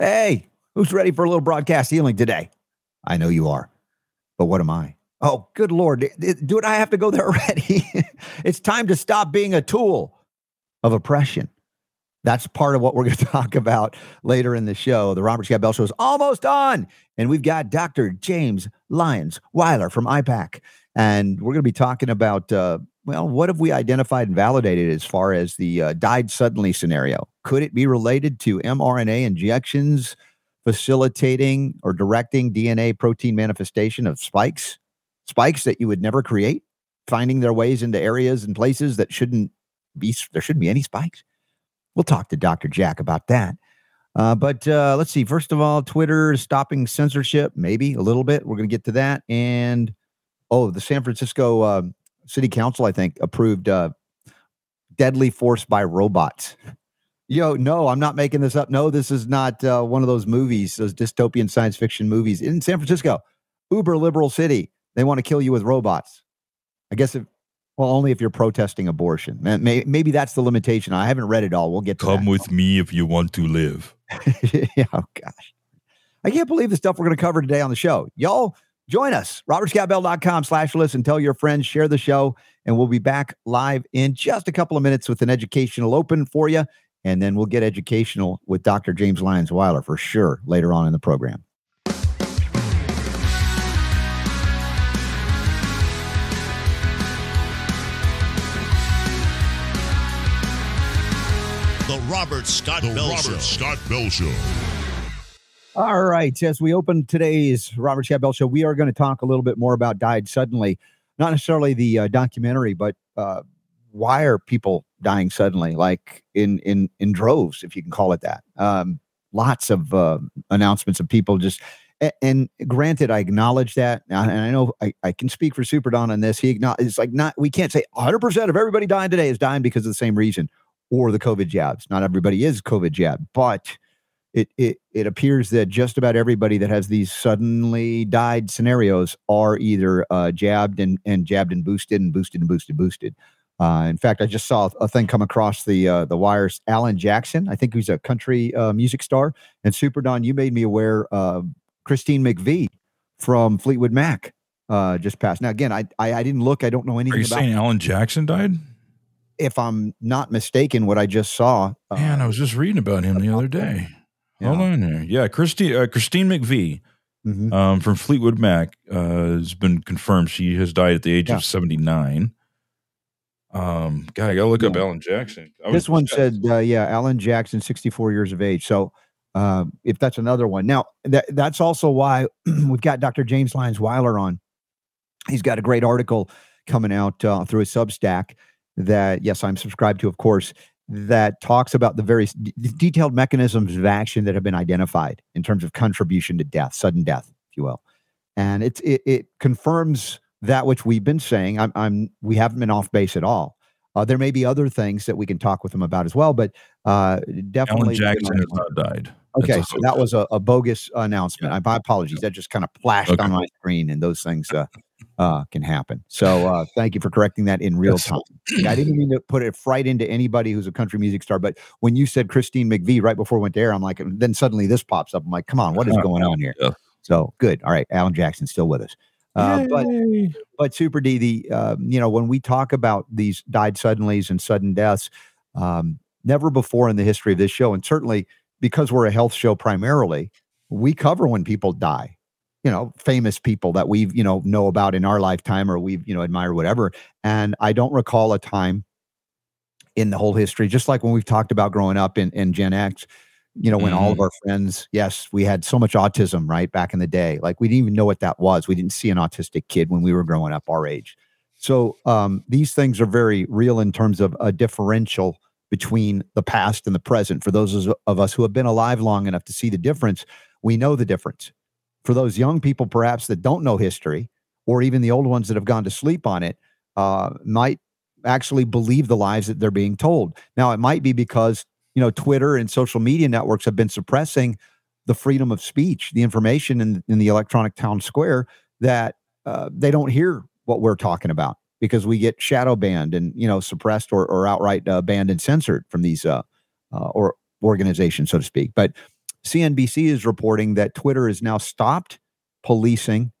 Hey, who's ready for a little broadcast healing today? I know you are, but what am I? Oh, good Lord. Do I have to go there already? it's time to stop being a tool of oppression. That's part of what we're going to talk about later in the show. The Robert Scott Bell Show is almost on, and we've got Dr. James Lyons Weiler from IPAK, and we're going to be talking about uh, well, what have we identified and validated as far as the uh, died suddenly scenario? Could it be related to mRNA injections facilitating or directing DNA protein manifestation of spikes? Spikes that you would never create, finding their ways into areas and places that shouldn't be, there shouldn't be any spikes. We'll talk to Dr. Jack about that. Uh, but uh, let's see. First of all, Twitter stopping censorship, maybe a little bit. We're going to get to that. And oh, the San Francisco uh, City Council, I think, approved uh, deadly force by robots. Yo, no, I'm not making this up. No, this is not uh, one of those movies, those dystopian science fiction movies in San Francisco, uber liberal city. They want to kill you with robots. I guess if, well, only if you're protesting abortion. Maybe that's the limitation. I haven't read it all. We'll get come that. with me if you want to live. yeah, oh gosh, I can't believe the stuff we're going to cover today on the show. Y'all Join us, robertscottbell.com slash listen. Tell your friends, share the show, and we'll be back live in just a couple of minutes with an educational open for you. And then we'll get educational with Dr. James Lyons Weiler for sure later on in the program. The Robert Scott the Bell Robert Show. Scott Bell Show. All right. As we open today's Robert Scott Bell show, we are going to talk a little bit more about Died Suddenly. Not necessarily the uh, documentary, but uh, why are people dying suddenly, like in in in droves, if you can call it that? Um, lots of uh, announcements of people just. And, granted, I acknowledge that, and I know I, I can speak for Super Don on this. He acknowledges, it's like not we can't say 100 percent of everybody dying today is dying because of the same reason or the COVID jabs. Not everybody is COVID jab, but it, it it appears that just about everybody that has these suddenly died scenarios are either uh, jabbed and, and jabbed and boosted and boosted and boosted boosted. Uh, in fact, I just saw a thing come across the uh, the wires. Alan Jackson, I think he's a country uh, music star, and Super Don, you made me aware. Christine McVie from Fleetwood Mac uh, just passed. Now, again, I, I, I didn't look. I don't know anything. Are you about saying Alan Jackson died? If I'm not mistaken, what I just saw. Man, I was just reading about him the other day. Yeah. Hold on there. Yeah, Christine uh, Christine McVie mm-hmm. um, from Fleetwood Mac uh, has been confirmed. She has died at the age yeah. of seventy nine. Um, God, I gotta look yeah. up Alan Jackson. this one said, uh, yeah, Alan Jackson, sixty four years of age. So, uh, if that's another one, now that that's also why we've got Dr. James Lyons Weiler on. He's got a great article coming out uh, through his Substack that yes, I'm subscribed to, of course that talks about the very d- detailed mechanisms of action that have been identified in terms of contribution to death, sudden death, if you will. And it, it, it confirms that which we've been saying. I'm, I'm we haven't been off base at all. Uh, there may be other things that we can talk with them about as well, but uh, definitely. Alan Jackson has not died. Okay, so that was a, a bogus announcement. Yeah. My apologies. That just kind of flashed okay. on my screen, and those things uh, uh, can happen. So uh, thank you for correcting that in real time. I didn't mean to put it right into anybody who's a country music star, but when you said Christine McVie right before we went to air, I'm like, then suddenly this pops up. I'm like, come on, what is going on here? Yeah. So good. All right, Alan Jackson's still with us. Uh, but but Super D, the uh, you know when we talk about these died suddenlies and sudden deaths, um, never before in the history of this show, and certainly because we're a health show primarily, we cover when people die. You know, famous people that we've, you know, know about in our lifetime or we've, you know, admire whatever. And I don't recall a time in the whole history, just like when we've talked about growing up in, in Gen X, you know, when mm-hmm. all of mm-hmm. our friends, yes, we had so much autism, right? Back in the day. Like we didn't even know what that was. We didn't see an autistic kid when we were growing up our age. So um, these things are very real in terms of a differential between the past and the present. For those of us who have been alive long enough to see the difference, we know the difference. For those young people, perhaps that don't know history, or even the old ones that have gone to sleep on it, uh, might actually believe the lies that they're being told. Now, it might be because you know Twitter and social media networks have been suppressing the freedom of speech, the information in, in the electronic town square that uh, they don't hear what we're talking about because we get shadow banned and you know suppressed or, or outright uh, banned and censored from these uh, uh, or organizations, so to speak. But CNBC is reporting that Twitter has now stopped policing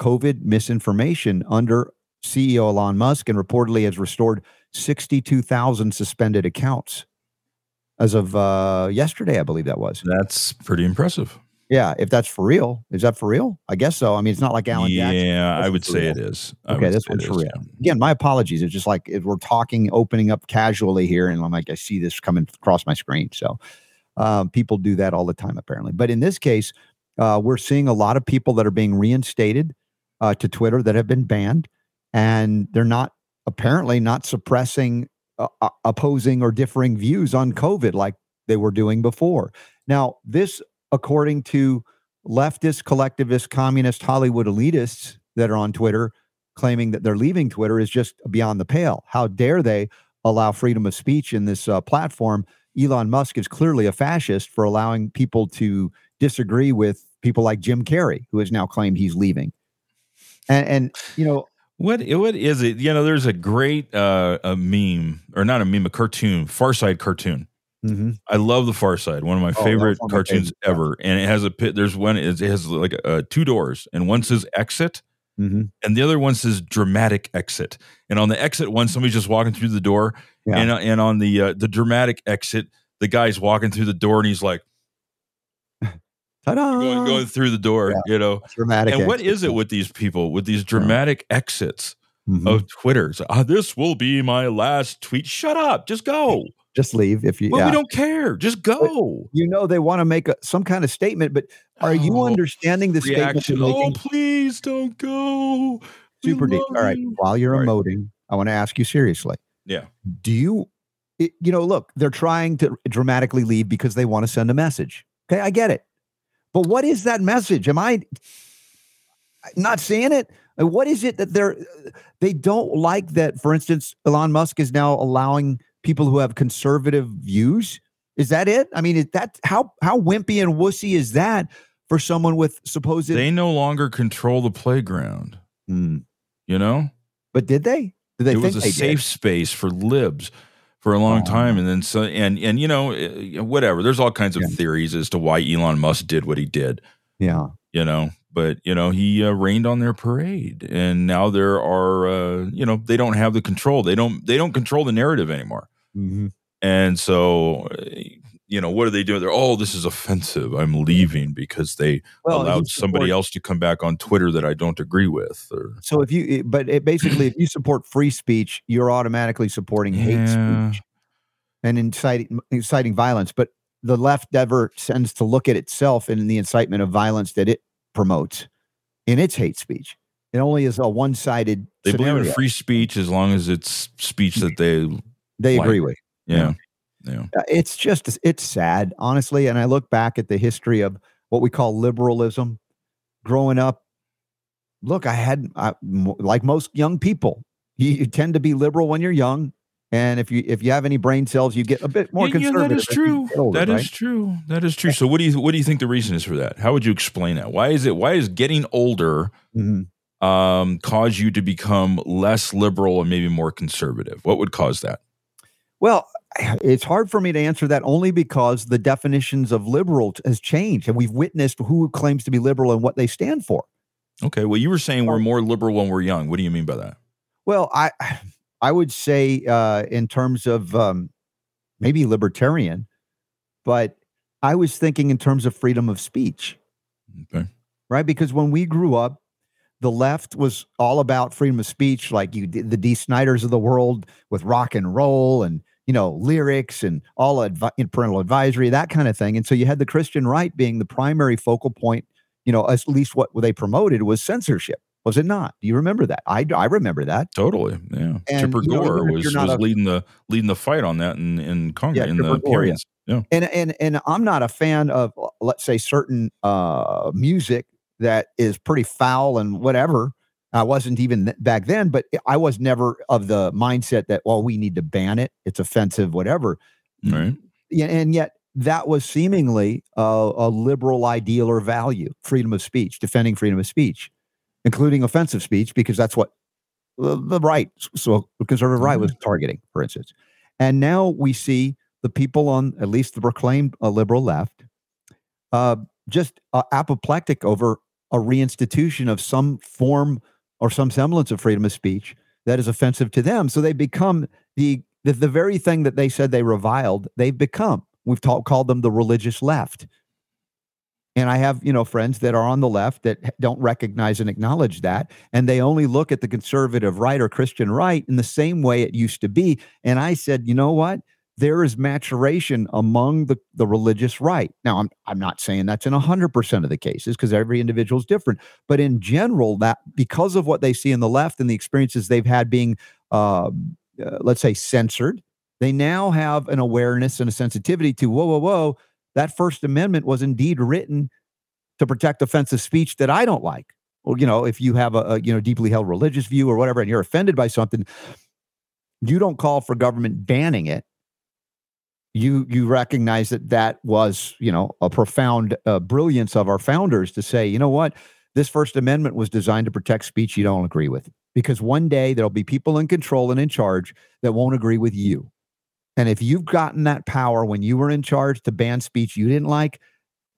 COVID misinformation under CEO Elon Musk and reportedly has restored 62,000 suspended accounts as of uh, yesterday, I believe that was. That's pretty impressive. Yeah, if that's for real, is that for real? I guess so. I mean, it's not like Alan yeah, Jackson. I would say real. it is. I okay, this one's for real. Yeah. Again, my apologies. It's just like if we're talking, opening up casually here, and I'm like, I see this coming across my screen. So um, people do that all the time, apparently. But in this case, uh, we're seeing a lot of people that are being reinstated uh, to Twitter that have been banned, and they're not apparently not suppressing opposing or differing views on COVID like they were doing before. Now, this according to leftist, collectivist, communist, Hollywood elitists that are on Twitter claiming that they're leaving Twitter is just beyond the pale. How dare they allow freedom of speech in this uh, platform? Elon Musk is clearly a fascist for allowing people to disagree with people like Jim Carrey, who has now claimed he's leaving. And, and you know, what what is it? You know, there's a great uh, a meme or not a meme, a cartoon, Far Side cartoon Mm-hmm. I love the Far Side, one of my oh, favorite cartoons my ever. And it has a pit. There's one. It has like uh, two doors, and one says exit, mm-hmm. and the other one says dramatic exit. And on the exit one, somebody's just walking through the door, yeah. and uh, and on the uh, the dramatic exit, the guy's walking through the door, and he's like. Going, going, through the door, yeah. you know. Dramatic. And what is it with these people with these dramatic yeah. exits mm-hmm. of Twitters? Uh, this will be my last tweet. Shut up. Just go just leave if you. Well, yeah. we don't care. Just go. But you know they want to make a, some kind of statement, but are you oh, understanding the reaction. statement? Oh, please don't go. Super deep. All right. While you're All emoting, right. I want to ask you seriously. Yeah. Do you? It, you know, look, they're trying to dramatically leave because they want to send a message. Okay, I get it. But what is that message? Am I not seeing it? What is it that they're they don't like that? For instance, Elon Musk is now allowing people who have conservative views? Is that it? I mean, is that how how wimpy and wussy is that for someone with supposed? They no longer control the playground. Mm. You know, but did they? Did they? It was a safe did? space for libs for a long oh. time, and then so and and you know eh, whatever. There's all kinds of yeah. theories as to why Elon Musk did what he did. Yeah, you know, but you know he uh, rained on their parade, and now there are uh, you know they don't have the control. They don't they don't control the narrative anymore. Mm-hmm. And so, you know, what are they doing? They're, oh, this is offensive. I'm leaving because they well, allowed somebody else to come back on Twitter that I don't agree with. Or, so if you, eh, but it basically, if you support free speech, you're automatically supporting hate yeah. speech and inciting inciting violence. But the left ever tends to look at itself and the incitement of violence that it promotes in its hate speech. It only is a one sided. They scenario. believe in free speech as long as it's speech that they they like, agree with. Yeah. Yeah. Uh, it's just, it's sad, honestly. And I look back at the history of what we call liberalism growing up. Look, I had, I, like most young people, you, you, tend to be liberal when you're young. And if you if you have any brain cells, you get a bit more yeah, conservative. Yeah, that is true. Older, that right? is true. That is true. So what do you what do you think the reason is for that? How would you explain that? Why is it why is getting older mm-hmm. um, cause you to become less liberal and maybe more conservative? What would cause that? Well, it's hard for me to answer that only because the definitions of liberal has changed and we've witnessed who claims to be liberal and what they stand for. Okay. Well, you were saying we're more liberal when we're young. What do you mean by that? Well, I I would say uh, in terms of um, maybe libertarian, but I was thinking in terms of freedom of speech. Okay. Right? Because when we grew up, the left was all about freedom of speech, like you the Dee Sniders of the world with rock and roll and you know, lyrics and all advi- parental advisory, that kind of thing. And so you had the Christian right being the primary focal point, you know, at least what they promoted was censorship. Was it not? Do you remember that? I, I remember that totally. Yeah, and, Tipper Gore know, was, was a, leading the leading the fight on that in in Congress yeah, in the Gore, Yeah. yeah. And and and I'm not a fan of let's say certain uh, music that is pretty foul and whatever. I wasn't even th- back then, but I was never of the mindset that, well, we need to ban it. It's offensive, whatever. Right. And yet that was seemingly a, a liberal ideal or value, freedom of speech, defending freedom of speech, including offensive speech, because that's what the, the right, so the conservative right was mm-hmm. targeting, for instance. And now we see the people on at least the proclaimed uh, liberal left uh, just uh, apoplectic over a reinstitution of some form or some semblance of freedom of speech that is offensive to them. So they become the the, the very thing that they said they reviled. They've become. We've ta- called them the religious left. And I have, you know, friends that are on the left that don't recognize and acknowledge that. And they only look at the conservative right or Christian right in the same way it used to be. And I said, you know what? There is maturation among the, the religious right. Now, I'm, I'm not saying that's in 100% of the cases because every individual is different. But in general, that because of what they see in the left and the experiences they've had being, uh, uh, let's say, censored, they now have an awareness and a sensitivity to, whoa, whoa, whoa that First Amendment was indeed written to protect offensive speech that I don't like. Well, you know, if you have a, a, you know deeply held religious view or whatever, and you're offended by something, you don't call for government banning it. You you recognize that that was you know a profound uh, brilliance of our founders to say, you know what, this First Amendment was designed to protect speech you don't agree with, because one day there'll be people in control and in charge that won't agree with you. And if you've gotten that power when you were in charge to ban speech you didn't like,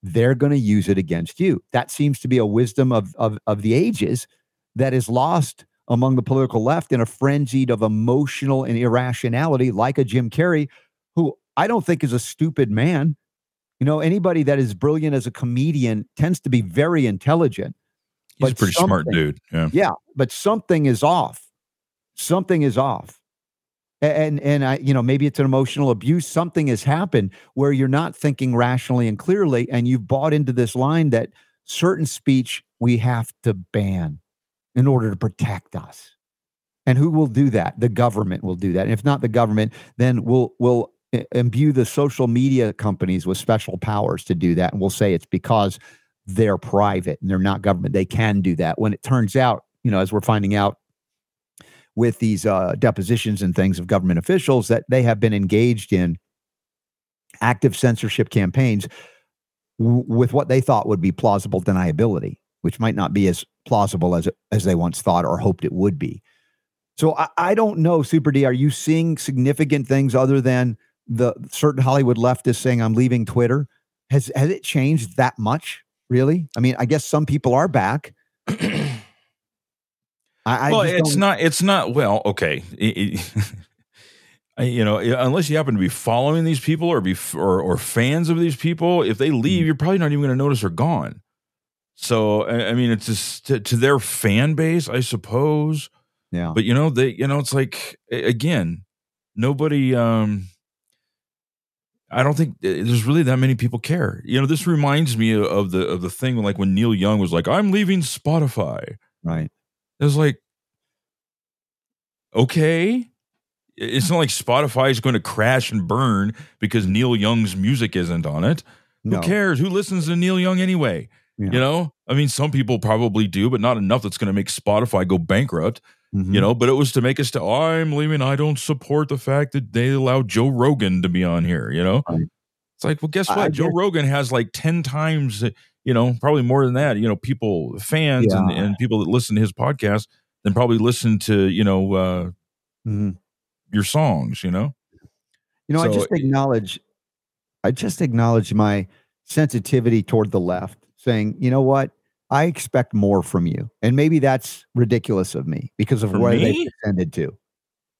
they're going to use it against you. That seems to be a wisdom of, of, of the ages that is lost among the political left in a frenzied of emotional and irrationality, like a Jim Carrey, who I don't think is a stupid man. You know, anybody that is brilliant as a comedian tends to be very intelligent. He's a pretty smart dude. Yeah. Yeah. But something is off. Something is off and and I, you know, maybe it's an emotional abuse. Something has happened where you're not thinking rationally and clearly, and you've bought into this line that certain speech we have to ban in order to protect us. And who will do that? The government will do that. And if not the government, then we'll we'll imbue the social media companies with special powers to do that. And we'll say it's because they're private and they're not government. They can do that. When it turns out, you know, as we're finding out with these uh, depositions and things of government officials that they have been engaged in active censorship campaigns w- with what they thought would be plausible deniability, which might not be as plausible as as they once thought or hoped it would be. So I, I don't know, Super D. Are you seeing significant things other than the certain Hollywood leftists saying I'm leaving Twitter? Has has it changed that much? Really? I mean, I guess some people are back. I, I well, it's not. It's not. Well, okay. It, it, you know, unless you happen to be following these people or be or, or fans of these people, if they leave, mm. you're probably not even going to notice they're gone. So, I mean, it's just to, to, their fan base, I suppose. Yeah. But you know, they, you know, it's like again, nobody. um I don't think uh, there's really that many people care. You know, this reminds me of the of the thing like when Neil Young was like, "I'm leaving Spotify." Right. It was like, okay. It's not like Spotify is going to crash and burn because Neil Young's music isn't on it. No. Who cares? Who listens to Neil Young anyway? Yeah. You know, I mean, some people probably do, but not enough that's going to make Spotify go bankrupt. Mm-hmm. You know, but it was to make us to, I'm leaving. I don't support the fact that they allowed Joe Rogan to be on here. You know, right. it's like, well, guess what? I Joe guess- Rogan has like 10 times you know, probably more than that, you know, people, fans yeah. and, and people that listen to his podcast, then probably listen to, you know, uh, mm-hmm. your songs, you know? You know, so, I just acknowledge, I just acknowledge my sensitivity toward the left saying, you know what? I expect more from you. And maybe that's ridiculous of me because of where me? they descended to.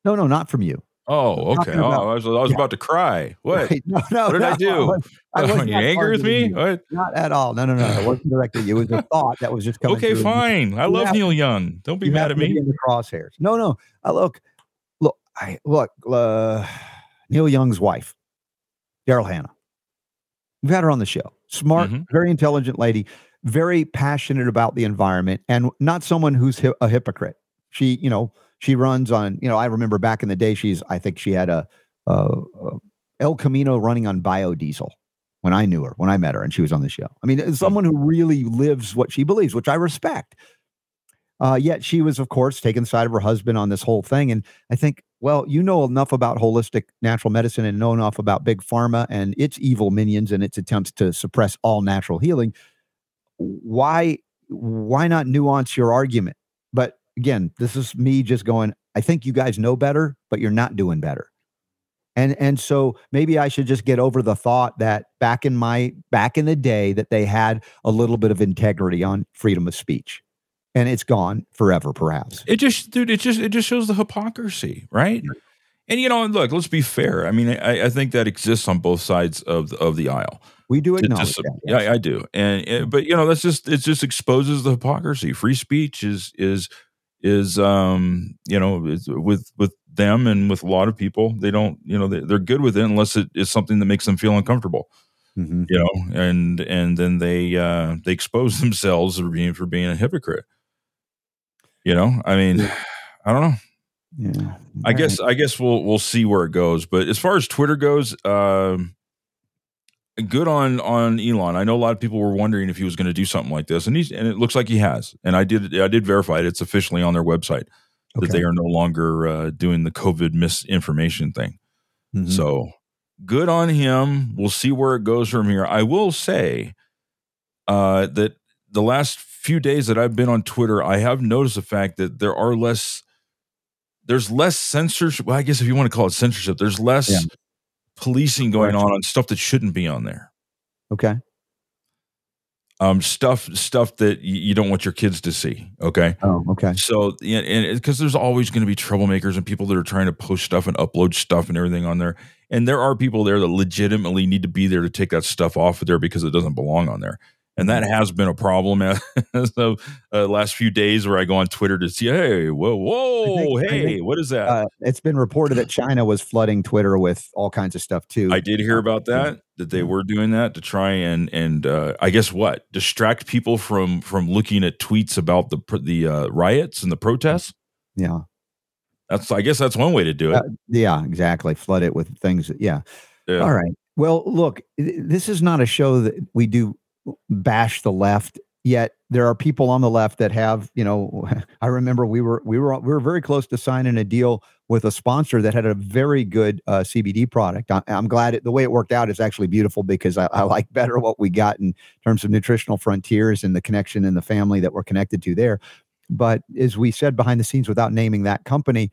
No, no, not from you. Oh, okay. About, oh, I was, I was yeah. about to cry. What? Right. No, no, what did no, I do? I was, I you angry with me? You. What? Not at all. No, no, no. It wasn't directed at you. It was a thought that was just coming. Okay, fine. I love Neil Young. Don't be mad at me. In the crosshairs. No, no. I look, look, I look. Uh, Neil Young's wife, Daryl Hannah. We've had her on the show. Smart, mm-hmm. very intelligent lady, very passionate about the environment, and not someone who's hi- a hypocrite. She, you know she runs on, you know, I remember back in the day, she's, I think she had a, a, a El Camino running on biodiesel when I knew her, when I met her, and she was on the show. I mean, hmm. someone who really lives what she believes, which I respect. Uh, yet she was, of course, taking the side of her husband on this whole thing. And I think, well, you know enough about holistic natural medicine and know enough about big pharma and its evil minions and its attempts to suppress all natural healing. Why, why not nuance your argument? But again, this is me just going, I think you guys know better, but you're not doing better. And and so maybe I should just get over the thought that back in my back in the day that they had a little bit of integrity on freedom of speech. And it's gone forever, perhaps. It just, dude, it just it just shows the hypocrisy, right? And you know, look, let's be fair. I mean, I, I think that exists on both sides of of the aisle. We do acknowledge just, that. Yes. Yeah, I do. And, and but you know, that's just it just exposes the hypocrisy. Free speech is is is um you know with with them and with a lot of people they don't you know they, they're good with it unless it is something that makes them feel uncomfortable mm-hmm. you know and and then they uh they expose themselves for being for being a hypocrite you know i mean i don't know yeah i guess right. i guess we'll we'll see where it goes but as far as twitter goes um good on on Elon. I know a lot of people were wondering if he was going to do something like this, and he's and it looks like he has. And I did I did verify it. It's officially on their website okay. that they are no longer uh, doing the COVID misinformation thing. Mm-hmm. So good on him. We'll see where it goes from here. I will say uh, that the last few days that I've been on Twitter, I have noticed the fact that there are less. There's less censorship. Well, I guess if you want to call it censorship, there's less yeah policing going on on stuff that shouldn't be on there. Okay. Um, stuff stuff that you don't want your kids to see. Okay. Oh, okay. So yeah, and because there's always going to be troublemakers and people that are trying to post stuff and upload stuff and everything on there, and there are people there that legitimately need to be there to take that stuff off of there because it doesn't belong on there and that has been a problem as of uh, last few days where I go on Twitter to see, hey, whoa, whoa, think, hey, think, what is that? Uh, it's been reported that China was flooding Twitter with all kinds of stuff too. I did hear about that that they were doing that to try and and uh, I guess what distract people from from looking at tweets about the the uh, riots and the protests. Yeah, that's I guess that's one way to do it. Uh, yeah, exactly. Flood it with things. That, yeah. yeah. All right. Well, look, this is not a show that we do bash the left yet there are people on the left that have you know i remember we were we were we were very close to signing a deal with a sponsor that had a very good uh, cbd product. I, am glad it, the way it worked out is actually beautiful because I, I, like better what we got in terms of nutritional frontiers and the connection and the family that we're connected to there. But as we said behind the scenes without naming that company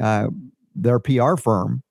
uh, their pr firm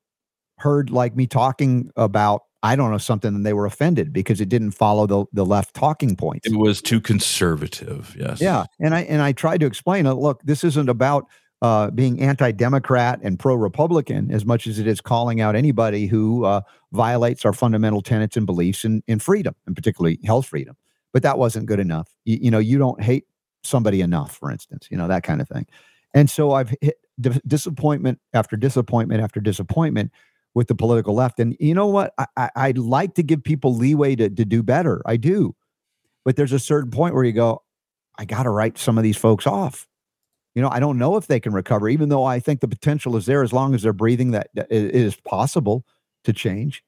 heard like me talking about I don't know something and they were offended because it didn't follow the, the left talking points. It was too conservative. Yes. Yeah. And I and I tried to explain it. Look, this isn't about uh, being anti-democrat and pro-republican as much as it is calling out anybody who uh, violates our fundamental tenets and beliefs in, in freedom and particularly health freedom but that wasn't good enough you, you, know you don't hate somebody enough for instance you know that kind of thing and so i've hit disappointment after disappointment after disappointment with the political left. And you know what? I, I, would like to give people leeway to, to do better. I do. But there's a certain point where you go, I got to write some of these folks off. You know, I don't know if they can recover, even though I think the potential is there as long as they're breathing, that, that it is possible to change.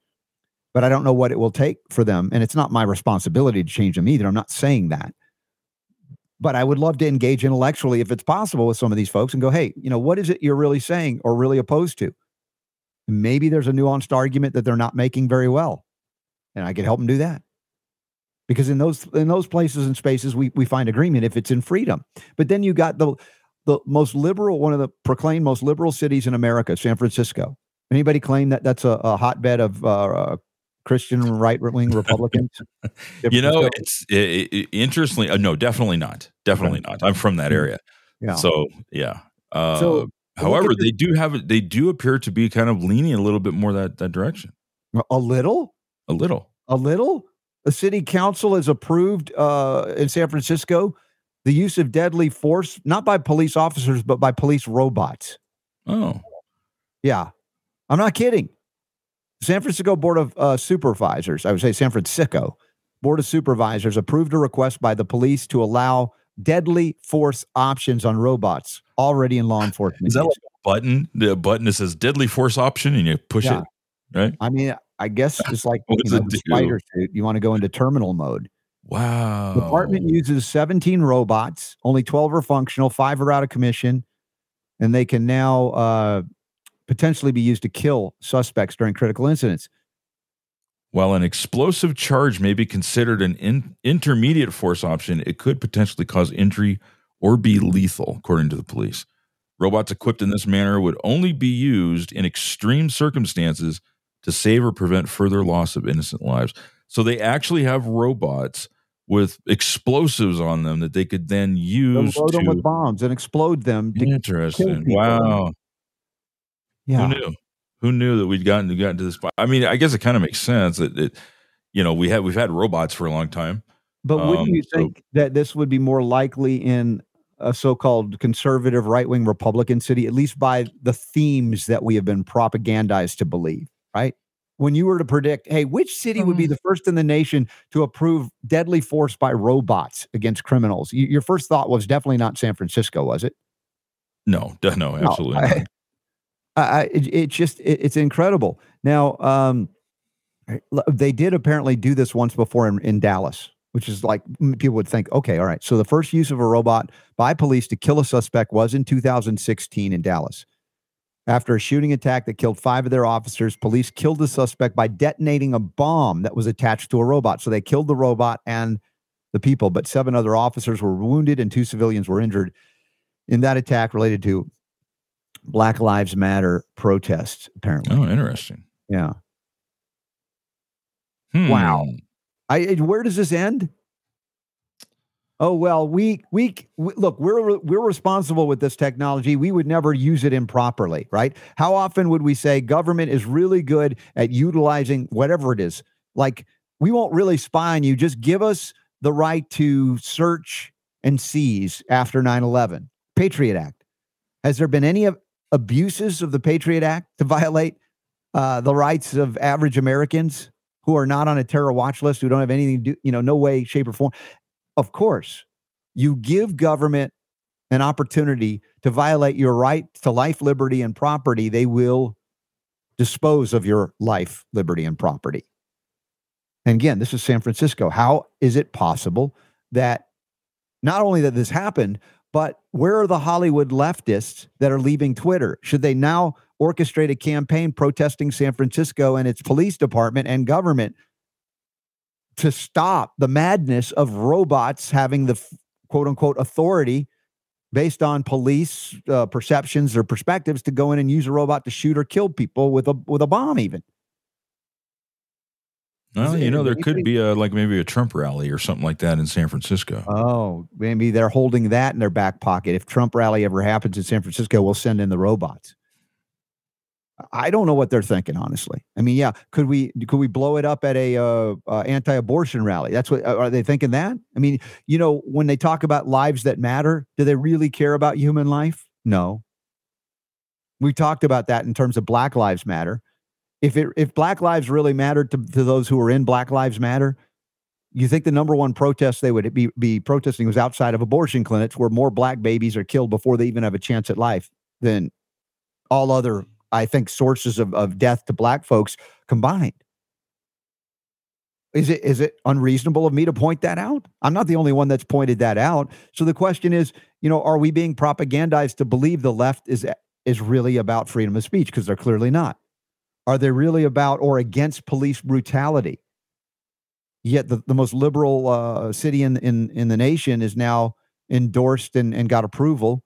But I don't know what it will take for them. And it's not my responsibility to change them either. I'm not saying that. But I would love to engage intellectually, if it's possible, with some of these folks and go, hey, you know, what is it you're really saying or really opposed to? Maybe there's a nuanced argument that they're not making very well. And I can help them do that. Because in those in those places and spaces we we find agreement if it's in freedom. But then you got the the most liberal, one of the proclaimed most liberal cities in America, San Francisco. Anybody claim that that's a, a hotbed of uh, uh, Christian right wing Republicans? you know, it's it, it, interestingly, uh, no, definitely not. Definitely not. I'm from that mm. area. Yeah. So yeah. Uh, so However, they do have they do appear to be kind of leaning a little bit more that that direction. A little, a little, a little. The city council has approved uh, in San Francisco the use of deadly force, not by police officers, but by police robots. Oh, yeah, I'm not kidding. San Francisco Board of uh, Supervisors, I would say San Francisco Board of Supervisors approved a request by the police to allow deadly force options on robots already in law enforcement. Is that like a button? The button that says deadly force option and you push yeah. it, right? I mean, I guess it's like you know, spider suit. You want to go into terminal mode. Wow. The department uses 17 robots, only 12 are functional, five are out of commission, and they can now uh, potentially be used to kill suspects during critical incidents. While an explosive charge may be considered an in- intermediate force option, it could potentially cause injury or be lethal, according to the police. Robots equipped in this manner would only be used in extreme circumstances to save or prevent further loss of innocent lives. So they actually have robots with explosives on them that they could then use load to them with bombs and explode them. Interesting. Wow. Yeah. Who knew? Who knew that we'd gotten gotten to this point? I mean, I guess it kind of makes sense that it, you know, we had we've had robots for a long time. But wouldn't Um, you so- think that this would be more likely in a so-called conservative right-wing Republican city, at least by the themes that we have been propagandized to believe, right? When you were to predict, hey, which city would be Mm-hmm. the first in the nation to approve deadly force by robots against criminals? Y- Your first thought was definitely not San Francisco, was it? No, d- no, No, absolutely. I, not. I, I- it, it just it, it's incredible. Now, um, they did apparently do this once before in, in Dallas, which is like people would think, okay, all right. So the first use of a robot by police to kill a suspect was in 2016 in Dallas. After a shooting attack that killed five of their officers, police killed the suspect by detonating a bomb that was attached to a robot. So they killed the robot and the people, but seven other officers were wounded and two civilians were injured in that attack related to Black Lives Matter protests, apparently. Oh, interesting. Yeah. Wow. Hmm. I I- where does this end? Oh well, we, we we look, we're we're responsible with this technology. We would never use it improperly, right? How often would we say government is really good at utilizing whatever it is? Like we won't really spy on you, just give us the right to search and seize after 9/11. Patriot Act. Has there been any of abuses of the Patriot Act to violate uh, the rights of average Americans who are not on a terror watch list, who don't have anything to do, you know, no way, shape, or form. Of course, you give government an opportunity to violate your right to life, liberty, and property, they will dispose of your life, liberty, and property. And again, this is San Francisco. How is it possible that not only that this happened, but where are the Hollywood leftists that are leaving Twitter? Should they now orchestrate a campaign protesting San Francisco and its police department and government to stop the madness of robots having the quote unquote authority based on police uh, perceptions or perspectives to go in and use a robot to shoot or kill people with a with a bomb even Well, you know, there could be a like maybe a Trump rally or something like that in San Francisco. oh maybe they're holding that in their back pocket. If trump rally ever happens in san francisco we'll send in the robots. I don't know what they're thinking honestly. I mean yeah could we could we blow it up at a uh, uh, anti-abortion rally? That's what are they thinking that? I mean you know when they talk about lives that matter do they really care about human life? No. We talked about that in terms of black lives matter if it if black lives really mattered to, to those who are in black lives matter you think the number one protest they would be, be protesting was outside of abortion clinics where more black babies are killed before they even have a chance at life than all other i think sources of, of death to black folks combined? Is it is it unreasonable of me to point that out? I'm not the only one that's pointed that out. So the question is you know are we being propagandized to believe the left is is really about freedom of speech? Because they're clearly not are they really about or against police brutality yet the, the most liberal uh, city in, in in the nation is now endorsed and, and got approval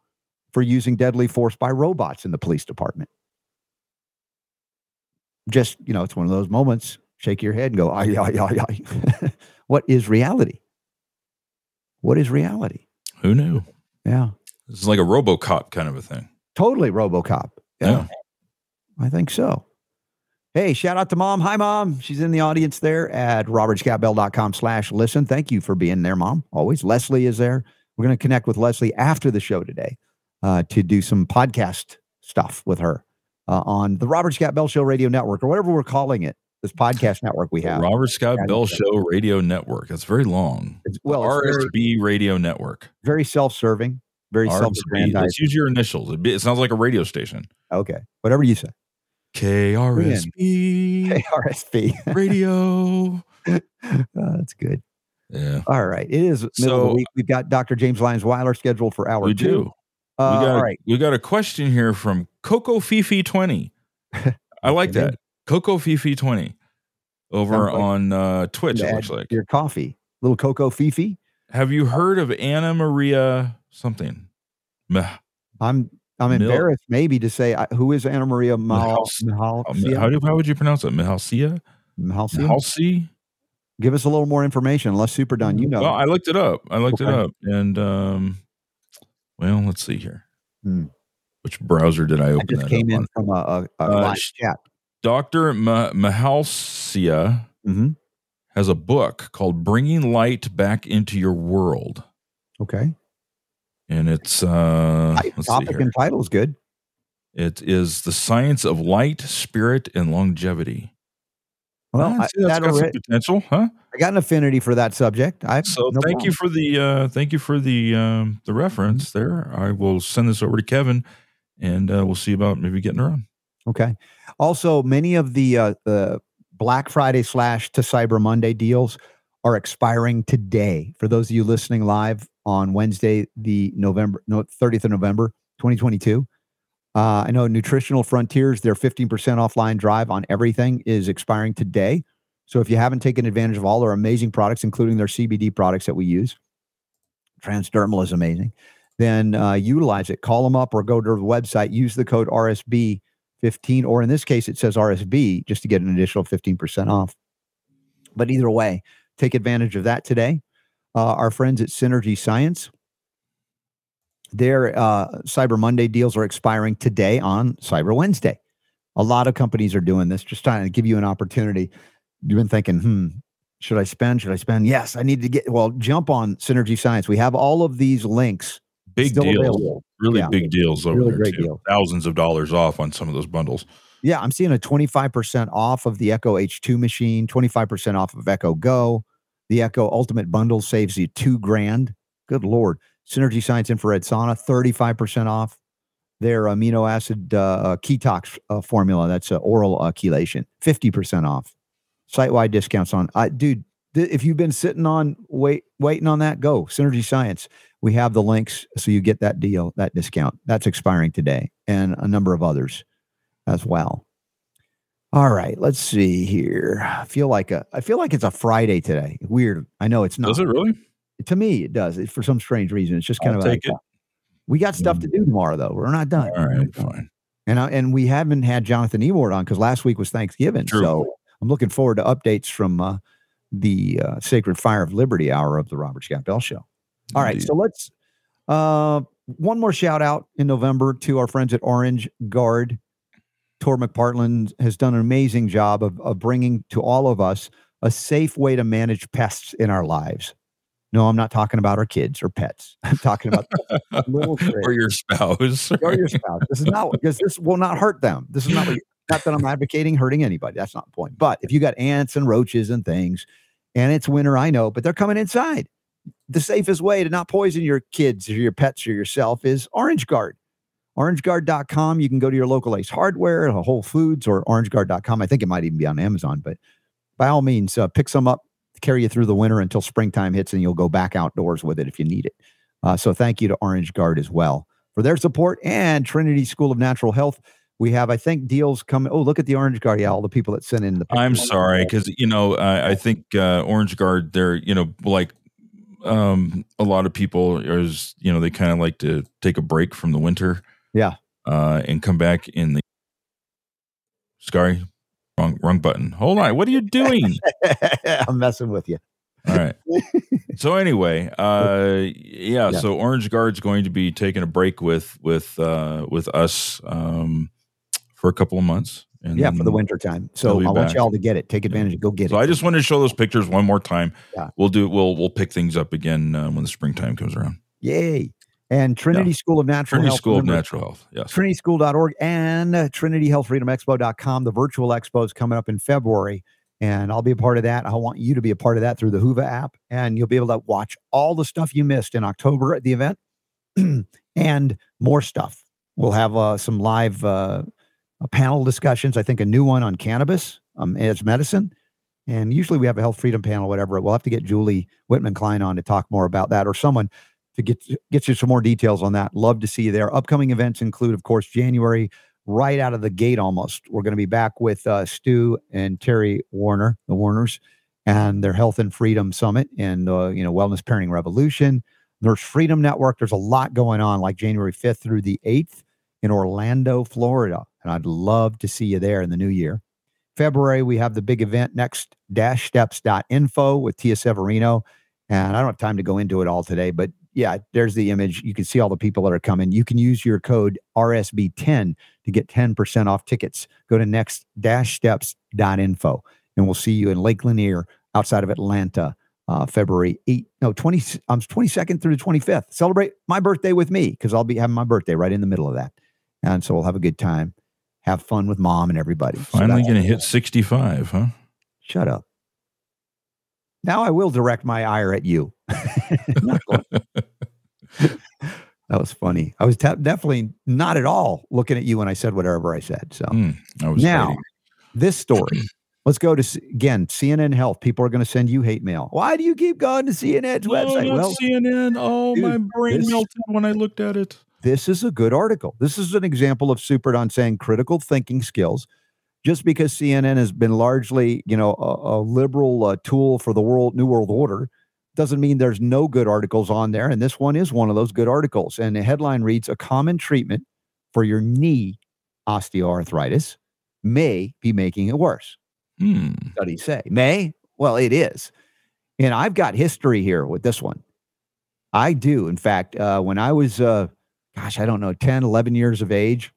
for using deadly force by robots in the police department. Just you know, it's one of those moments. Shake your head and go, ay, ay, ay, ay. what is reality? What is reality? Who knew? Yeah, This is like a RoboCop kind of a thing. totally RoboCop. Yeah, Yeah. I think so. Hey, shout out to mom. Hi, mom. She's in the audience there at robertscottbell.com slash listen. Thank you for being there, mom. Always. Leslie is there. We're going to connect with Leslie after the show today uh, to do some podcast stuff with her uh, on the Robert Scott Bell Show Radio Network or whatever we're calling it, this podcast network we The have. Robert Scott Yeah, Bell. Show Radio Network. That's very long. It's, well, it's very, RSB Radio Network. very self-serving, very RSB. self-aggrandizing. Let's use your initials. It, it sounds like a radio station. Okay, whatever you say. KRSB KRSP. Radio. Oh, that's good. Yeah, All right. It is middle of the week. We've got Dr. James Lyons Weiler scheduled for hour we two. do. Uh, we got all right. we got a question here from Coco Fifi twenty. I like that Coco Fifi twenty over like- on uh, Twitch. It looks like. Your coffee. Little Coco Fifi. Have you heard of Anna Maria something? Meh. I'm I'm Mil- embarrassed maybe to say uh, who is Anna Maria Mahal. Mahal how, do, how would you pronounce it? Mihalcea? Mihalcea? Mihalci? Give us a little more information. Unless Super Don, you know. Well, I looked it up. I looked okay. it up, and um, well, let's see here. Hmm. Which browser did I open? I just came in on? from a, a, a uh, live chat. Doctor Mihalcea mm-hmm. has a book called "Bringing Light Back into Your World." Okay and it's uh topic and title is good. It is the science of light, spirit, and longevity. Well, I, that's got some potential, huh? I got an affinity for that subject. I so no thank problem. you for the uh, thank you for the um, the reference there. I will send this over to Kevin, and uh, we'll see about maybe getting her on. Okay. Also, many of the uh, the Black Friday slash to Cyber Monday deals are expiring today. For those of you listening live on Wednesday, the November no, 30th of November, 2022. Uh, I know Nutritional Frontiers, their 15% offline drive on everything is expiring today. So if you haven't taken advantage of all their amazing products, including their CBD products that we use, Transdermal is amazing, then uh, utilize it. Call them up or go to the website, use the code RSB15, or in this case, it says RSB just to get an additional 15% off. But either way, take advantage of that today uh, our friends at Synergy Science. Their uh, Cyber Monday deals are expiring today on Cyber Wednesday. A lot of companies are doing this, just trying to give you an opportunity. You've been thinking, hmm, should I spend? Should I spend? Yes, I need to get, well, jump on Synergy Science. We have all of these links. Big deals. Available. Really yeah. big deals over really there. Great too. Deal. Thousands of dollars off on some of those bundles. Yeah, I'm seeing a 25% off of the Echo H2 machine, 25% off of Echo Go. The Echo Ultimate Bundle saves you two grand. Good Lord. Synergy Science Infrared Sauna, 35% off. Their amino acid uh, uh, ketox uh, formula, that's uh, oral uh, chelation, 50% off. Site wide discounts on. Uh, dude, if you've been sitting on wait waiting on that, go Synergy Science. We have the links so you get that deal, that discount. That's expiring today, and a number of others as well. All right, let's see here. I feel like a I feel like it's a Friday today. Weird. I know it's not. Does it really? To me, it does. It, for some strange reason, it's just kind I'll of take like, it. We got stuff to mm. do tomorrow, though. We're not done. All right, fine. And I, and we haven't had Jonathan Emord on because last week was Thanksgiving. True. So I'm looking forward to updates from uh, the uh, Sacred Fire of Liberty hour of the Robert Scott Bell Show. All right, Indeed. so let's uh, one more shout out in November to our friends at Orange Guard Tor McPartland has done an amazing job of, of bringing to all of us a safe way to manage pests in our lives. No, I'm not talking about our kids or pets. I'm talking about little or your spouse or your spouse. This is not because this will not hurt them. This is not what, not that I'm advocating hurting anybody. That's not the point. But if you got ants and roaches and things, and it's winter, I know, but they're coming inside. The safest way to not poison your kids or your pets or yourself is Orange Guard orangeguard.com. You can go to your local Ace Hardware, Whole Foods, or orangeguard.com. I think it might even be on Amazon, but by all means, uh, pick some up, carry you through the winter until springtime hits, and you'll go back outdoors with it if you need it. Uh, so thank you to Orange Guard as well for their support and Trinity School of Natural Health. We have, I think, deals coming. Oh, look at the Orange Guard. Yeah, all the people that sent in the. I'm sorry, because you know, I, I think uh, Orange Guard. They're you know like um, a lot of people is you know they kind of like to take a break from the winter yeah. Uh, and come back in the. Sorry, wrong wrong button. Hold on. What are you doing? I'm messing with you. All right. so anyway, uh, yeah, yeah, So Orange Guard's going to be taking a break with with uh, with us um, for a couple of months. And yeah, for the winter time. So I want y'all to get it. Take advantage. Yeah. Go get so it. So I just wanted to show those pictures one more time. Yeah. We'll do. We'll we'll pick things up again uh, when the springtime comes around. Yay! And Trinity yeah. School of Natural Trinity Health. School of Natural Health, yes. TrinitySchool.org and uh, TrinityHealthFreedomExpo.com. The virtual expo is coming up in February, and I'll be a part of that. I want you to be a part of that through the Whova app, and you'll be able to watch all the stuff you missed in October at the event and more stuff. We'll have uh, some live uh, panel discussions. I think a new one on cannabis um, as medicine. And usually we have a health freedom panel, whatever. We'll have to get Julie Whitman Klein on to talk more about that or someone to get get you some more details on that. Love to see you there. Upcoming events include, of course, January right out of the gate almost. We're going to be back with uh, Stu and Terry Warner, the Warners, and their Health and Freedom Summit and uh, you know Wellness Parenting Revolution. Nurse Freedom Network. There's a lot going on, like January 5th through the 8th. in Orlando, Florida. And I'd love to see you there in the new year. February, we have the big event next dash steps.info with Tia Severino. And I don't have time to go into it all today, but yeah, there's the image. You can see all the people that are coming. You can use your code RSB10 to get 10% off tickets. Go to next steps.info and we'll see you in Lake Lanier outside of Atlanta, uh, February 8, no, 20, um, 22nd through the 25th. Celebrate my birthday with me because I'll be having my birthday right in the middle of that. And so we'll have a good time, have fun with mom and everybody. Finally so going to hit 65, huh? Shut up. Now I will direct my ire at you. that was funny. I was te- definitely not at all looking at you when I said whatever I said. So mm, now, waiting. this story Let's go to again CNN Health. People are going to send you hate mail. Why do you keep going to CNN's no, website? well, CNN. Oh, dude, my brain this, melted when I looked at it. This is a good article. This is an example of Super Don saying critical thinking skills. Just because CNN has been largely, you know, a, a liberal uh, tool for the world new world order, doesn't mean there's no good articles on there. And this one is one of those good articles. And the headline reads: A common treatment for your knee osteoarthritis may be making it worse. Hmm. Studies say may. Well, it is, and I've got history here with this one. I do. In fact, uh, when I was, uh, gosh, I don't know, 10, 11 years of age,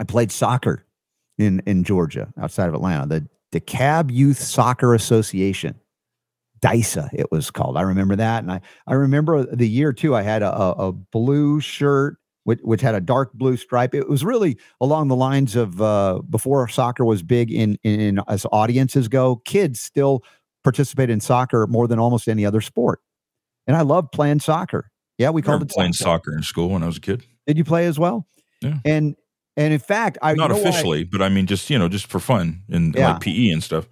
I played soccer in in Georgia, outside of Atlanta. The DeKalb Youth Soccer Association, DYSA, it was called. I remember that, and I I remember the year too. I had a, a, a blue shirt which, which had a dark blue stripe. It was really along the lines of uh, before soccer was big in, in, in as audiences go. Kids still participate in soccer more than almost any other sport, and I loved playing soccer. Yeah, we called it playing soccer. soccer in school when I was a kid. Did you play as well? Yeah. And and in fact, I not officially, but I mean just you know just for fun and yeah. like PE and stuff.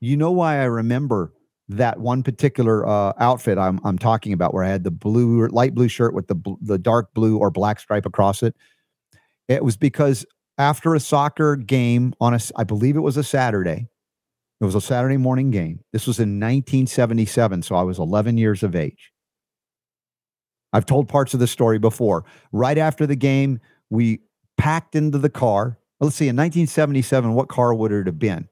You know why I remember that one particular uh, outfit I'm I'm talking about, where I had the blue, light blue shirt with the the dark blue or black stripe across it. It was because after a soccer game on a, I believe it was a Saturday. It was a Saturday morning game. This was in 1977, so I was 11 years of age. I've told parts of the story before. Right after the game, we packed into the car. Let's see, in 1977, what car would it have been?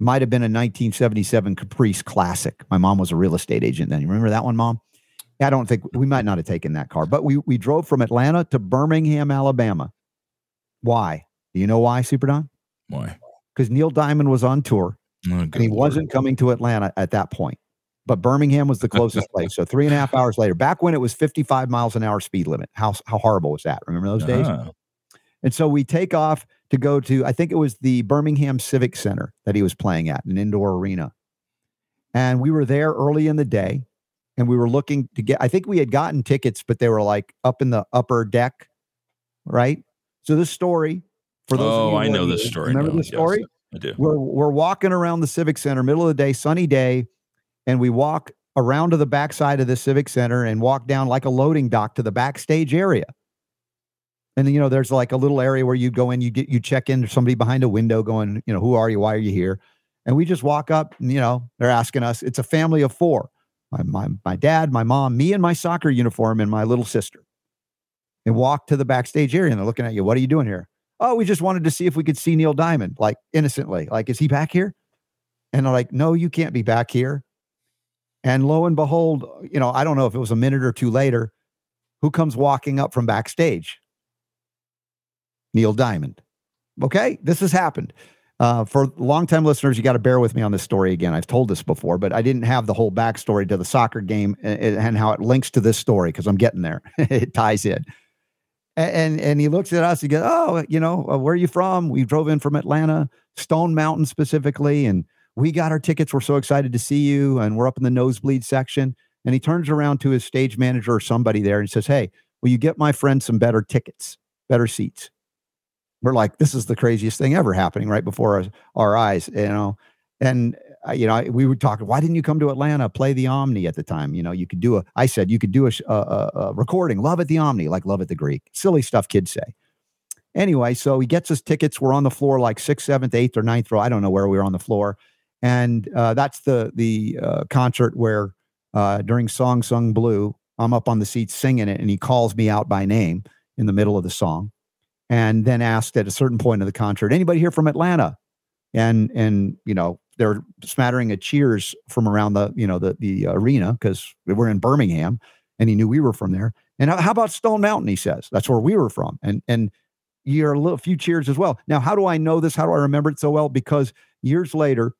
Might have been a 1977 Caprice Classic. My mom was a real estate agent then. You remember that one, mom? I don't think we might not have taken that car, but we we drove from Atlanta to Birmingham, Alabama. Why? Do you know why, Super Don? Why? Because Neil Diamond was on tour oh, and he Lord. wasn't coming to Atlanta at that point. But Birmingham was the closest place. So three and a half hours later, back when it was 55 miles an hour speed limit. How how horrible was that? Remember those days? Uh-huh. And so we take off to go to, I think it was the Birmingham Civic Center that he was playing at, an indoor arena. And we were there early in the day and we were looking to get, I think we had gotten tickets, but they were like up in the upper deck, right? So this story, for those oh, I know this story. Remember the story? Yes, I do. We're, we're walking around the Civic Center, middle of the day, sunny day, and we walk around to the backside of the Civic Center and walk down like a loading dock to the backstage area. And you know, there's like a little area where you go in, you get you check in somebody behind a window going, you know, who are you? Why are you here? And we just walk up, and, you know, they're asking us. It's a family of four. My, my my dad, my mom, me in my soccer uniform, and my little sister. And walk to the backstage area and they're looking at you. What are you doing here? Oh, we just wanted to see if we could see Neil Diamond, like innocently. Like, is he back here? And they're like, no, you can't be back here. And lo and behold, you know, I don't know if it was a minute or two later, who comes walking up from backstage? Neil Diamond. Okay, this has happened. Uh, for longtime listeners, you got to bear with me on this story again. I've told this before, but I didn't have the whole backstory to the soccer game and, and how it links to this story because I'm getting there. it ties in. And, and he looks at us. He goes, "Oh, you know, uh, where are you from? We drove in from Atlanta, Stone Mountain specifically, and we got our tickets. We're so excited to see you, and we're up in the nosebleed section." And he turns around to his stage manager or somebody there and says, "Hey, will you get my friend some better tickets, better seats?" We're like, this is the craziest thing ever happening right before our, our eyes, you know. And uh, you know, we were talking, Why didn't you come to Atlanta? Play the Omni at the time. You know, you could do a. I said you could do a, a, a recording. Love at the Omni, like love at the Greek. Silly stuff kids say. Anyway, so he gets us tickets. We're on the floor like sixth, seventh, eighth, or ninth row. I don't know where we were on the floor, and uh, that's the the uh, concert where uh, during Song Sung Blue, I'm up on the seat singing it, and he calls me out by name in the middle of the song, and then asked at a certain point of the concert, "Anybody here from Atlanta?" And and you know they're smattering of cheers from around the you know the the arena because we're in Birmingham, and he knew we were from there. And uh, how about Stone Mountain? He says that's where we were from, and and you're a little few cheers as well. Now, how do I know this? How do I remember it so well? Because years later,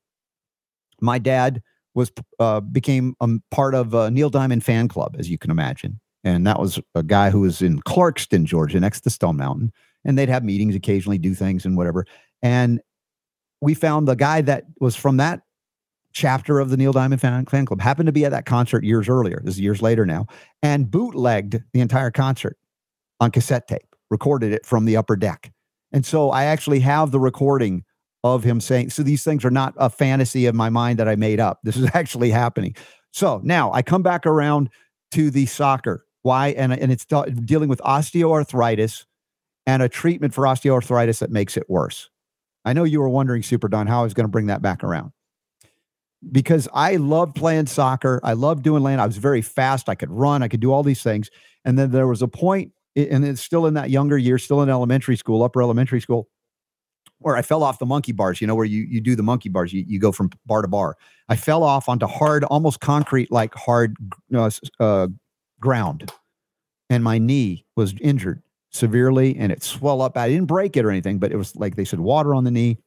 my dad was uh, became a part of a Neil Diamond fan club, as you can imagine, and that was a guy who was in Clarkston, Georgia, next to Stone Mountain, and they'd have meetings occasionally, do things and whatever. And we found the guy that was from that chapter of the Neil Diamond fan, fan club happened to be at that concert years earlier. This is years later now, and bootlegged the entire concert on cassette tape, recorded it from the upper deck. And so I actually have the recording of him saying, so these things are not a fantasy of my mind that I made up. This is actually happening. So now I come back around to the soccer. Why? And, and it's dealing with osteoarthritis and a treatment for osteoarthritis that makes it worse. I know you were wondering, Super Don, how I was going to bring that back around. Because I loved playing soccer. I loved doing land. I was very fast. I could run. I could do all these things. And then there was a point, and it's still in that younger year, still in elementary school, upper elementary school, where I fell off the monkey bars, you know, where you, you do the monkey bars, you, you go from bar to bar. I fell off onto hard, almost concrete like hard uh, uh, ground. And my knee was injured severely and it swelled up. I didn't break it or anything, but it was like they said, water on the knee.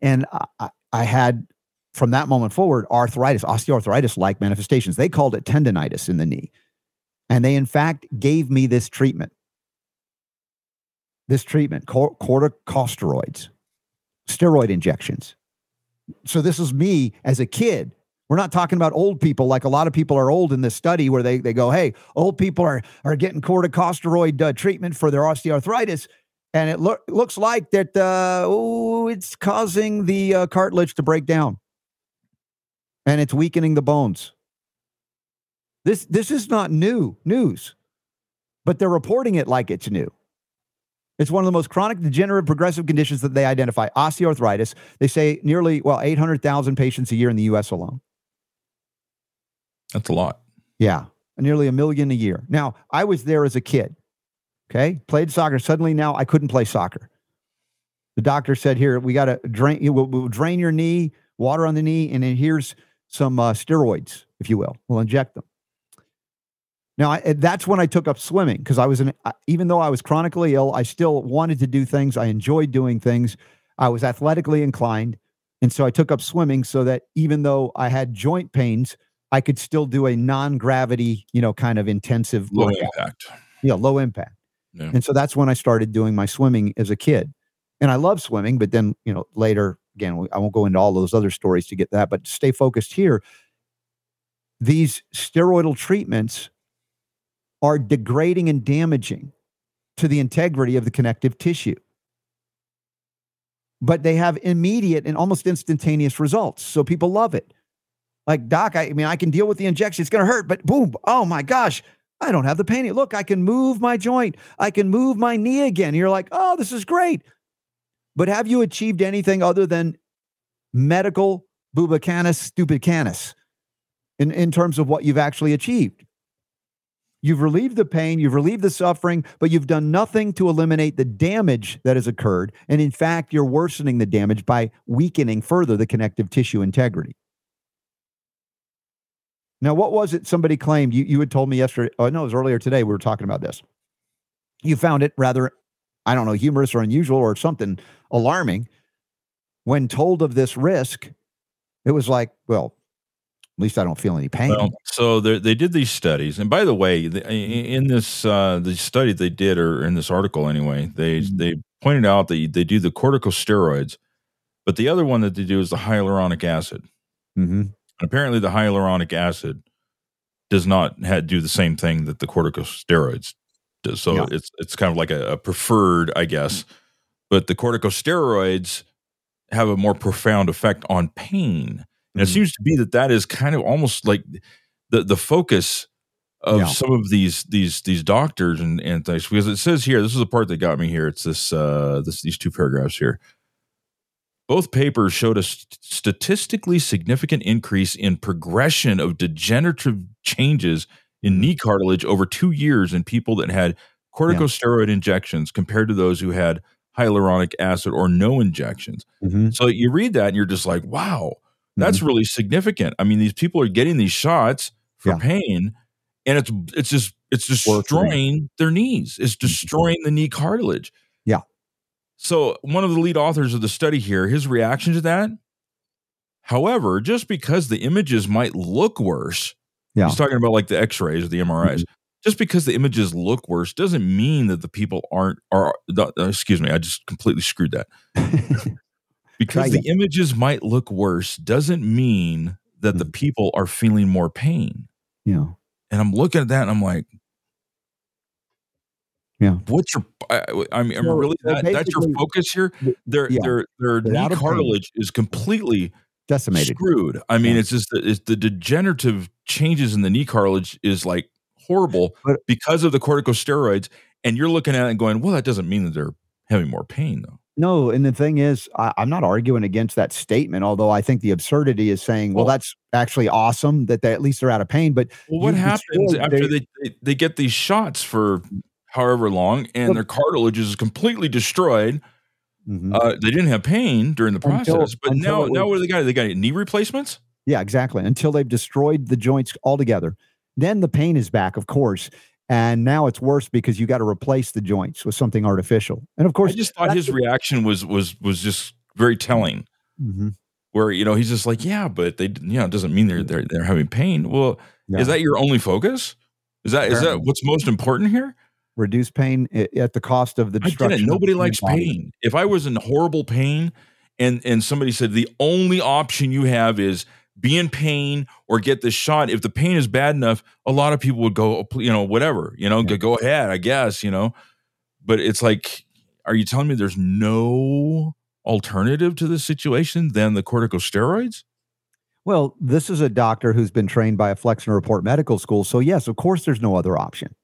And I, I had, from that moment forward, arthritis, osteoarthritis like manifestations. They called it tendonitis in the knee. And they, in fact, gave me this treatment this treatment, corticosteroids, steroid injections. So this is me as a kid. We're not talking about old people like a lot of people are old in this study where they, they go, hey, old people are, are getting corticosteroid uh, treatment for their osteoarthritis. And it lo- looks like that, uh, oh, it's causing the uh, cartilage to break down and it's weakening the bones. This, this is not new news, but they're reporting it like it's new. It's one of the most chronic degenerative progressive conditions that they identify osteoarthritis. They say nearly, well, 800,000 patients a year in the US alone. That's a lot. Yeah, nearly a million a year. Now, I was there as a kid. Okay, played soccer. Suddenly now I couldn't play soccer. The doctor said, "Here, we got to drain. We'll, we'll, drain your knee, water on the knee, and then here's some uh, steroids, if you will. We'll inject them." Now, I, that's when I took up swimming because I was an, even though I was chronically ill, I still wanted to do things. I enjoyed doing things. I was athletically inclined. And so I took up swimming so that even though I had joint pains, I could still do a non gravity, you know, kind of intensive low workout. impact. Yeah, low impact. Yeah. And so that's when I started doing my swimming as a kid. And I love swimming, but then, you know, later, again, I won't go into all those other stories to get that, but stay focused here. These steroidal treatments are degrading and damaging to the integrity of the connective tissue. But they have immediate and almost instantaneous results. So people love it. Like, doc, I, I mean, I can deal with the injection. It's going to hurt, but boom, oh my gosh, I don't have the pain. Look, I can move my joint. I can move my knee again. You're like, oh, this is great. But have you achieved anything other than medical bubacanus stupid canis in, in terms of what you've actually achieved? You've relieved the pain, you've relieved the suffering, but you've done nothing to eliminate the damage that has occurred. And in fact, you're worsening the damage by weakening further the connective tissue integrity. Now, what was it somebody claimed? You, you had told me yesterday. Oh, no, it was earlier today. We were talking about this. You found it rather, I don't know, humorous or unusual or something alarming. When told of this risk, it was like, well, at least I don't feel any pain. Well, so they did these studies, and by the way, in this uh, the study they did, or in this article anyway, they mm-hmm. they pointed out that they do the corticosteroids, but the other one that they do is the hyaluronic acid. Mm-hmm. Apparently, the hyaluronic acid does not have, do the same thing that the corticosteroids does. So yeah. it's it's kind of like a, a preferred, I guess. Mm-hmm. But the corticosteroids have a more profound effect on pain and it mm-hmm. seems to be that that is kind of almost like the the focus of yeah. some of these these these doctors and and things because it says here this is the part that got me here it's this uh this these two paragraphs here both papers showed a st- statistically significant increase in progression of degenerative changes in mm-hmm. knee cartilage over two years in people that had corticosteroid yeah. injections compared to those who had hyaluronic acid or no injections. Mm-hmm. So you read that and you're just like, wow, that's mm-hmm. really significant. I mean, these people are getting these shots for yeah. pain, and it's it's just it's destroying their knees. It's mm-hmm. destroying the knee cartilage. So one of the lead authors of the study here, his reaction to that. However, just because the images might look worse, yeah. he's talking about like the X-rays or the MRIs. Mm-hmm. Just because the images look worse doesn't mean that the people aren't. Are uh, excuse me, I just completely screwed that. because the images might look worse doesn't mean that the mm. people are feeling more pain. Yeah. And I'm looking at that and I'm like, yeah. What's your? I, I mean, so, really that, that's your focus here. Their yeah, their their knee cartilage is completely decimated, screwed. I mean, yeah. it's just the, it's the degenerative changes in the knee cartilage is like horrible but, because of the corticosteroids. And you're looking at it and going, well, that doesn't mean that they're having more pain though. No, and the thing is, I, am not arguing against that statement. Although I think the absurdity is saying, well, well that's actually awesome that they at least they're out of pain. But well, what happens after they, they, they get these shots for however long, and their cartilage is completely destroyed? Mm-hmm. Uh, they didn't have pain during the process, until, but until now, was, now what do they got? They got knee replacements. Yeah, exactly. Until they've destroyed the joints altogether, then the pain is back, of course, and now it's worse because you got to replace the joints with something artificial. And of course, I just thought his reaction was was was just very telling. Mm-hmm. Where you know he's just like, yeah, but they you know it doesn't mean they're they're they're having pain. Well, yeah. is that your only focus? Is that is that what's most important here? Reduce pain at the cost of the destruction. Nobody likes pain. If I was in horrible pain, and and somebody said the only option you have is be in pain or get this shot if the pain is bad enough a lot of people would go oh, you know whatever you know yeah. go ahead i guess you know but it's like are you telling me there's no alternative to this situation than the corticosteroids well this is a doctor who's been trained by a Flexner Report medical school so yes of course there's no other option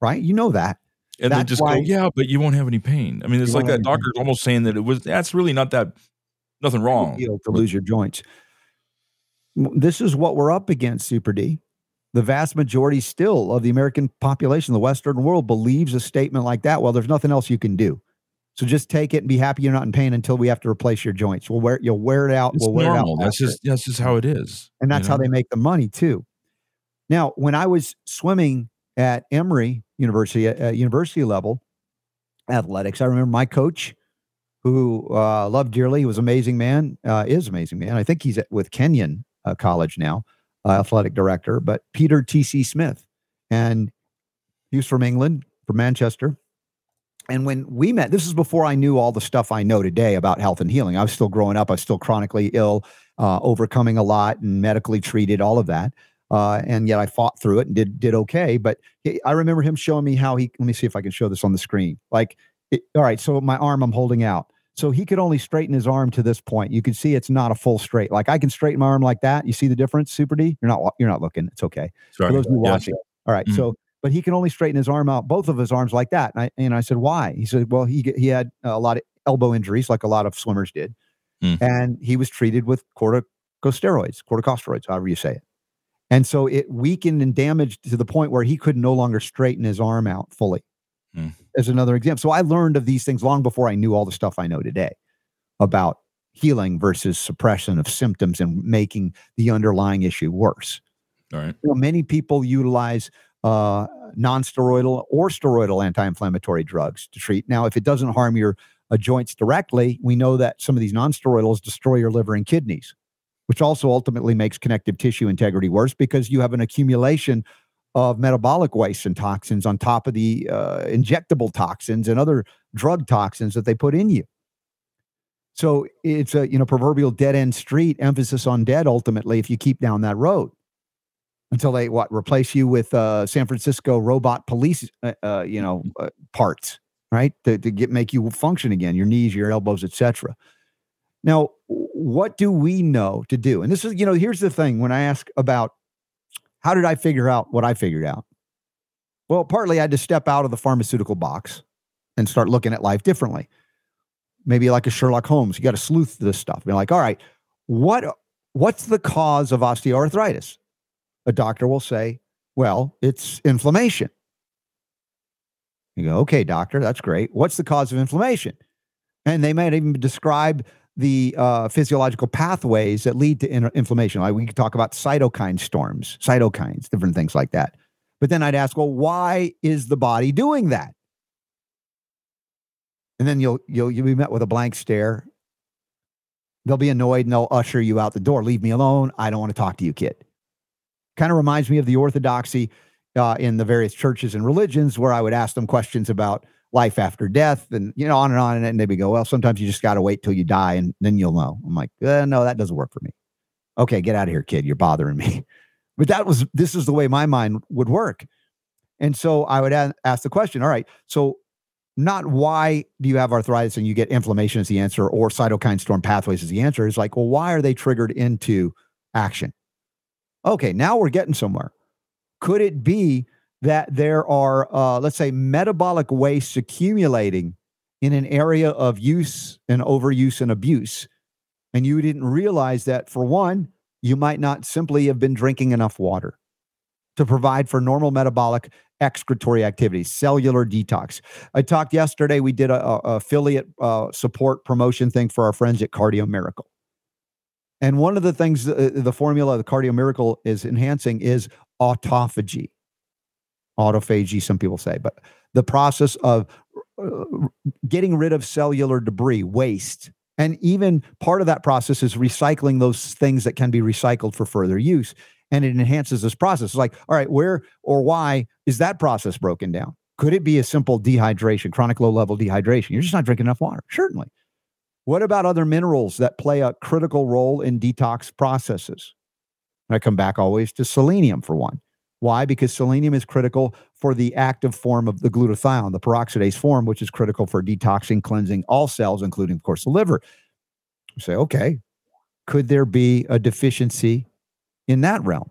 right you know that and that's they just go yeah but you won't have any pain i mean it's like that doctor's almost saying that it was that's really not that nothing wrong You to lose your joints this is what we're up against, Super D. The vast majority still of the American population, the Western world, believes a statement like that. Well, there's nothing else you can do. So just take it and be happy you're not in pain until we have to replace your joints. We'll wear you'll wear it out. It's we'll wear normal. it out. That's just that's just how it is. And that's you know? how they make the money too. Now, when I was swimming at Emory University at, university level athletics, I remember my coach who uh, loved dearly. He was amazing man. Uh, is amazing man. I think he's with Kenyon uh, College now, uh, athletic director, but Peter T.C. Smith. And he was from England, from Manchester. And when we met, this is before I knew all the stuff I know today about health and healing. I was still growing up. I was still chronically ill, uh, overcoming a lot and medically treated, all of that. Uh, and yet I fought through it and did did okay. But he, I remember him showing me how he. Let me see if I can show this on the screen. Like, it, all right, so my arm I'm holding out. So he could only straighten his arm to this point. You can see it's not a full straight. Like I can straighten my arm like that. You see the difference, Super D? You're not you're not looking. It's okay. Sorry. For those of you watching. All right, mm-hmm. So but he can only straighten his arm out, both of his arms like that. And I, and I said, why? He said, well, he he had a lot of elbow injuries, like a lot of swimmers did, mm. and he was treated with corticosteroids, corticosteroids, however you say it. And so it weakened and damaged to the point where he could no longer straighten his arm out fully mm. as another example. So I learned of these things long before I knew all the stuff I know today about healing versus suppression of symptoms and making the underlying issue worse. All right. You know, many people utilize uh, non-steroidal or steroidal anti-inflammatory drugs to treat. Now, if it doesn't harm your uh, joints directly, we know that some of these non-steroidals destroy your liver and kidneys, which also ultimately makes connective tissue integrity worse because you have an accumulation of metabolic waste and toxins on top of the uh, injectable toxins and other drug toxins that they put in you. So it's a you know proverbial dead end street, emphasis on dead. Ultimately, if you keep down that road, until they what replace you with uh, San Francisco robot police, uh, uh, you know, uh, parts, right? To, to get make you function again, your knees, your elbows, etc. Now, what do we know to do? And this is, you know, here's the thing: when I ask about how did I figure out what I figured out? Well, partly I had to step out of the pharmaceutical box and start looking at life differently. Maybe like a Sherlock Holmes, you got to sleuth this stuff. Be like, all right, what what's the cause of osteoarthritis? A doctor will say, well, it's inflammation. You go, okay, doctor, that's great. What's the cause of inflammation? And they might even describe the uh, physiological pathways that lead to in- inflammation. Like we could talk about cytokine storms, cytokines, different things like that. But then I'd ask, well, why is the body doing that? And then you'll you'll you'll be met with a blank stare. They'll be annoyed and they'll usher you out the door. Leave me alone. I don't want to talk to you, kid. Kind of reminds me of the orthodoxy uh, in the various churches and religions where I would ask them questions about life after death and you know on and on and they'd go well sometimes you just got to wait till you die and then you'll know. I'm like eh, no that doesn't work for me. Okay get out of here kid. You're bothering me. But that was this is the way my mind would work. And so i would ask the question all right so not why do you have arthritis and you get inflammation as the answer or cytokine storm pathways as the answer? Is like well why are they triggered into action? Okay now we're getting somewhere. Could it be that there are, uh, let's say, metabolic wastes accumulating in an area of use and overuse and abuse? And you didn't realize that, for one, you might not simply have been drinking enough water to provide for normal metabolic excretory activities, cellular detox. I talked yesterday, we did a, a affiliate uh, support promotion thing for our friends at Cardio Miracle. And one of the things, uh, the formula of the Cardio Miracle is enhancing is autophagy autophagy, some people say, but the process of uh, getting rid of cellular debris, waste. And even part of that process is recycling those things that can be recycled for further use. And it enhances this process. It's like, all right, where or why is that process broken down? Could it be a simple dehydration, chronic low level dehydration? You're just not drinking enough water. Certainly. What about other minerals that play a critical role in detox processes? And I come back always to selenium for one. Why? Because selenium is critical for the active form of the glutathione, the peroxidase form, which is critical for detoxing, cleansing all cells, including, of course, the liver. You say, okay, could there be a deficiency in that realm?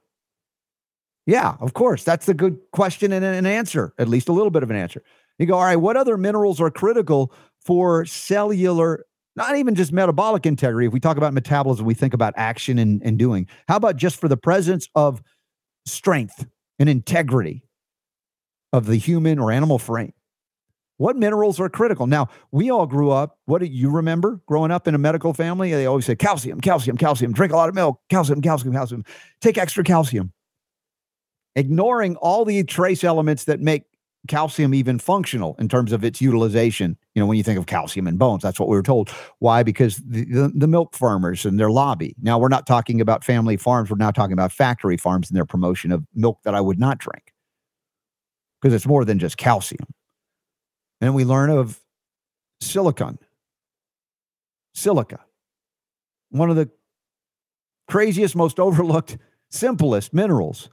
Yeah, of course. That's a good question and an answer, at least a little bit of an answer. You go, all right, what other minerals are critical for cellular, not even just metabolic integrity? If we talk about metabolism, we think about action and, and doing. How about just for the presence of strength, and integrity of the human or animal frame. What minerals are critical? Now, we all grew up, what do you remember growing up in a medical family? They always say calcium, calcium, calcium, drink a lot of milk, calcium, calcium, calcium, take extra calcium. Ignoring all the trace elements that make calcium even functional in terms of its utilization. You know, when you think of calcium in bones, that's what we were told. Why? Because the, the, the, milk farmers and their lobby. Now, we're not talking about family farms. We're now talking about factory farms and their promotion of milk that I would not drink because it's more than just calcium. And we learn of silicon, silica, one of the craziest, most overlooked, simplest minerals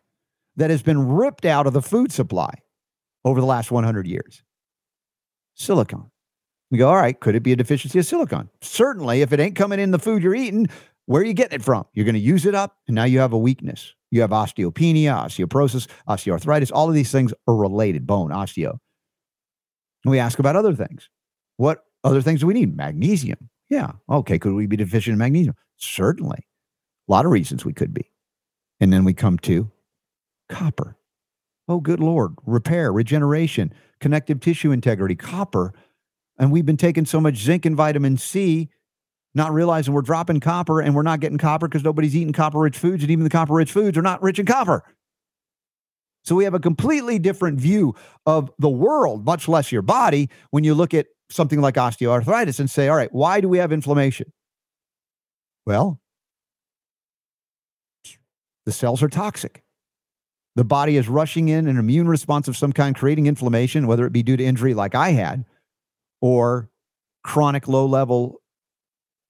that has been ripped out of the food supply over the last 100 years? Silicon. We go, all right, could it be a deficiency of silicon? Certainly, if it ain't coming in the food you're eating, where are you getting it from? You're going to use it up, and now you have a weakness. You have osteopenia, osteoporosis, osteoarthritis. All of these things are related bone, osteo. And we ask about other things. What other things do we need? Magnesium. Yeah. Okay. Could we be deficient in magnesium? Certainly. A lot of reasons we could be. And then we come to copper. Oh, good Lord. Repair, regeneration, connective tissue integrity, copper. And we've been taking so much zinc and vitamin C, not realizing we're dropping copper and we're not getting copper because nobody's eating copper rich foods. And even the copper rich foods are not rich in copper. So we have a completely different view of the world, much less your body, when you look at something like osteoarthritis and say, all right, why do we have inflammation? Well, the cells are toxic. The body is rushing in an immune response of some kind, creating inflammation, whether it be due to injury like I had or chronic low level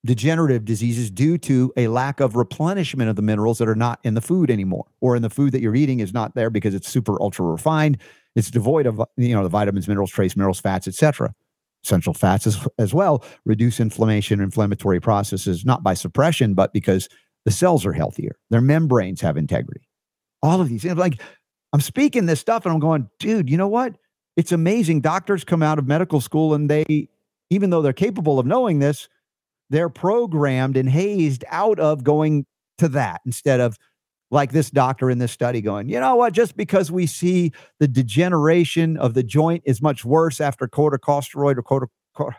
degenerative diseases due to a lack of replenishment of the minerals that are not in the food anymore or in the food that you're eating is not there because it's super ultra refined it's devoid of you know the vitamins minerals trace minerals fats etc essential fats as, as well reduce inflammation inflammatory processes not by suppression but because the cells are healthier. Their membranes have integrity all of these things. Like I'm speaking this stuff and I'm going, dude, you know what? It's amazing. Doctors come out of medical school and they, even though they're capable of knowing this, they're programmed and hazed out of going to that instead of like this doctor in this study going, you know what? Just because we see the degeneration of the joint is much worse after corticosteroid or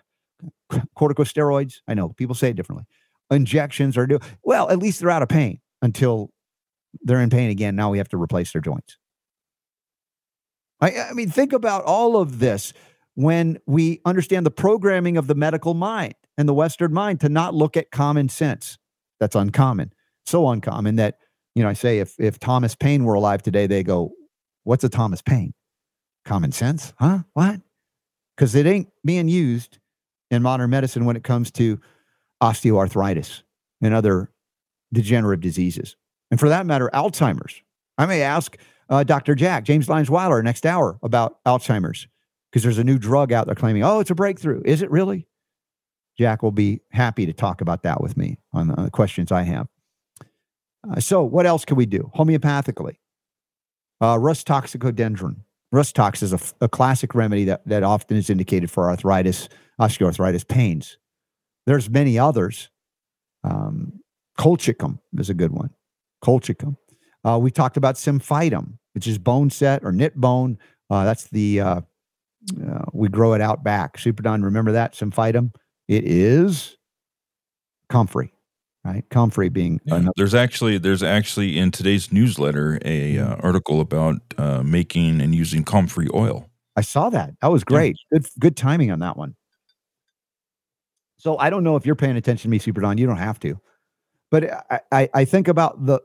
corticosteroids. I know people say it differently. Injections are new. Well, at least they're out of pain until they're in pain again. Now we have to replace their joints. I, I mean, think about all of this when we understand the programming of the medical mind and the Western mind to not look at common sense. That's uncommon. So uncommon that you know, I say if if Thomas Paine were alive today, they go, "What's a Thomas Paine? Common sense, huh? What?" Because it ain't being used in modern medicine when it comes to osteoarthritis and other degenerative diseases, and for that matter, Alzheimer's. I may ask uh, Dr. Jack James Lyons Weiler next hour about Alzheimer's because there's a new drug out there claiming, "Oh, it's a breakthrough." Is it really? Jack will be happy to talk about that with me on the questions I have. Uh, so, what else can we do homeopathically? Uh, Rhus toxicodendron. Rhus tox is a, a classic remedy that, that often is indicated for arthritis, osteoarthritis pains. There's many others. Um, colchicum is a good one. Colchicum. Uh, we talked about symphytum, which is bone set or knit bone. Uh, that's the uh, uh, we grow it out back. Super Don, remember that symphytum? It is comfrey right? Comfrey being yeah, another- there's actually there's actually in today's newsletter a mm-hmm. uh, article about uh, making and using comfrey oil. I saw that. That was great. Yeah. Good good timing on that one. So I don't know if you're paying attention to me, Super Don. You don't have to, but I, I, I think about the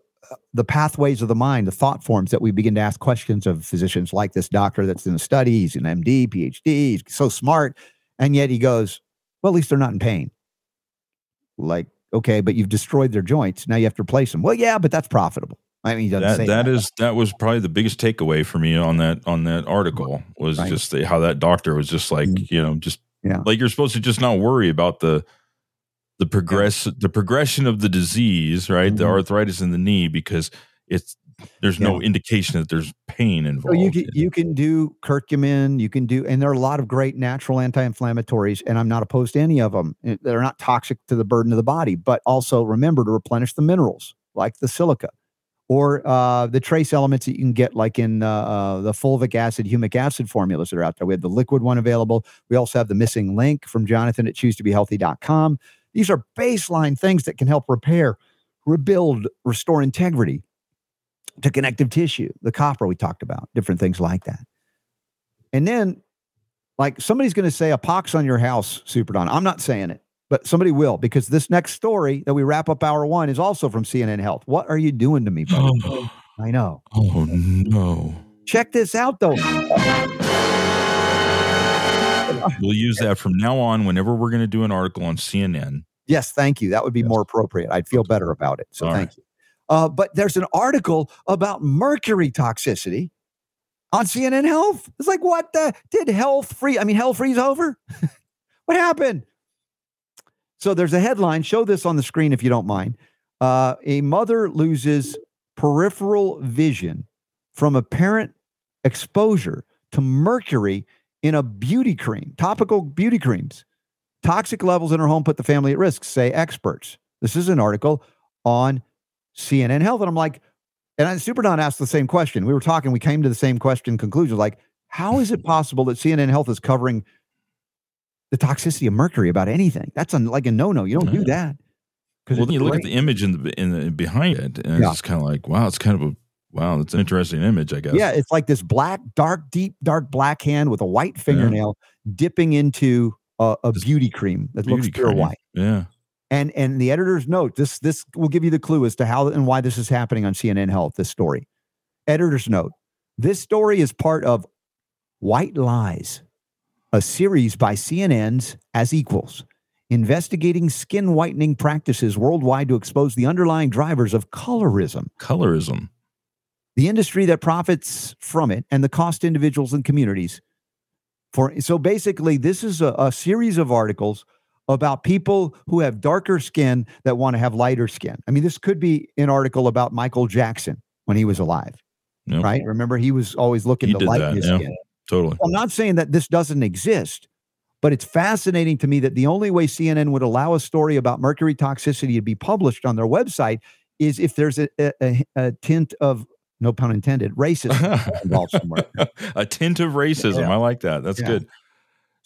the pathways of the mind, the thought forms that we begin to ask questions of physicians like this doctor that's in the study. He's an MD, PhD. He's so smart, and yet he goes, "Well, at least they're not in pain." Like Okay, but you've destroyed their joints. Now you have to replace them. Well, yeah, but that's profitable. I mean, that, that, that is that was probably the biggest takeaway for me on that on that article was right. just the, how that doctor was just like mm-hmm. you know just yeah. like you're supposed to just not worry about the the progress yeah. the progression of the disease right mm-hmm. the arthritis in the knee because it's there's yeah. no indication that there's pain involved. So you can you can do curcumin, you can do, and there are a lot of great natural anti-inflammatories, and I'm not opposed to any of them. They're not toxic to the burden of the body, but also remember to replenish the minerals like the silica or uh, the trace elements that you can get, like in uh, uh, the fulvic acid, humic acid formulas that are out there. We have the liquid one available. We also have the missing link from Jonathan at choose2behealthy.com. These are baseline things that can help repair, rebuild, restore integrity to connective tissue, the copper we talked about, different things like that. And then, like somebody's going to say a pox on your house, Super Don. I'm not saying it, but somebody will because this next story that we wrap up hour one is also from CNN Health. What are you doing to me, buddy? Oh, I know. Oh no. Check this out, though. We'll use that from now on whenever we're going to do an article on CNN. Yes, thank you. That would be yes. more appropriate. I'd feel better about it. So All thank right. you. Uh, but there's an article about mercury toxicity on CNN Health. It's like, what the? Did health free? I mean, hell freeze over? what happened? So there's a headline. Show this on the screen if you don't mind. Uh, a mother loses peripheral vision from apparent exposure to mercury in a beauty cream, topical beauty creams. Toxic levels in her home put the family at risk, say experts. This is an article on CNN Health. And I'm like, and Super Don asked the same question. We were talking, we came to the same question conclusion. Like, how is it possible that CNN Health is covering the toxicity of mercury about anything? That's un, like a no no. You don't do that. Well, then you great. look at the image in the, in the behind it, and yeah. it's kind of like, wow, it's kind of a wow, that's an interesting image, I guess. Yeah, it's like this black, dark, deep, dark black hand with a white fingernail yeah. dipping into a, a beauty cream that beauty looks pure cream. white. Yeah. And and the editor's note, this this will give you the clue as to how and why this is happening on CNN Health, this story. Editor's note. This story is part of White Lies, a series by CNN's As Equals, investigating skin whitening practices worldwide to expose the underlying drivers of colorism. Colorism. The industry that profits from it and the cost individuals and communities. For so basically, this is a, a series of articles about people who have darker skin that want to have lighter skin. I mean, this could be an article about Michael Jackson when he was alive, yep. right? Remember, he was always looking he to lighten his yeah, skin. Totally. I'm not saying that this doesn't exist, but it's fascinating to me that the only way CNN would allow a story about mercury toxicity to be published on their website is if there's a, a, a tint of no pun intended racism involved somewhere. a tint of racism. Yeah. I like that. That's yeah. good.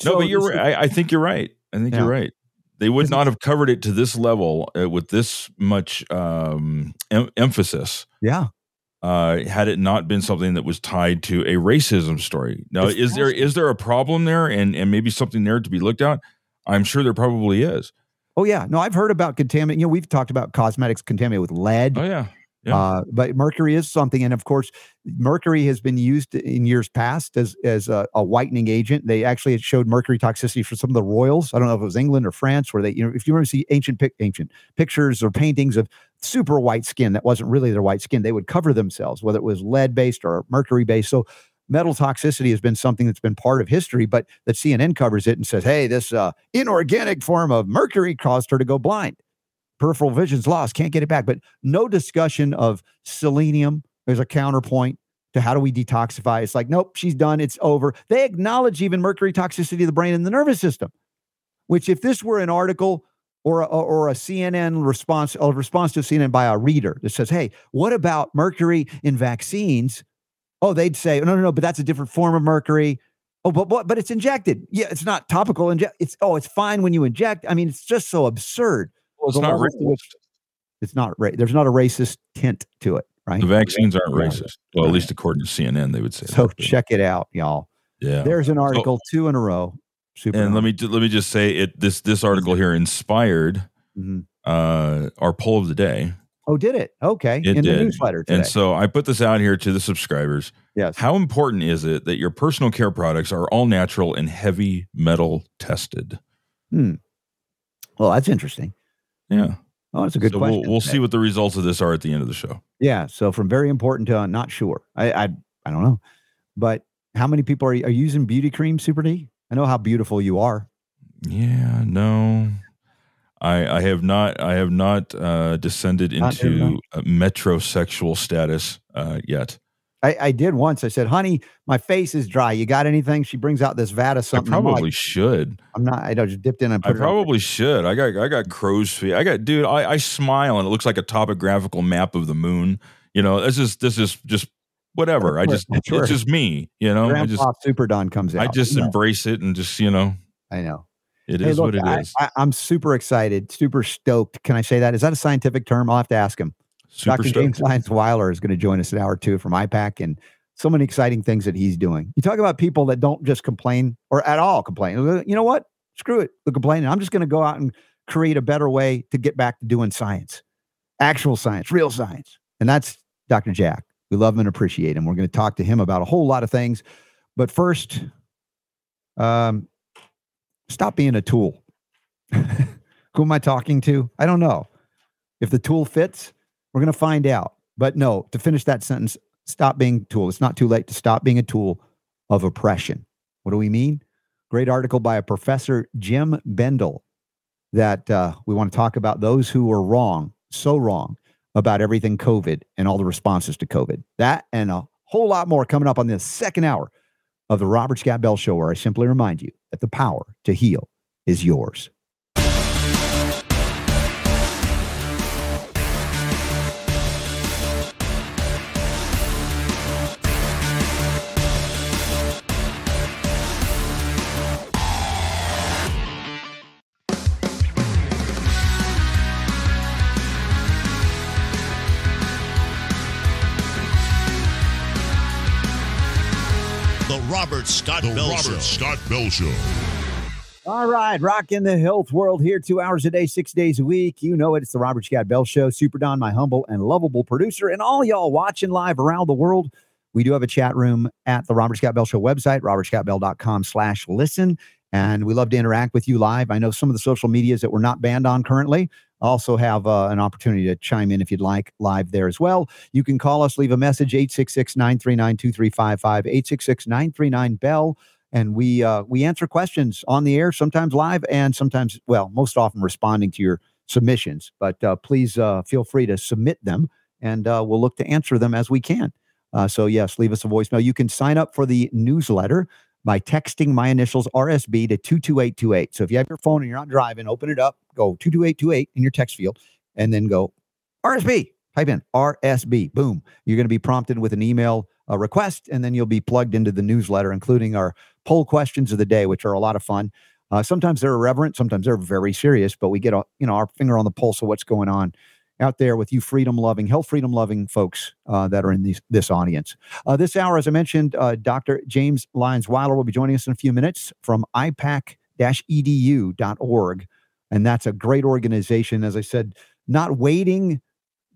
No, so but you're right. I, I, think you're right. I think yeah. you're right. They would not have covered it to this level uh, with this much um, em- emphasis. Yeah. Uh, had it not been something that was tied to a racism story. Now, it's is there is there a problem there, and and maybe something there to be looked at? I'm sure there probably is. Oh yeah, no, I've heard about contaminant. You know, we've talked about cosmetics contaminated with lead. Oh yeah, yeah. Uh, but mercury is something, and of course, mercury has been used in years past as as a, a, whitening agent. They actually showed mercury toxicity for some of the royals. I don't know if it was England or France, where they, you know, if you ever see ancient ancient pictures or paintings of super white skin that wasn't really their white skin, they would cover themselves, whether it was lead based or mercury based. So metal toxicity has been something that's been part of history, but that CNN covers it and says, "Hey, this uh, inorganic form of mercury caused her to go blind." Peripheral vision's lost, can't get it back. But no discussion of selenium. There's a counterpoint to how do we detoxify. It's like, nope, she's done. It's over. They acknowledge even mercury toxicity of the brain and the nervous system, which if this were an article or a, or a CNN response, a response to CNN by a reader that says, hey, what about mercury in vaccines? Oh, they'd say, oh, no, no, no, but that's a different form of mercury. Oh, but but, but it's injected. Yeah, it's not topical. Inject. It's oh, it's fine when you inject. I mean, it's just so absurd. It's not racist. It's not ra- There's not a racist tint to it, right? The vaccines aren't racist. Well, at least according to CNN, they would say. So that, check it out, y'all. Yeah. There's an article so, two in a row. Super and let me let me just say it. This this article here inspired mm-hmm. uh, our poll of the day. Oh, did it? Okay. It in did. the newsletter today. And so I put this out here to the subscribers. Yes. How important is it that your personal care products are all natural and heavy metal tested? Hmm. Well, that's interesting. Yeah. Oh, that's a good so question. We'll, we'll see what the results of this are at the end of the show. Yeah. So from very important to uh, not sure. I, I I don't know, but how many people are, are using beauty cream, Super D? I know how beautiful you are. Yeah. No. I, I have not I have not uh, descended not into metrosexual status uh, yet. I, I, did once. I said, "Honey, my face is dry. You got anything?" She brings out this vat of something. I probably like, should. I'm not. I know, just dipped in and I probably should. I got I got crow's feet. I got dude. I, I smile and it looks like a topographical map of the moon. You know, this is this is just whatever. I just sure. it's just me. You know, Grandpa I just Super Don comes out. I just embrace it and just you know. I know. It hey, is look, what it is. I, am super excited, super stoked. Can I say that? Is that a scientific term? I'll have to ask him. Super Dr. Stoked. James Lyons Weiler is going to join us an hour two from IPAK and so many exciting things that he's doing. You talk about people that don't just complain or at all complain. You know what? Screw it. The complaining. I'm just going to go out and create a better way to get back to doing science, actual science, real science. And that's Dr. Jack. We love him and appreciate him. We're going to talk to him about a whole lot of things. But first, um, stop being a tool. Who am I talking to? I don't know. If the tool fits, we're going to find out. But no, to finish that sentence, stop being a tool. It's not too late to stop being a tool of oppression. What do we mean? Great article by a professor, Jim Bendel, that uh, we want to talk about those who were wrong, so wrong about everything COVID and all the responses to COVID. That and a whole lot more coming up on this second hour of the Robert Scott Bell Show, where I simply remind you that the power to heal is yours. Robert Scott the Bell Robert Show. Scott Bell Show. All right, rocking the health world here, two hours a day, six days a week. You know it. It's the Robert Scott Bell Show. Super Don, my humble and lovable producer, and all y'all watching live around the world. We do have a chat room at the Robert Scott Bell Show website, robertscottbell.com slash listen. And we love to interact with you live. I know some of the social medias that we're not banned on currently also have uh, an opportunity to chime in if you'd like live there as well. You can call us, leave a message 866 939 2355, 866 939 Bell. And we uh, we answer questions on the air, sometimes live and sometimes, well, most often responding to your submissions. But uh, please uh, feel free to submit them and uh, we'll look to answer them as we can. Uh, so, yes, leave us a voicemail. You can sign up for the newsletter by texting my initials RSB to 22828. So if you have your phone and you're not driving, open it up, go 22828 in your text field, and then go RSB, Type in RSB. Boom. You're going to be prompted with an email a request, and then you'll be plugged into the newsletter, including our poll questions of the day, which are a lot of fun. Uh, sometimes they're irreverent, sometimes they're very serious, but we get a, you know our finger on the pulse of what's going on out there with you freedom loving, health freedom loving folks uh, that are in these, this audience. Uh, this hour, as I mentioned, uh, Dr. James Lyons Weiler will be joining us in a few minutes from ipak edu.org. And that's a great organization, as I said, not waiting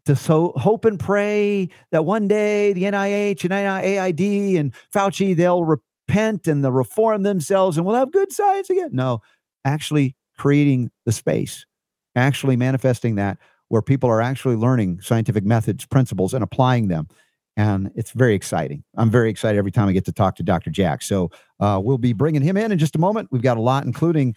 to so hope and pray that one day the NIH and AID and Fauci, they'll repent and they'll reform themselves and we'll have good science again. No, actually creating the space, actually manifesting that where people are actually learning scientific methods, principles, and applying them. And it's very exciting. I'm very excited every time I get to talk to Dr. Jack. So uh, we'll be bringing him in in just a moment. We've got a lot, including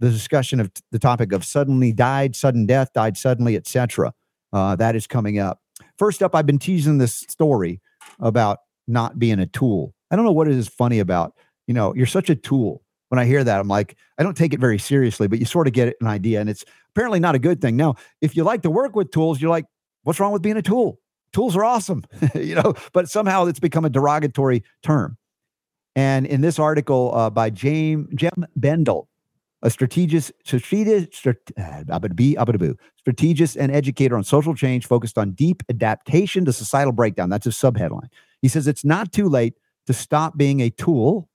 the discussion of the topic of suddenly died, sudden death, died suddenly, etc. Uh, that is coming up. First up, I've been teasing this story about not being a tool. I don't know what is funny about. You know, you're such a tool. When I hear that, I'm like, I don't take it very seriously, but you sort of get an idea. And it's apparently not a good thing. Now, if you like to work with tools, you're like, what's wrong with being a tool? Tools are awesome, you know, but somehow it's become a derogatory term. And in this article uh, by James Jem Bendell, a strategist, strategist, uh, strategist and educator on social change focused on deep adaptation to societal breakdown. That's a subheadline. He says it's not too late to stop being a tool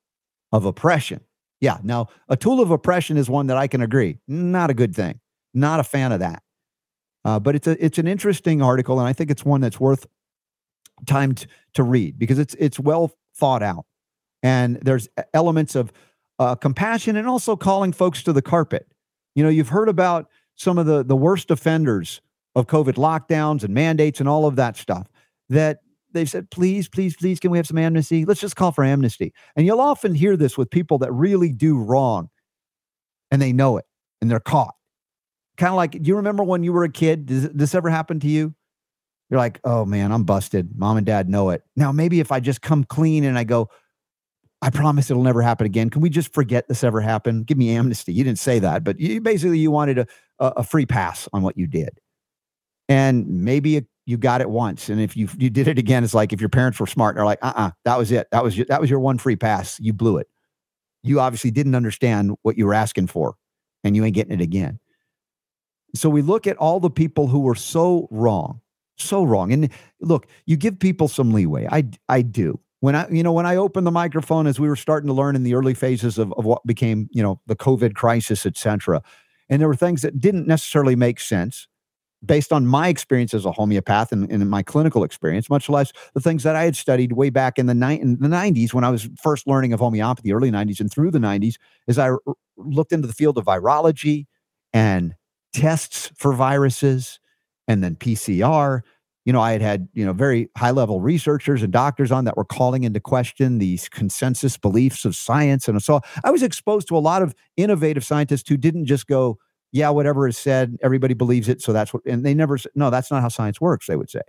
of oppression. Yeah, now a tool of oppression is one that I can agree, not a good thing. Not a fan of that. Uh, but it's a it's an interesting article, and I think it's one that's worth time t- to read because it's it's well thought out, and there's elements of uh, compassion and also calling folks to the carpet. You know, you've heard about some of the the worst offenders of COVID lockdowns and mandates and all of that stuff that they've said, please, please, please, can we have some amnesty? Let's just call for amnesty. And you'll often hear this with people that really do wrong and they know it and they're caught kind of like, do you remember when you were a kid? Does this ever happen to you? You're like, oh man, I'm busted. Mom and dad know it. Now, maybe if I just come clean and I go, I promise it'll never happen again. Can we just forget this ever happened? Give me amnesty. You didn't say that, but you basically you wanted a, a free pass on what you did. And maybe you got it once. And if you you did it again, it's like if your parents were smart, they're like, uh-uh, that was it. That was your, that was your one free pass. You blew it. You obviously didn't understand what you were asking for, and you ain't getting it again. So we look at all the people who were so wrong, so wrong. And look, you give people some leeway. I I do. When I, you know, when I opened the microphone as we were starting to learn in the early phases of, of what became, you know, the COVID crisis, et cetera. And there were things that didn't necessarily make sense based on my experience as a homeopath and, and my clinical experience, much less the things that I had studied way back in the, ni- in the 90s when I was first learning of homeopathy, early 90s and through the 90s, as I r- looked into the field of virology and tests for viruses and then PCR. You know, I had had, you know, very high level researchers and doctors on that were calling into question these consensus beliefs of science. And so I was exposed to a lot of innovative scientists who didn't just go, yeah, whatever is said, everybody believes it. So that's what, and they never, no, that's not how science works, they would say.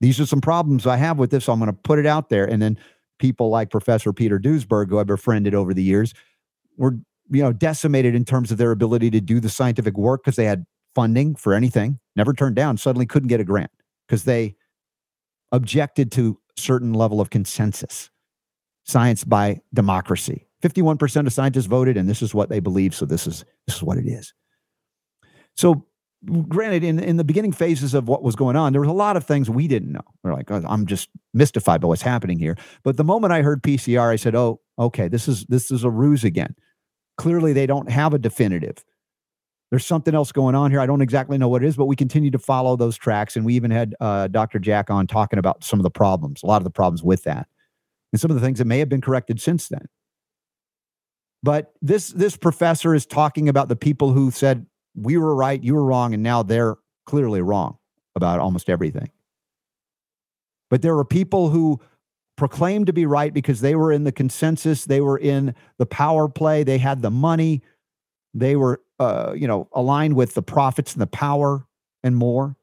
These are some problems I have with this. So I'm going to put it out there. And then people like Professor Peter Duesberg, who I've befriended over the years, were you know decimated in terms of their ability to do the scientific work because they had funding for anything never turned down suddenly couldn't get a grant because they objected to certain level of consensus science by democracy 51% of scientists voted and this is what they believe so this is this is what it is so granted in, in the beginning phases of what was going on there was a lot of things we didn't know we're like oh, i'm just mystified by what's happening here but the moment i heard pcr i said oh okay this is this is a ruse again Clearly, they don't have a definitive. There's something else going on here. I don't exactly know what it is, but we continue to follow those tracks. And we even had uh, Dr. Jack on talking about some of the problems, a lot of the problems with that, and some of the things that may have been corrected since then. But this this professor is talking about the people who said we were right, you were wrong, and now they're clearly wrong about almost everything. But there were people who proclaimed to be right because they were in the consensus, they were in the power play, they had the money, they were, uh, you know, aligned with the profits and the power and more.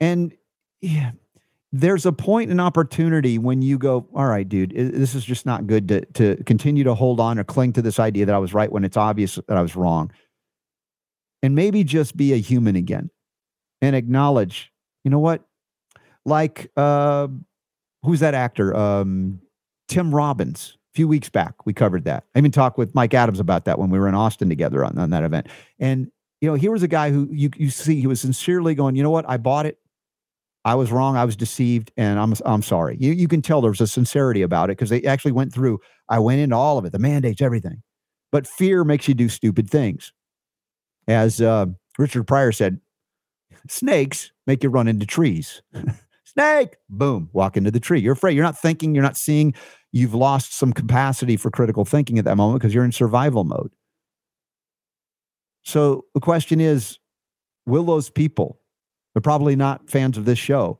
And yeah, there's a point in opportunity when you go, all right, dude, this is just not good to to continue to hold on or cling to this idea that I was right when it's obvious that I was wrong. And maybe just be a human again and acknowledge, you know what? Like, uh, who's that actor? Um, Tim Robbins. A few weeks back, we covered that. I even talked with Mike Adams about that when we were in Austin together on, on that event. And you know, here was a guy who you you see he was sincerely going, you know what? I bought it. I was wrong. I was deceived, and I'm I'm sorry. You you can tell there was a sincerity about it because they actually went through. I went into all of it, the mandates, everything. But fear makes you do stupid things. As uh, Richard Pryor said, snakes make you run into trees. Snake, boom, walk into the tree. You're afraid. You're not thinking. You're not seeing you've lost some capacity for critical thinking at that moment because you're in survival mode. So the question is will those people, they're probably not fans of this show,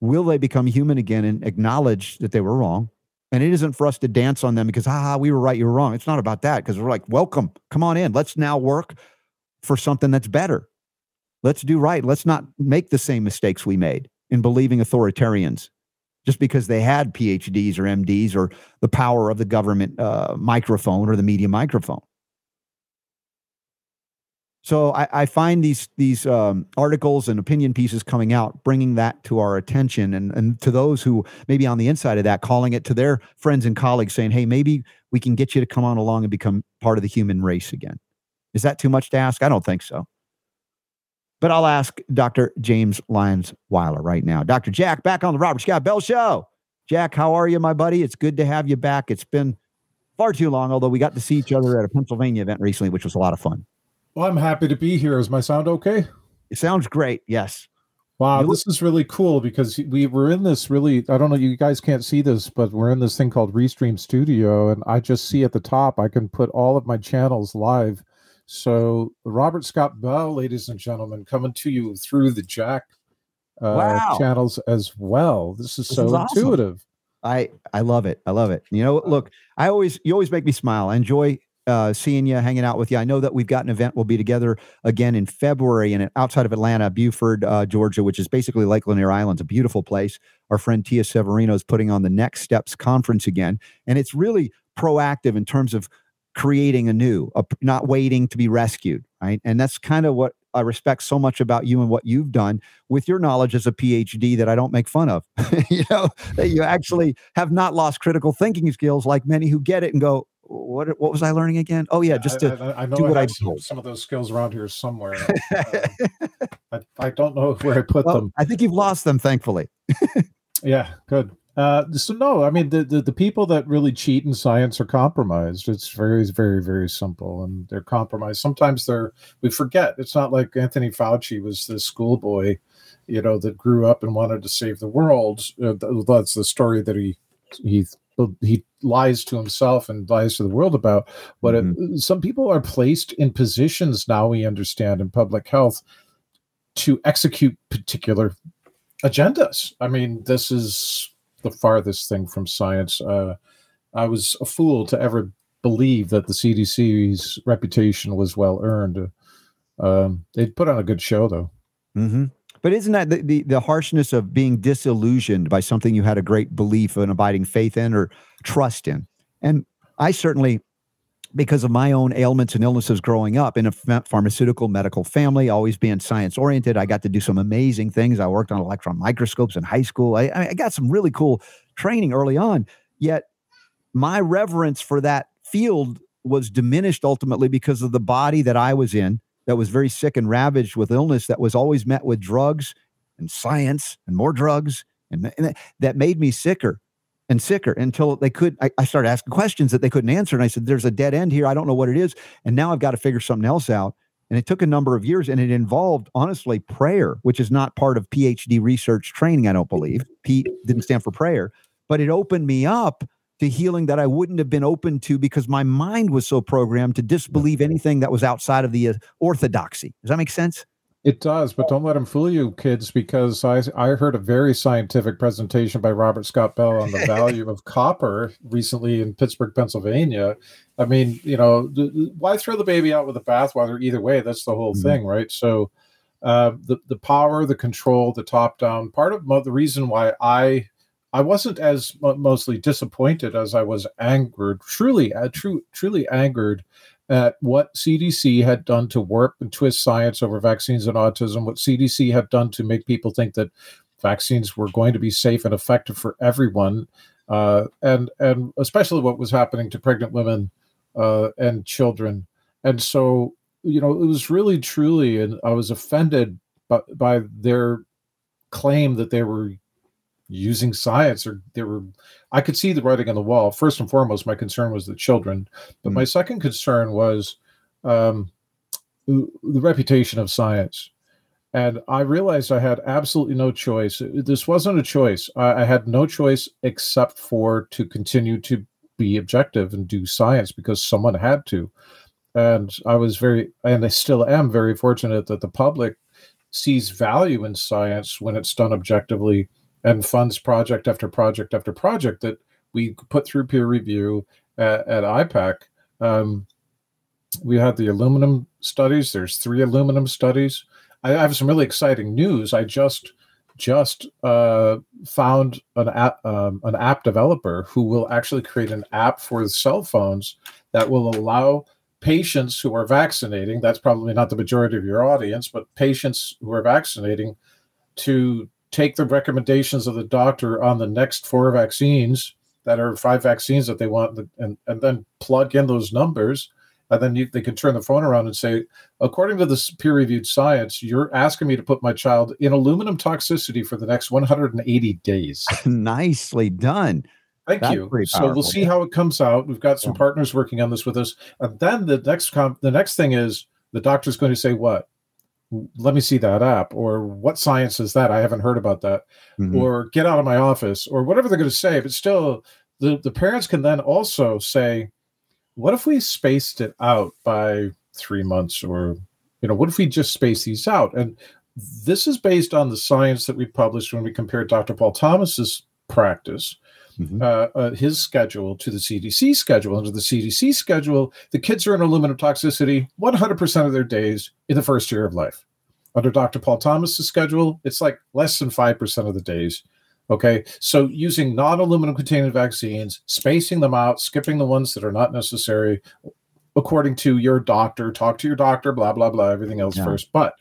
will they become human again and acknowledge that they were wrong? And it isn't for us to dance on them because, ha, we were right, you were wrong. It's not about that because we're like, welcome, come on in. Let's now work for something that's better. Let's do right. Let's not make the same mistakes we made in believing authoritarians just because they had PhDs or MDs or the power of the government uh, microphone or the media microphone. So I, I find these these um, articles and opinion pieces coming out, bringing that to our attention, and and to those who maybe on the inside of that, calling it to their friends and colleagues, saying, "Hey, maybe we can get you to come on along and become part of the human race again." Is that too much to ask? I don't think so. But I'll ask Dr. James Lyons Weiler right now. Dr. Jack, back on the Robert Scott Bell Show. Jack, how are you, my buddy? It's good to have you back. It's been far too long, although we got to see each other at a Pennsylvania event recently, which was a lot of fun. Well, I'm happy to be here. Is my sound okay? It sounds great. Yes. Wow, this is really cool because we were in this really. I don't know, you guys can't see this, but we're in this thing called Restream Studio, and I just see at the top I can put all of my channels live so, Robert Scott Bell, ladies and gentlemen, coming to you through the Jack uh, wow. channels as well. This is this so is awesome. intuitive. I I love it. I love it. You know, look, I always you always make me smile. I enjoy uh, seeing you, hanging out with you. I know that we've got an event. We'll be together again in February and outside of Atlanta, Buford, uh, Georgia, which is basically Lake Lanier Island. It's a beautiful place. Our friend Tia Severino is putting on the Next Steps conference again, and it's really proactive in terms of creating anew, a, not waiting to be rescued, right? And that's kind of what I respect so much about you and what you've done with your knowledge as a PhD that I don't make fun of. you know, that you actually have not lost critical thinking skills like many who get it and go, what what was I learning again? Oh yeah, just to I, I, I know do what I, some, some, of those skills around here somewhere. uh, I, I don't know where I put well, them. I think you've lost them, thankfully. yeah, good. Uh, so no, I mean the, the, the people that really cheat in science are compromised. It's very very very simple, and they're compromised. Sometimes they're we forget. It's not like Anthony Fauci was the schoolboy, you know, that grew up and wanted to save the world. Uh, that's the story that he he he lies to himself and lies to the world about. But mm-hmm. it, some people are placed in positions now we understand in public health to execute particular agendas. I mean, this is the farthest thing from science. Uh, I was a fool to ever believe that the CDC's reputation was well earned. Um, they put on a good show, though. Mm-hmm. But isn't that the, the, the harshness of being disillusioned by something you had a great belief and abiding faith in or trust in? And I certainly because of my own ailments and illnesses growing up in a pharmaceutical medical family, always being science oriented. I got to do some amazing things. I worked on electron microscopes in high school. I, I got some really cool training early on. Yet my reverence for that field was diminished ultimately because of the body that I was in that was very sick and ravaged with illness that was always met with drugs and science and more drugs and, and that made me sicker and sicker until they could I, I, started asking questions that they couldn't answer. And i said there's a dead end here. I don't know what it is. And now i've got to figure something else out. And it took a number of years and it involved honestly prayer which is not part of phd research training i don't believe. P didn't stand for prayer. But it opened me up to healing that i wouldn't have been open to because my mind was so programmed to disbelieve anything that was outside of the uh, orthodoxy. Does that make sense it does, but don't let them fool you, kids, because I I heard a very scientific presentation by Robert Scott Bell on the value of copper recently in Pittsburgh, Pennsylvania. I mean, you know, why throw the baby out with the bathwater? Either way, that's the whole mm-hmm. thing, right? So, uh, the the power, the control, the top down. Part of the reason why I I wasn't as mostly disappointed as I was angered, truly, uh, true, truly angered at what CDC had done to warp and twist science over vaccines and autism, what CDC had done to make people think that vaccines were going to be safe and effective for everyone, uh, and and especially what was happening to pregnant women uh, and children. And so, you know, it was really truly, and I was offended by, by their claim that they were using science or they were i could see the writing on the wall. First and foremost my concern was the children but mm. my second concern was um, the reputation of science. And i realized i had absolutely no choice. This wasn't a choice. I, I had no choice except for to continue to be objective and do science because someone had to. And i was very and i still am very fortunate that the public sees value in science when it's done objectively and funds project after project after project that we put through peer review at, at IPAK. Um, we had the aluminum studies. There's three aluminum studies. I have some really exciting news. I just just uh, found an app um, an app developer who will actually create an app for cell phones that will allow patients who are vaccinating. That's probably not the majority of your audience, but patients who are vaccinating to take the recommendations of the doctor on the next four vaccines that are five vaccines that they want and, and then plug in those numbers and then you, they can turn the phone around and say according to this peer-reviewed science you're asking me to put my child in aluminum toxicity for the next 180 days. Nicely done. Thank That's you. so we'll see how it comes out. We've got some yeah. partners working on this with us. And then the next com- the next thing is the doctor's going to say what let me see that app or what science is that? I haven't heard about that. Mm-hmm. or get out of my office or whatever they're going to say but still the, the parents can then also say what if we spaced it out by three months? Or you know what if we just space these out? And this is based on the science that we published when we compared dr paul thomas's practice mm-hmm. uh, uh, his schedule to the CDC schedule. Under the CDC schedule, the kids are in aluminum toxicity 100% of their days in the first year of life. Under Dr. Paul Thomas's schedule, it's like less than 5% of the days. Okay. So using non aluminum containing vaccines, spacing them out, skipping the ones that are not necessary according to your doctor, talk to your doctor, blah, blah, blah, everything else yeah. first. But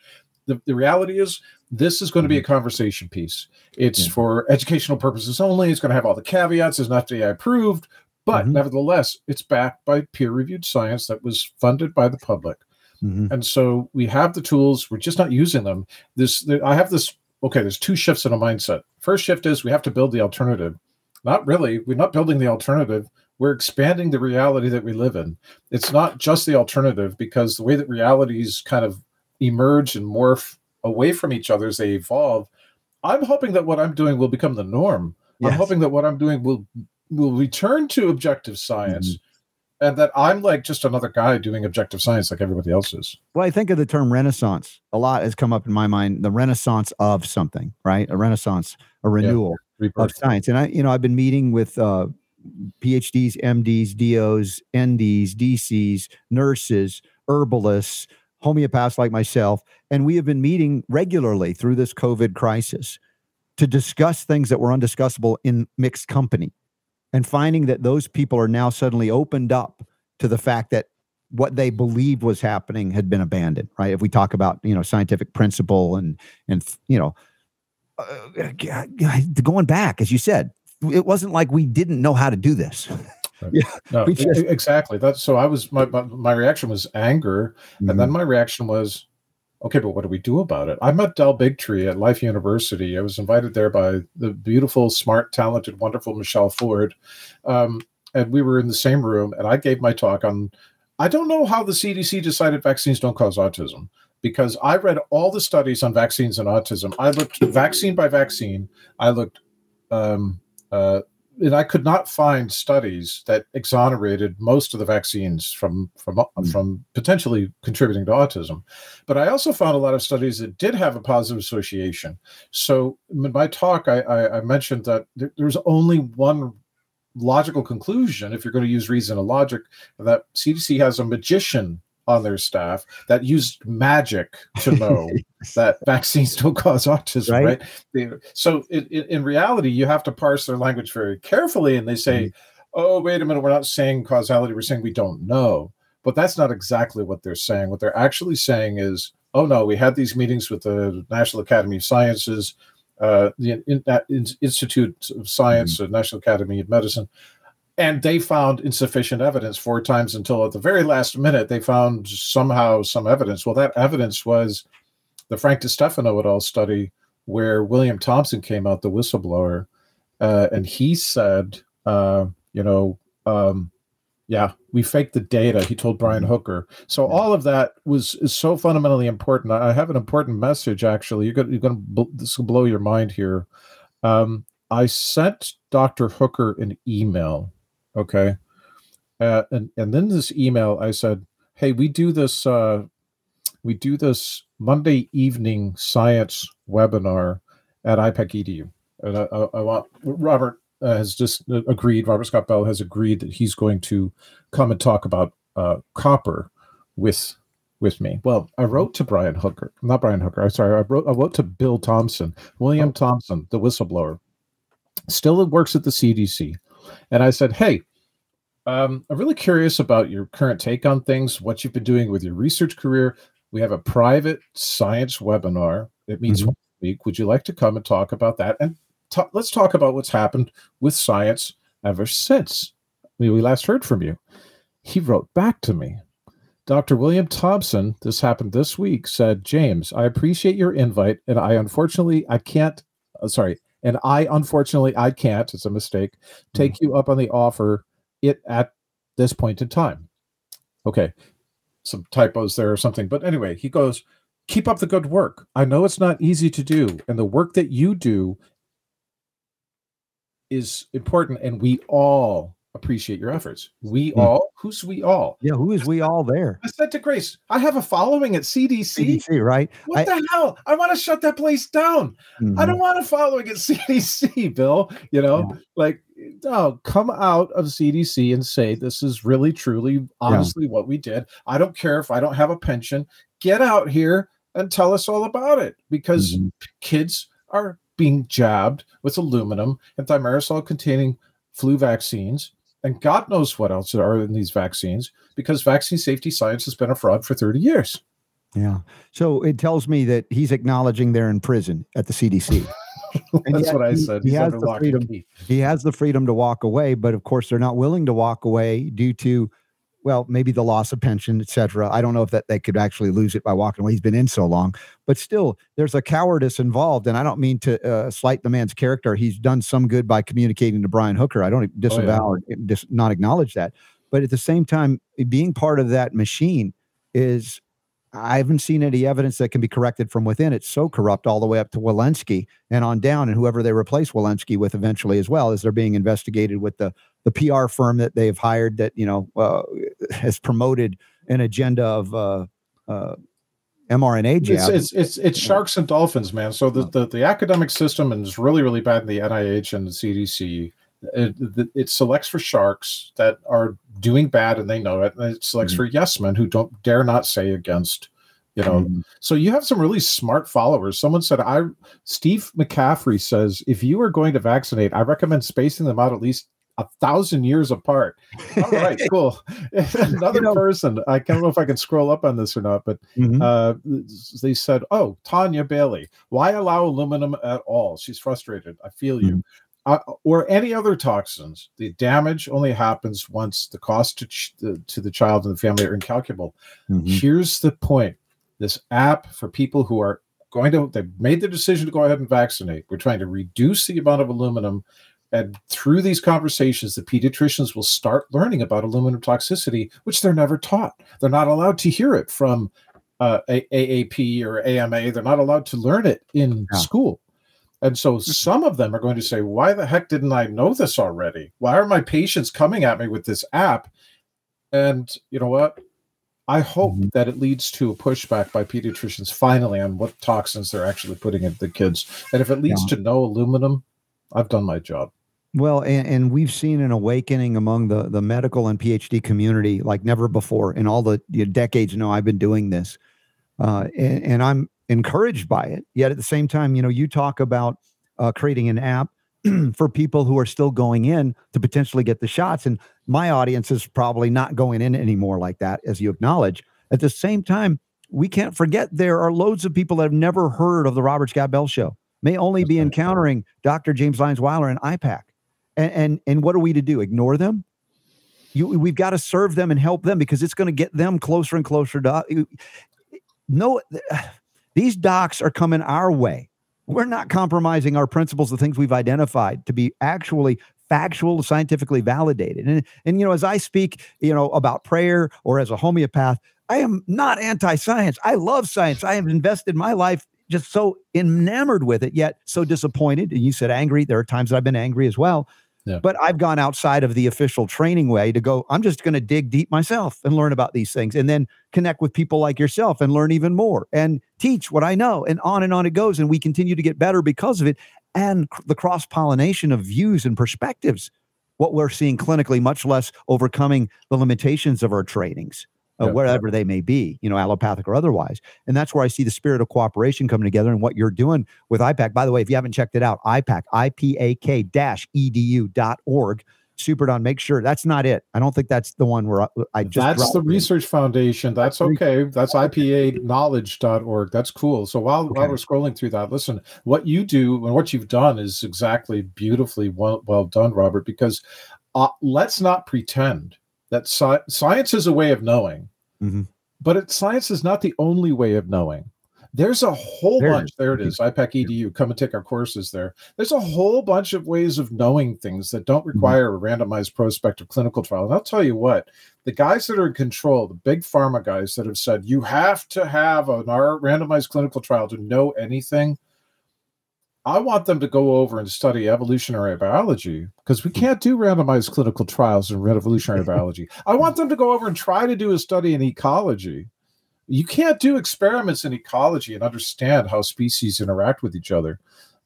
the, the reality is this is going to be a mm-hmm. conversation piece. It's yeah. for educational purposes only. It's going to have all the caveats. It's not FDA approved, but mm-hmm. nevertheless, it's backed by peer reviewed science that was funded by the public. Mm-hmm. And so we have the tools. We're just not using them. This I have this. Okay, there's two shifts in a mindset. First shift is we have to build the alternative. Not really. We're not building the alternative. We're expanding the reality that we live in. It's not just the alternative because the way that realities kind of emerge and morph away from each other as they evolve. I'm hoping that what I'm doing will become the norm. Yes. I'm hoping that what I'm doing will will return to objective science. Mm-hmm and that I'm like just another guy doing objective science like everybody else is. Well, I think of the term renaissance. A lot has come up in my mind, the renaissance of something, right? A renaissance, a renewal yeah, of science. And I, you know, I've been meeting with uh, PhDs, MDs, DOs, NDs, DCs, nurses, herbalists, homeopaths like myself, and we have been meeting regularly through this COVID crisis to discuss things that were undiscussable in mixed company and finding that those people are now suddenly opened up to the fact that what they believed was happening had been abandoned right? If we talk about you know scientific principle and and you know uh, going back as you said it wasn't like we didn't know how to do this yeah, no, just, exactly. That's so. I was my, my, my reaction was anger, mm-hmm. and then mm-hmm. my reaction was, okay, but what do we do about it? I met Del Bigtree at Life University. I was invited there by the beautiful, smart, talented, wonderful Michelle Ford, um, and we were in the same room. And I gave my talk on. I don't know how the CDC decided vaccines don't cause autism because I read all the studies on vaccines and autism. I looked vaccine by vaccine. I looked um, uh, and I could not find studies that exonerated most of the vaccines from from mm. from potentially contributing to autism. But I also found a lot of studies that did have a positive association. So in my talk, I, I, I mentioned that there, there's only one logical conclusion if you're going to use reason and logic that CDC has a magician on their staff that used magic to know that vaccines don't cause autism, right? right? so it, it, in reality, you have to parse their language very carefully. And they say, mm-hmm. oh, wait a minute, we're not saying causality, we're saying we don't know. but that's not exactly what they're saying. What they're actually saying is, oh no, we had these meetings with the National Academy of Sciences, uh, the in, in, Institute of Science, mm-hmm. National Academy of Medicine, and they found insufficient evidence four times until at the very last minute they found somehow some evidence. Well, that evidence was the Frank DeStefano et al. study where William Thompson came out, the whistleblower, uh, and he said, uh, you know, um, yeah, we faked the data. He told Brian mm-hmm. Hooker. So all of that was is so fundamentally important. I have an important message. Actually, you're going you're to this will blow your mind here. Um, I sent Dr. Hooker an email. Okay, uh, and and then this email I said, hey, we do this. Uh, we do this Monday evening science webinar at IPAK EDU. And I, I, I want Robert uh, has just agreed, Robert Scott Bell has agreed that he's going to come and talk about uh, copper with with me. Well, I wrote to Brian Hooker, not Brian Hooker. I'm sorry. I wrote I wrote to Bill Thompson, William oh. Thompson, the whistleblower, still works at the CDC, and I said, "Hey, um, I'm really curious about your current take on things, what you've been doing with your research career. We have a private science webinar. It meets mm-hmm. week. Would you like to come and talk about that? And t- let's talk about what's happened with science ever since we last heard from you. He wrote back to me. Dr. William Thompson, this happened this week, said, James, I appreciate your invite, and I unfortunately I can't uh, sorry, and I unfortunately I can't, it's a mistake, take mm-hmm. you up on the offer it at this point in time. Okay some typos there or something. But anyway, he goes, keep up the good work. I know it's not easy to do, and the work that you do is important, and we all appreciate your efforts. We mm. all, who's we all? Yeah, who is we all there? I said to Grace, I have a following at CDC. CDC, right? What I, the hell? I want to shut that place down. Mm-hmm. I don't want a following at CDC, Bill. You know, yeah. like no, come out of CDC and say this is really, truly, honestly yeah. what we did. I don't care if I don't have a pension. Get out here and tell us all about it because mm-hmm. kids are being jabbed with aluminum and thimerosal containing flu vaccines and God knows what else are in these vaccines because vaccine safety science has been a fraud for 30 years. Yeah. So it tells me that he's acknowledging they're in prison at the CDC. That's what I said. He, he has the freedom. He has the freedom to walk away, but of course they're not willing to walk away due to, well, maybe the loss of pension, etc. I don't know if that they could actually lose it by walking away. He's been in so long, but still, there's a cowardice involved, and I don't mean to uh, slight the man's character. He's done some good by communicating to Brian Hooker. I don't disavow oh, yeah. or dis- not acknowledge that, but at the same time, being part of that machine is I haven't seen any evidence that can be corrected from within. It's so corrupt all the way up to Walensky and on down, and whoever they replace Walensky with eventually as well, as they're being investigated with the the PR firm that they've hired that you know uh, has promoted an agenda of uh, uh, mRNA jab. It's, it's, it's it's sharks and dolphins, man. So the, the the academic system is really really bad in the NIH and the CDC. It, it, selects for sharks that are doing bad and they know it, and it selects mm-hmm. for yes men who don't dare not say against. You know, mm-hmm. so you have some really smart followers. Someone said, "I." Steve McCaffrey says, if you are going to vaccinate, I recommend spacing them out at least a thousand years apart. All right, cool. Another you know, person, I don't know if I can scroll up on this or not, but mm-hmm. uh, they said, "Oh, Tanya Bailey, why allow aluminum at all?" She's frustrated. I feel you. Mm-hmm uh, or any other toxins, the damage only happens once the cost to, ch- the, to the child and the family are incalculable. Mm-hmm. Here's the point this app for people who are going to, they've made the decision to go ahead and vaccinate. We're trying to reduce the amount of aluminum. And through these conversations, the pediatricians will start learning about aluminum toxicity, which they're never taught. They're not allowed to hear it from uh, AAP or AMA. They're not allowed to learn it in yeah. school. And so mm-hmm. some of them are going to say, Why the heck didn't I know this already? Why are my patients coming at me with this app? And you know what? I hope mm-hmm. that it leads to a pushback by pediatricians finally on what toxins they're actually putting into the kids. And if it leads yeah. to no aluminum, I've done my job. Well, and, and, we've seen an awakening among the, the medical and PhD community like never before in all the you know, decades. Know, I've been doing this, uh, and, and, I'm encouraged by it. Yet at the same time, you know, you talk about uh, creating an app for people who are still going in to potentially get the shots. And my audience is probably not going in anymore like that, as you acknowledge. At the same time, we can't forget there are loads of people that have never heard of the Robert Scott Bell Show, may only be encountering Dr. James Lyons Weiler and IPAK. And, and and what are we to do? Ignore them? You, we've got to serve them and help them because it's going to get them closer and closer to. No, these docs are coming our way. We're not compromising our principles, the things we've identified to be actually factual, scientifically validated. And and you know, as I speak, you know, about prayer or as a homeopath, I am not anti-science. I love science. I have invested my life just so enamored with it, yet so disappointed. And you said angry. There are times that I've been angry as well. But I've gone outside of the official training way to go, I'm just going to dig deep myself and learn about these things and then connect with people like yourself and learn even more and teach what I know. And on and on it goes. And we continue to get better because of it. And the cross pollination of views and perspectives, what we're seeing clinically, much less overcoming the limitations of our trainings uh, wherever they may be, you know, allopathic or otherwise. And that's where I see the spirit of cooperation coming together and what you're doing with IPAK. By the way, if you haven't checked it out, IPAK, I-P-A-K dash edu dot org. Super Don, make sure that's not it. I don't think that's the one where I, I just. That's the Research in. Foundation. That's okay. That's IPA-knowledge.org. That's cool. So while, okay. while we're scrolling through that, listen, what you do and what you've done is exactly beautifully well, well done, Robert, because uh, let's not pretend that sci- science is a way of knowing, mm-hmm. but it, science is not the only way of knowing. There's a whole there bunch. It there it is. IPAK EDU. Come and take our courses there. There's a whole bunch of ways of knowing things that don't mm-hmm. require mm-hmm. a randomized prospective clinical trial. And I'll tell you what, the guys that are in control, the big pharma guys that have said you have to have a randomized clinical trial to know anything, I want them to go over and study evolutionary biology because we can't do randomized clinical trials in evolutionary biology. I want them to go over and try to do a study in ecology. You can't do experiments in ecology and understand how species interact with each other.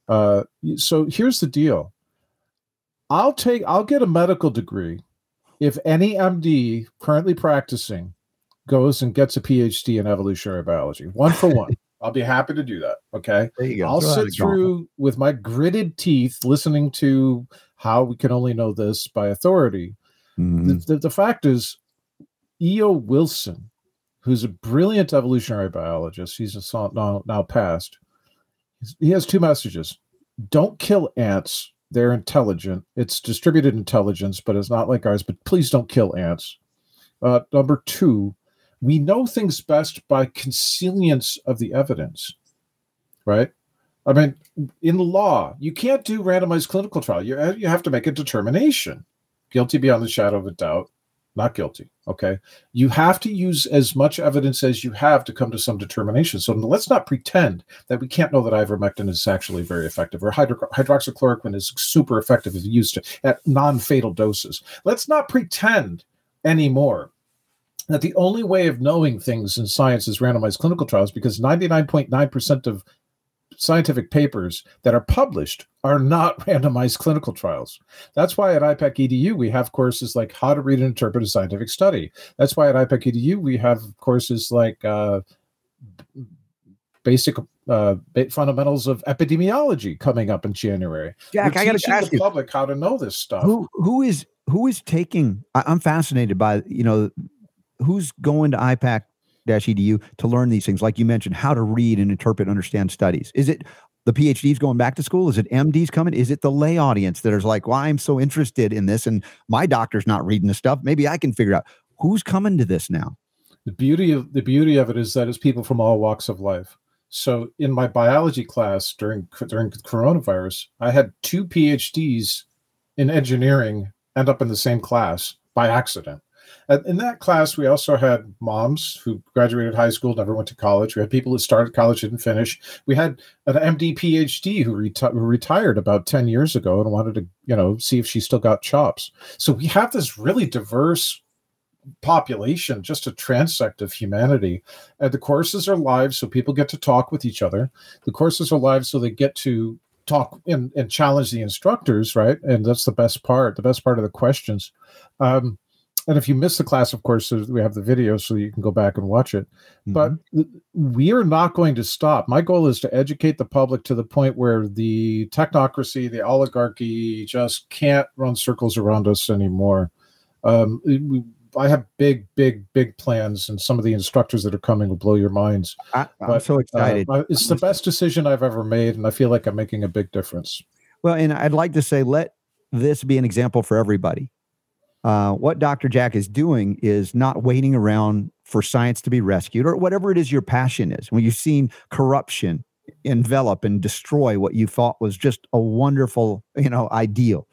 Uh, so here's the deal. I'll take I'll get a medical degree if any MD currently practicing goes and gets a PhD in evolutionary biology. One for one. I'll be happy to do that. Okay. There you go. I'll sit through with my gritted teeth listening to how we can only know this by authority. Mm-hmm. The, the, the, fact is, E.O. Wilson, who's a brilliant evolutionary biologist, he's a, now, now passed, he has two messages. Don't kill ants. They're intelligent. It's distributed intelligence, but it's not like ours. But please don't kill ants. Uh, number two, we know things best by consilience of the evidence, right? I mean, in law, you can't do randomized clinical trial. You, you have to make a determination. Guilty beyond the shadow of a doubt, not guilty. Okay. You have to use as much evidence as you have to come to some determination. So let's not pretend that we can't know that ivermectin is actually very effective or hydro- hydroxychloroquine is super effective if used at non fatal doses. Let's not pretend anymore that the only way of knowing things in science is randomized clinical trials because 99.9% of scientific papers that are published are not randomized clinical trials. That's why at IPAK EDU we have courses like how to read and interpret a scientific study. That's why at IPAK EDU we have courses like uh, basic uh, fundamentals of epidemiology coming up in January. Jack, We're I got to ask the you, public how to know this stuff. Who who is who is taking? I'm fascinated by you know who's going to IPAK edu to learn these things? Like you mentioned how to read and interpret understand studies. Is it the phds going back to school? Is it mds coming? Is it the lay audience that is like well i'm so interested in this and my doctor's not reading the stuff. Maybe i can figure out. Who's coming to this now? The beauty of the beauty of it is that it's people from all walks of life. So in my biology class during during coronavirus i had two phds in engineering end up in the same class by accident in that class, we also had moms who graduated high school, never went to college. We had people who started college, didn't finish. We had an MD, PhD who, reti- who retired about 10 years ago and wanted to, you know, see if she still got chops. So we have this really diverse population, just a transect of humanity. And the courses are live, so people get to talk with each other. The courses are live, so they get to talk and, and challenge the instructors, right? And that's the best part, the best part of the questions. Um, and if you miss the class, of course, we have the video so you can go back and watch it. Mm-hmm. But we are not going to stop. My goal is to educate the public to the point where the technocracy, the oligarchy just can't run circles around us anymore. Um, we, I have big, big, big plans, and some of the instructors that are coming will blow your minds. I, am so excited. Uh, it's the best decision I've ever made, and I feel like I'm making a big difference. Well, and I'd like to say, let this be an example for everybody. Uh, what Dr. Jack is doing is not waiting around for science to be rescued or whatever it is your passion is. When you've seen corruption envelop and destroy what you thought was just a wonderful, you know, ideal,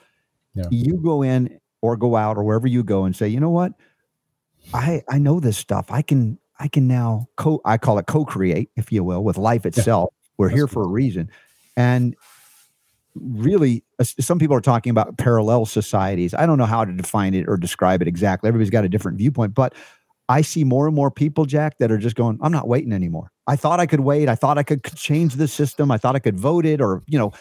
yeah. you go in or go out or wherever you go and say, you know what, I I know this stuff. I can I can now co I call it co-create, if you will, with life itself. Yeah. We're That's here for a reason, and really some people are talking about parallel societies. I don't know how to define it or describe it exactly. Everybody's got a different viewpoint but i see more and more people jack that are just going i'm not waiting anymore. I thought i could wait. I thought i could change the system. I thought i could vote it or you know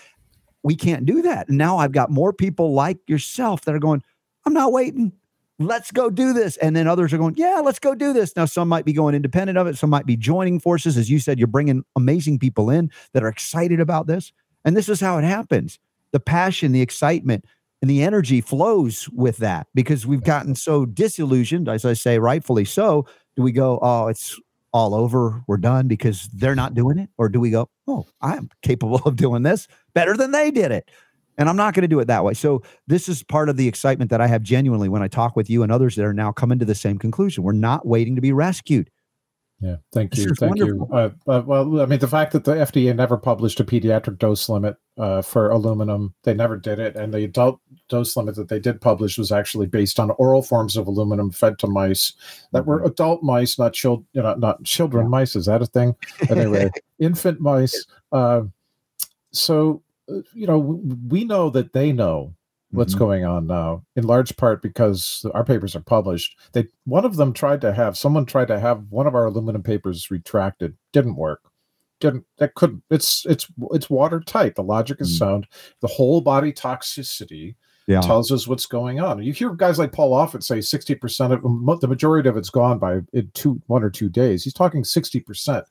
we can't do that. And now i've got more people like yourself that are going i'm not waiting. Let's go do this. And then others are going yeah let's go do this. Now some might be going independent of it. Some might be joining forces. As you said you're bringing amazing people in that are excited about this and this is how it happens. The passion, the excitement, and the energy flows with that because we've gotten so disillusioned, as I say, rightfully so. Do we go, oh, it's all over, we're done because they're not doing it? Or do we go, oh, I'm capable of doing this better than they did it? And I'm not going to do it that way. So, this is part of the excitement that I have genuinely when I talk with you and others that are now coming to the same conclusion. We're not waiting to be rescued. Yeah, thank you, thank wonderful. you. Uh, uh, well, I mean, the fact that the FDA never published a pediatric dose limit uh, for aluminum, they never did it, and the adult dose limit that they did publish was actually based on oral forms of aluminum fed to mice that mm-hmm. were adult mice, not children, you know, not children mice. Is that a thing? Anyway, infant mice. Uh, so, uh, you know, we know that they know what's mm-hmm. going on now in large part because our papers are published. They one of them tried to have someone tried to have one of our aluminum papers retracted. Didn't work. Didn't that couldn't it's it's it's watertight. The logic is mm-hmm. sound. The whole body toxicity yeah. tells us what's going on. You hear guys like paul offit say 60% of the majority of it's gone by in two one or two days. He's talking 60%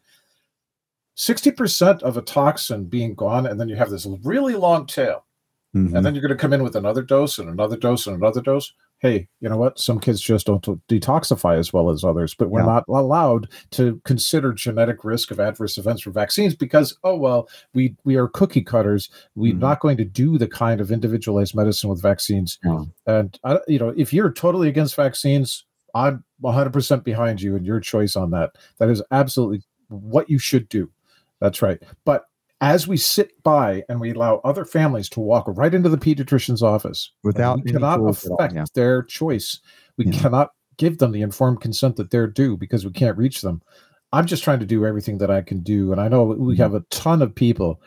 60% of a toxin being gone and then you have this really long tail Mm-hmm. And then you're going to come in with another dose and another dose and another dose. Hey, you know what? Some kids just don't detoxify as well as others, but we're yeah. not allowed to consider genetic risk of adverse events for vaccines because, oh well, we we are cookie cutters. We're mm-hmm. not going to do the kind of individualized medicine with vaccines. Yeah. And uh, you know, if you're totally against vaccines, I'm 100% behind you and your choice on that. That is absolutely what you should do. That's right. But as we sit by and we allow other families to walk right into the pediatrician's office without we cannot affect yeah. their choice. We yeah. cannot give them the informed consent that they're due because we can't reach them. I'm just trying to do everything that i can do and i know we mm-hmm. have a ton of people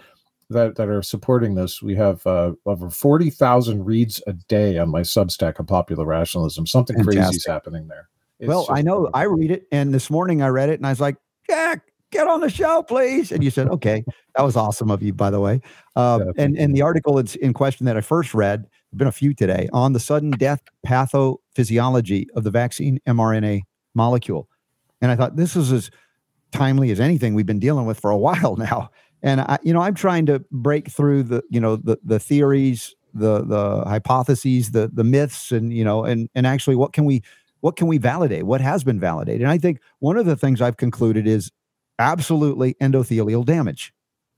that, that are supporting this. We have uh, over 40,000 reads a day on my substack of popular rationalism. Something crazy is happening there. It's well i know i read it and this morning i read it and i was like jack get on the show, please. And you said, okay. That was awesome of you, by the way. Uh, and, and the article it's in question that I first read, been a few today, on the sudden death pathophysiology of the vaccine mRNA molecule. And I thought this is as timely as anything we've been dealing with for a while now. And I, you know, I'm trying to break through the, you know, the the theories, the the hypotheses, the the myths, and you know, and and actually, what can we what can we validate? What has been validated? And I think one of the things I've concluded is absolutely endothelial damage.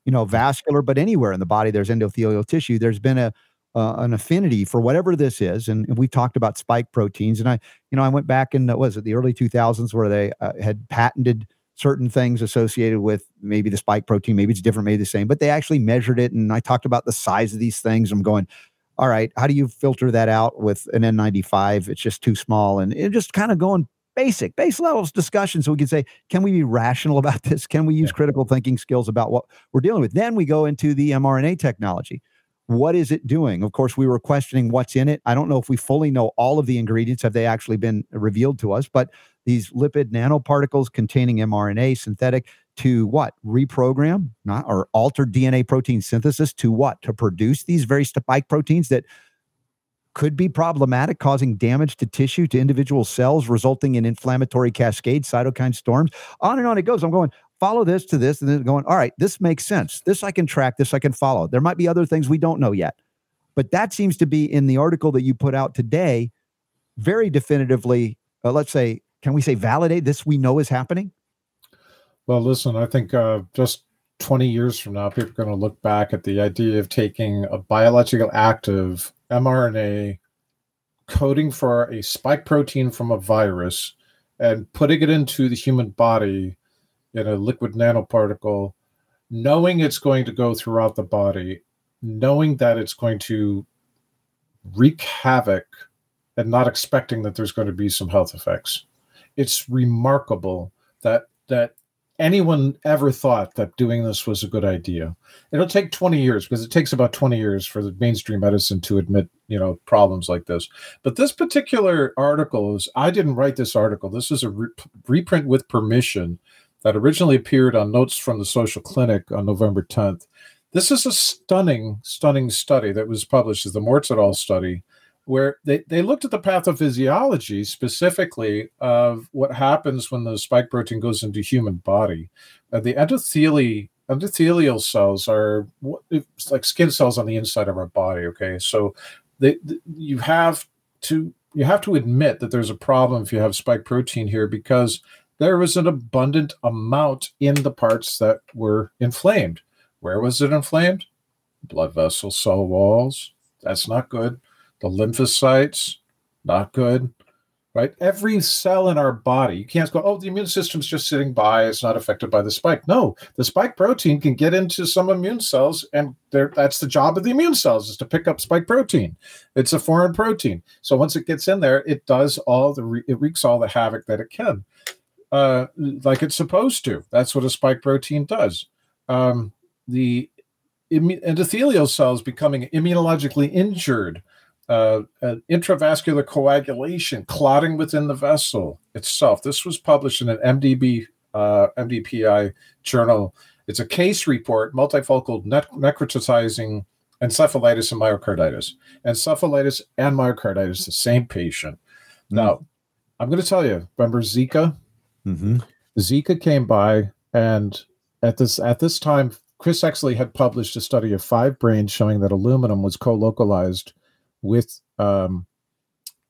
You know, vascular, but anywhere in the body there's endothelial tissue. There's been a uh, an affinity for whatever this is, and, and, we've talked about spike proteins. And I, you know, I went back in was it the early 2000s where they uh, had patented certain things associated with maybe the spike protein, maybe it's different, maybe the same, but they actually measured it. And I talked about the size of these things. I'm going, all right, how do you filter that out with an N95? It's just too small, and it just kind of going basic, base levels discussion. So we can say, can we be rational about this? Can we use yeah. critical thinking skills about what we're dealing with? Then we go into the mRNA technology. What is it doing? Of course, we were questioning what's in it. I don't know if we fully know all of the ingredients. Have they actually been revealed to us? But these lipid nanoparticles containing mRNA synthetic to what? Reprogram, not or alter DNA protein synthesis to what? To produce these very spike proteins that could be problematic, causing damage to tissue, to individual cells, resulting in inflammatory cascades, cytokine storms. On and on it goes. I'm going, follow this to this, and then going, all right, this makes sense. This I can track, this I can follow. There might be other things we don't know yet. But that seems to be in the article that you put out today, very definitively, uh, let's say, can we say validate this we know is happening? Well, listen, I think uh, just 20 years from now, people are going to look back at the idea of taking a biological active mRNA coding for a spike protein from a virus and putting it into the human body in a lipid nanoparticle, knowing it's going to go throughout the body, knowing that it's going to wreak havoc and not expecting that there's going to be some health effects. It's remarkable that that anyone ever thought that doing this was a good idea. It'll take 20 years because it takes about 20 years for the mainstream medicine to admit, you know, problems like this. But this particular article is I didn't write this article. This is a re- reprint with permission that originally appeared on Notes from the Social Clinic on November 10th. This is a stunning, stunning study that was published as the Mortz et al. study where they, they looked at the pathophysiology specifically of what happens when the spike protein goes into human body. Uh, the endotheli, endothelial cells are like skin cells on the inside of our body. Okay, so they, you have to you have to admit that there's a problem if you have spike protein here because there was an abundant amount in the parts that were inflamed. Where was it inflamed? Blood vessel cell walls. That's not good the lymphocytes, not good, right? Every cell in our body, you can't go, oh, the immune system's just sitting by, it's not affected by the spike. No, the spike protein can get into some immune cells, and that's the job of the immune cells is to pick up spike protein. It's a foreign protein. So once it gets in there, it does all the, it wreaks all the havoc that it can, uh, like it's supposed to. That's what a spike protein does. Um, the endothelial cells becoming immunologically injured uh, intravascular coagulation, clotting within the vessel itself. This was published in an MDB uh, MDPI journal. It's a case report, multifocal ne- necrotizing encephalitis and myocarditis. Encephalitis and myocarditis, the same patient. Mm-hmm. Now, I'm going to tell you. Remember Zika? Mm-hmm. Zika came by, and at this at this time, Chris Exley had published a study of five brains showing that aluminum was co-localized with um,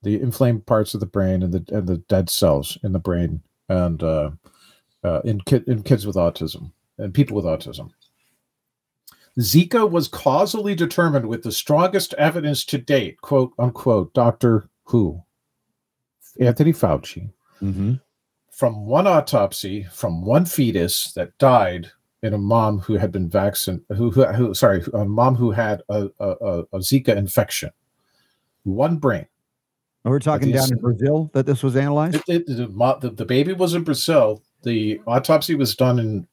the inflamed parts of the brain and the and the dead cells in the brain and uh, uh, in kid in kids with autism and people with autism. Zika was causally determined with the strongest evidence to date, quote unquote, Doctor Who, Anthony Fauci, mm-hmm. from one autopsy from one fetus that died in a mom who had been vaccinated, who, who, who, sorry, a mom who had a, a, a Zika infection one brain. And we're talking down in Brazil that this was analyzed. It, it, the, the, baby was in Brazil. The autopsy was done in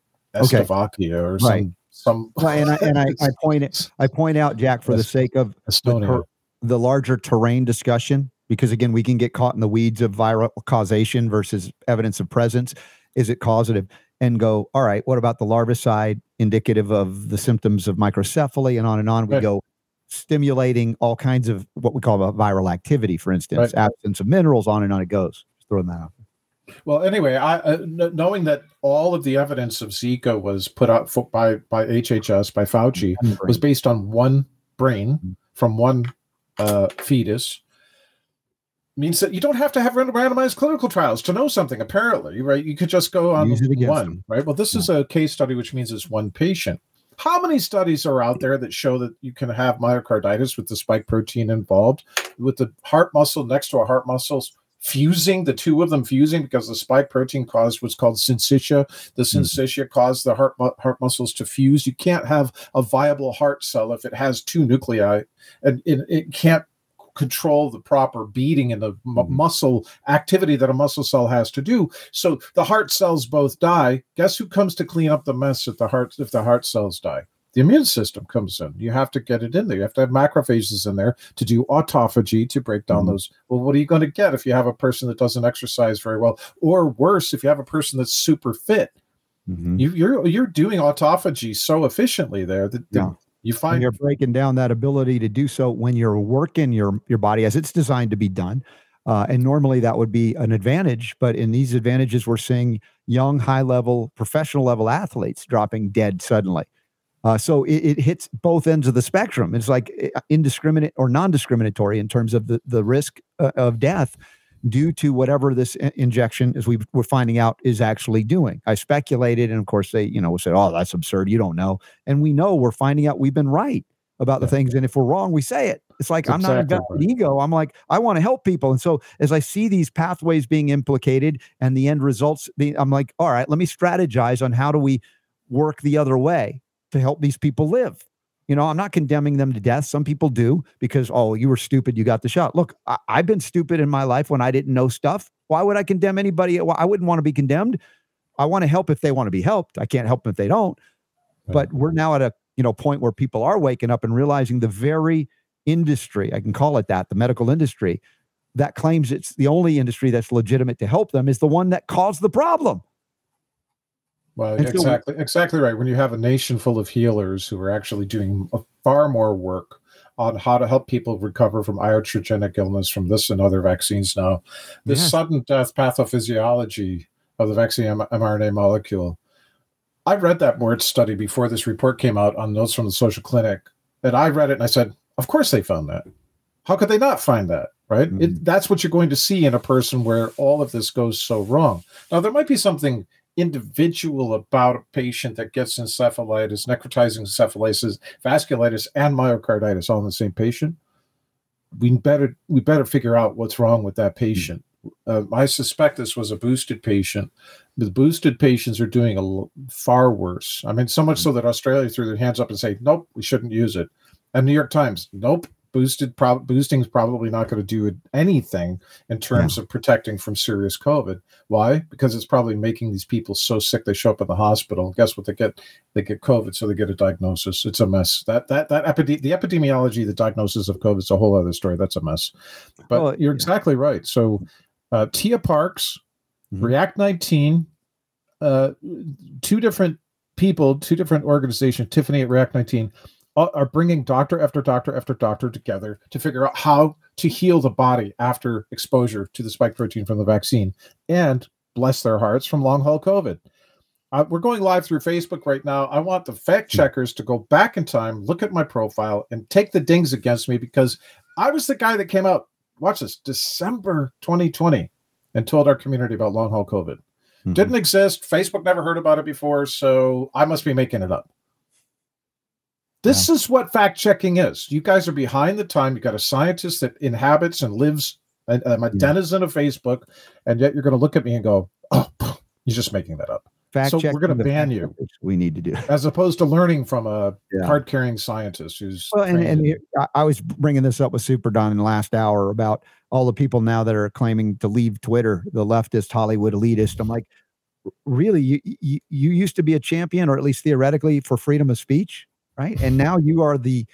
Slovakia or some right. some. Right, and I and I, I point it, I point out Jack for the sake of the, the larger terrain discussion because again we can get caught in the weeds of viral causation versus evidence of presence. Is it causative? And go all right. What about the larvicide indicative of the symptoms of microcephaly and on and on? We right. go stimulating all kinds of what we call a viral activity, for instance, right. absence of minerals, on and on it goes. Just throwing that out. Well, anyway, I uh, knowing that all of the evidence of Zika was put out for, by by HHS by Fauci was based on one brain mm-hmm. from one uh, fetus means that you don't have to have randomized clinical trials to know something apparently right you could just go on one them. right well this yeah. is a case study which means it's one patient how many studies are out there that show that you can have myocarditis with the spike protein involved, with the heart muscle next to a heart muscle fusing, the two of them fusing because the spike protein caused what's called syncytia. The hmm. syncytia mm. caused the heart heart muscles to fuse. You can't have a viable heart cell if it has two nuclei, and it, it can't control the proper beating and the mm-hmm. muscle activity that a muscle cell has to do. So the heart cells both die. Guess who comes to clean up the mess if the heart if the heart cells die? The immune system comes in. You have to get it in there. You have to have macrophages in there to do autophagy to break down mm-hmm. those. Well, what are you going to get if you have a person that doesn't exercise very well, or worse, if you have a person that's super fit? Mm-hmm. You, are you're, you're doing autophagy so efficiently there that, yeah You find and you're breaking down that ability to do so when you're working your your body as it's designed to be done. Uh, and normally that would be an advantage, but in these advantages, we're seeing young, high level, professional level athletes dropping dead suddenly. Uh, so it, it, hits both ends of the spectrum. It's like eh, indiscriminate or non discriminatory in terms of the, the risk uh, of death due to whatever this injection, as we were finding out, is actually doing. I speculated, and of course, they, you know, said, "Oh, that's absurd. You don't know." And we know we're finding out we've been right about the things, and if we're wrong, we say it. It's like I'm not invested right. ego. I'm like I want to help people, and so as I see these pathways being implicated and the end results, I'm like, all right, let me strategize on how do we work the other way to help these people live. You know, I'm not condemning them to death. Some people do because, oh, you were stupid. You got the shot. Look, I, have been stupid in my life when I didn't know stuff. Why would I condemn anybody? I wouldn't want to be condemned. I want to help if they want to be helped. I can't help them if they don't. But we're now at a you know point where people are waking up and realizing the very industry, I can call it that, the medical industry, that claims it's the only industry that's legitimate to help them is the one that caused the problem. Well, and exactly, so, exactly right. When you have a nation full of healers who are actually doing far more work on how to help people recover from iatrogenic illness from this and other vaccines now, this yeah. sudden death pathophysiology of the vaccine mRNA molecule. I read that Mort study before this report came out on Notes from the Social Clinic, and I read it and I said, "Of course they found that. How could they not find that?" Right? Mm-hmm. It, that's what you're going to see in a person where all of this goes so wrong. Now there might be something individual about a patient that gets encephalitis, necrotizing encephalitis, vasculitis, and myocarditis all in the same patient, we better we better figure out what's wrong with that patient. Uh, I suspect this was a boosted patient. The boosted patients are doing a far worse. I mean, so much so that Australia threw their hands up and say, "Nope, we shouldn't use it." And New York Times, "Nope, boosted pro- boosting is probably not going to do anything in terms yeah. of protecting from serious covid. Why? Because it's probably making these people so sick they show up in the hospital. Guess what they get? They get covid so they get a diagnosis. It's a mess. That that that epide- the epidemiology the diagnosis of covid is a whole other story. That's a mess. But well, you're yeah. exactly right. So uh, tia parks mm-hmm. react 19 uh, two different people two different organizations tiffany at react 19 are bringing doctor after doctor after doctor together to figure out how to heal the body after exposure to the spike protein from the vaccine and bless their hearts from long haul COVID. Uh, we're going live through Facebook right now. I want the fact hmm. checkers to go back in time, look at my profile, and take the dings against me because I was the guy that came out, watch this, December 2020, and told our community about long haul COVID. Mm-hmm. Didn't exist. Facebook never heard about it before. So I must be making it up. This yeah. is what fact checking is. You guys are behind the time. You've got a scientist that inhabits and lives, and I'm a yeah. denizen of Facebook, and yet you're going to look at me and go, "Oh, you're just making that up." Fact so we're going to ban you. We need to do as opposed to learning from a yeah. card carrying scientist who's. Well, and, and I was bringing this up with Super Don in the last hour about all the people now that are claiming to leave Twitter, the leftist Hollywood elitist. I'm like, really, you, you you used to be a champion, or at least theoretically, for freedom of speech right? And now you are the,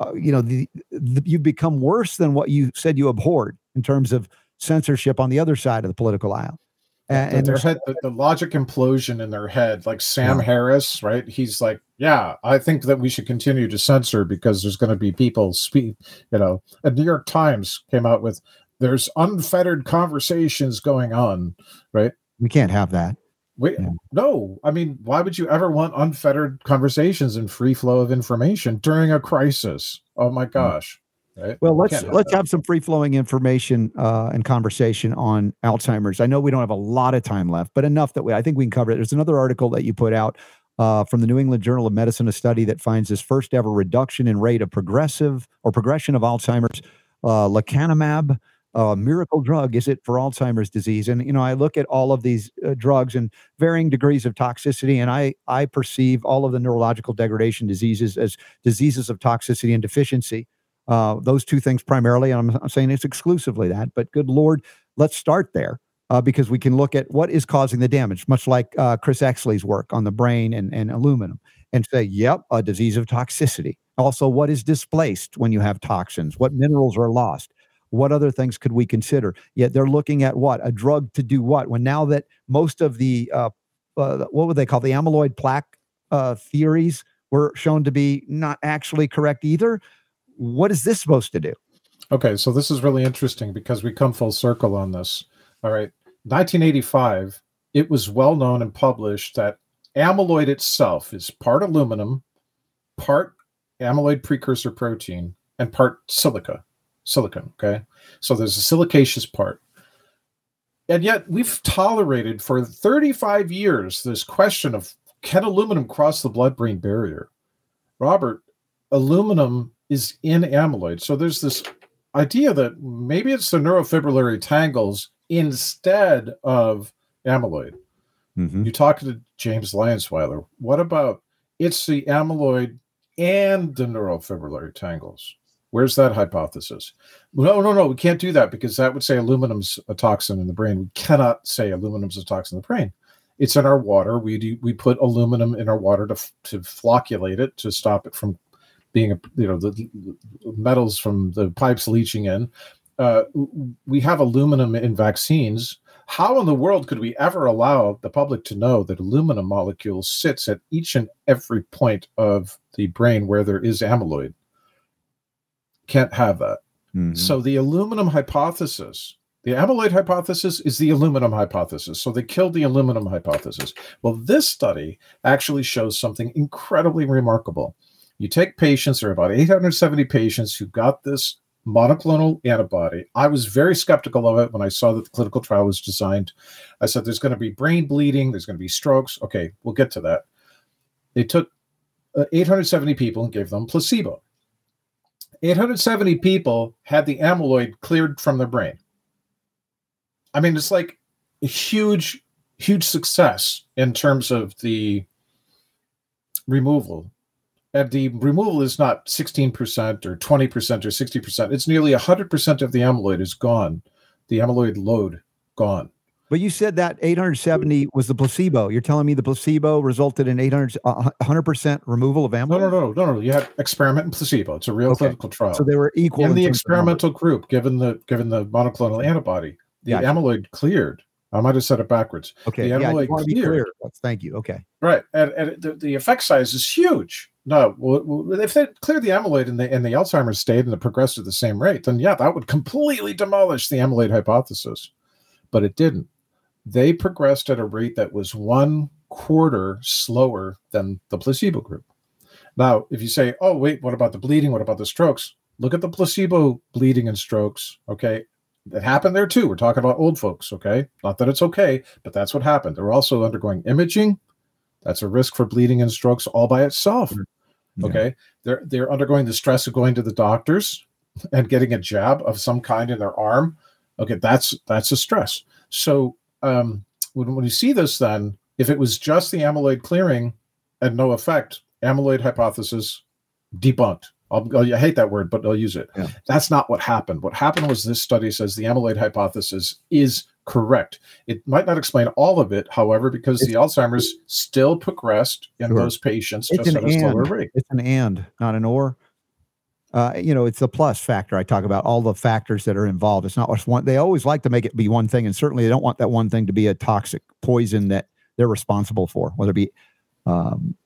uh, you know, the, the you've become worse than what you said you abhorred in terms of censorship on the other side of the political aisle. And, and their head, the, the, logic implosion in their head, like Sam yeah. Harris, right? He's like, yeah, I think that we should continue to censor because there's going to be people speak, you know. And New York Times came out with there's unfettered conversations going on, right? We can't have that. Wait, yeah. no. I mean, why would you ever want unfettered conversations and free flow of information during a crisis? Oh my gosh. Right? Well, let's have let's that. have some free flowing information uh, and conversation on Alzheimer's. I know we don't have a lot of time left, but enough that we I think we can cover it. There's another article that you put out uh, from the New England Journal of Medicine, a study that finds this first ever reduction in rate of progressive or progression of Alzheimer's. Uh, lecanemab uh, miracle drug is it for Alzheimer's disease? And you know, I look at all of these uh, drugs and varying degrees of toxicity, and I I perceive all of the neurological degradation diseases as diseases of toxicity and deficiency. Uh, those two things primarily. I'm, I'm saying it's exclusively that, but good lord, let's start there. Uh, because we can look at what is causing the damage, much like uh, Chris Exley's work on the brain and, and aluminum, and say, yep, a disease of toxicity. Also, what is displaced when you have toxins? What minerals are lost? What other things could we consider? Yet they're looking at what a drug to do what? When now that most of the uh, uh, what would they call the amyloid plaque uh, theories were shown to be not actually correct either. What is this supposed to do? Okay, so this is really interesting because we come full circle on this. All right. 1985, it was well known and published that amyloid itself is part aluminum, part amyloid precursor protein, and part silica, silicon. Okay. So there's a silicaceous part. And yet we've tolerated for 35 years this question of can aluminum cross the blood brain barrier? Robert, aluminum is in amyloid. So there's this idea that maybe it's the neurofibrillary tangles instead of amyloid. Mm-hmm. You talk to James Lyons Weiler. What about it's the amyloid and the neurofibrillary tangles? Where's that hypothesis? No, no, no. We can't do that because that would say aluminum's a toxin in the brain. We cannot say aluminum's a toxin in the brain. It's in our water. We do, we put aluminum in our water to to flocculate it to stop it from being a you know the metals from the pipes leaching in. Uh, we have aluminum in vaccines. How in the world could we ever allow the public to know that aluminum molecule sits at each and every point of the brain where there is amyloid? Can't have that. Mm-hmm. So the aluminum hypothesis, the amyloid hypothesis is the aluminum hypothesis. So they killed the aluminum hypothesis. Well, this study actually shows something incredibly remarkable. You take patients, there are about 870 patients who got this monoclonal antibody. I was very skeptical of it when I saw that the clinical trial was designed. I said, there's going to be brain bleeding, there's going to be strokes. Okay, we'll get to that. They took uh, 870 people and gave them placebo. 870 people had the amyloid cleared from their brain. I mean, it's like a huge, huge success in terms of the removal and the removal is not 16% or 20% or 60%. It's nearly 100% of the amyloid is gone. The amyloid load gone. But you said that 870 was the placebo. You're telling me the placebo resulted in 800 100% uh, removal of amyloid? No, no, no, no, no. You had experiment and placebo. It's a real okay. clinical trial. So they were equal in, in the experimental group, given the given the monoclonal antibody. The gotcha. amyloid cleared. I might have said it backwards. Okay, the amyloid yeah, cleared. Thank you. Okay, right, and, and the, the effect size is huge. No, well, if they cleared the amyloid and the and the Alzheimer's stayed and it progressed at the same rate, then yeah, that would completely demolish the amyloid hypothesis. But it didn't. They progressed at a rate that was one quarter slower than the placebo group. Now, if you say, "Oh, wait, what about the bleeding? What about the strokes?" Look at the placebo bleeding and strokes. Okay, it happened there too. We're talking about old folks. Okay, not that it's okay, but that's what happened. They're also undergoing imaging that's a risk for bleeding and strokes all by itself. Mm-hmm. Yeah. Okay. They're they're undergoing the stress of going to the doctors and getting a jab of some kind in their arm. Okay, that's that's a stress. So um, when, when you see this, then if it was just the amyloid clearing and no effect, amyloid hypothesis debunked. I'll, i hate that word, but I'll use it. Yeah. That's not what happened. What happened was this study says the amyloid hypothesis is correct. It might not explain all of it, however, because it's, the Alzheimer's still progressed in sure. those patients it's just at a slower rate. It's an and, not an or. Uh, you know, it's the plus factor. I talk about all the factors that are involved. It's not just one. They always like to make it be one thing, and certainly they don't want that one thing to be a toxic poison that they're responsible for, whether it be um,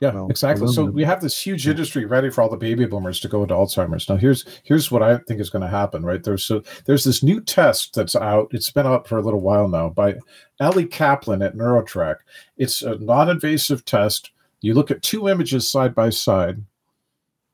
yeah, well, exactly. So we have this huge industry ready for all the baby boomers to go into Alzheimer's. Now, here's here's what I think is going to happen. Right there's so there's this new test that's out. It's been out for a little while now by Elli Kaplan at NeuroTrack. It's a non-invasive test. You look at two images side by side,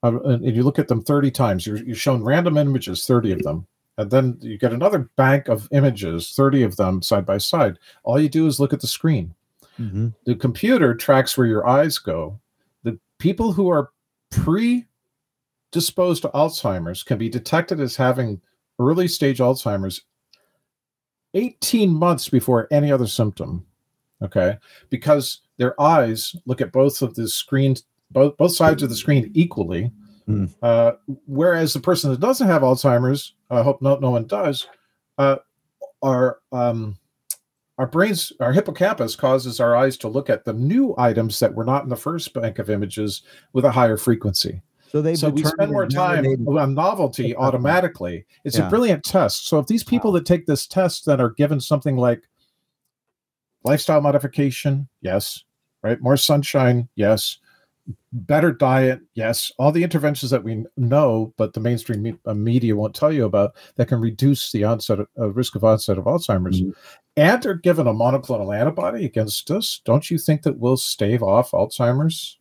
uh, and you look at them 30 times. You're, you're shown random images, 30 of them, and then you get another bank of images, 30 of them side by side. All you do is look at the screen Mm-hmm. The computer tracks where your eyes go. The people who are predisposed to Alzheimer's can be detected as having early stage Alzheimer's 18 months before any other symptom. Okay. Because their eyes look at both of the screens, both, both sides of the screen equally. Mm. Uh, whereas the person that doesn't have Alzheimer's, I hope no, no one does, uh, are um, our brains, our hippocampus causes our eyes to look at the new items that were not in the first bank of images with a higher frequency. So, they so we spend more time on novelty automatically. It's yeah. a brilliant test. So if these people wow. that take this test that are given something like lifestyle modification, yes, right, more sunshine, yes, better diet, yes, all the interventions that we know, but the mainstream me- uh, media won't tell you about that can reduce the onset of, uh, risk of onset of Alzheimer's. Mm-hmm. And they're given a monoclonal antibody against us. Don't you think that we'll stave off Alzheimer's?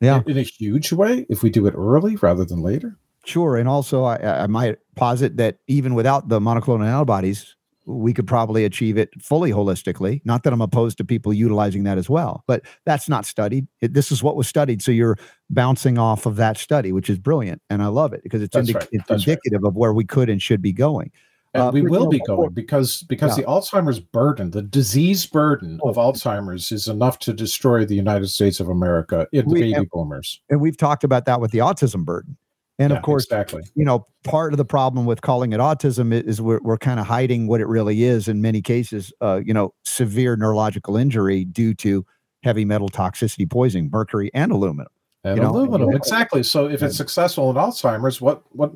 Yeah, in, in a huge way if we do it early rather than later. Sure, and also I, I might posit that even without the monoclonal antibodies, we could probably achieve it fully holistically. Not that I'm opposed to people utilizing that as well, but that's not studied. It, this is what was studied. So you're bouncing off of that study, which is brilliant. And I love it because it's, indi- right. it's indicative right. of where we could and should be going. And uh, we will be going because because yeah. the Alzheimer's burden, the disease burden of oh. Alzheimer's is enough to destroy the United States of America in we, the baby and, boomers. And we've talked about that with the autism burden. And yeah, of course, exactly. You know, part of the problem with calling it autism is we're we're kind of hiding what it really is. In many cases, uh, you know, severe neurological injury due to heavy metal toxicity poisoning, mercury and aluminum. And you aluminum, know? exactly. So, if it's successful in Alzheimer's, what what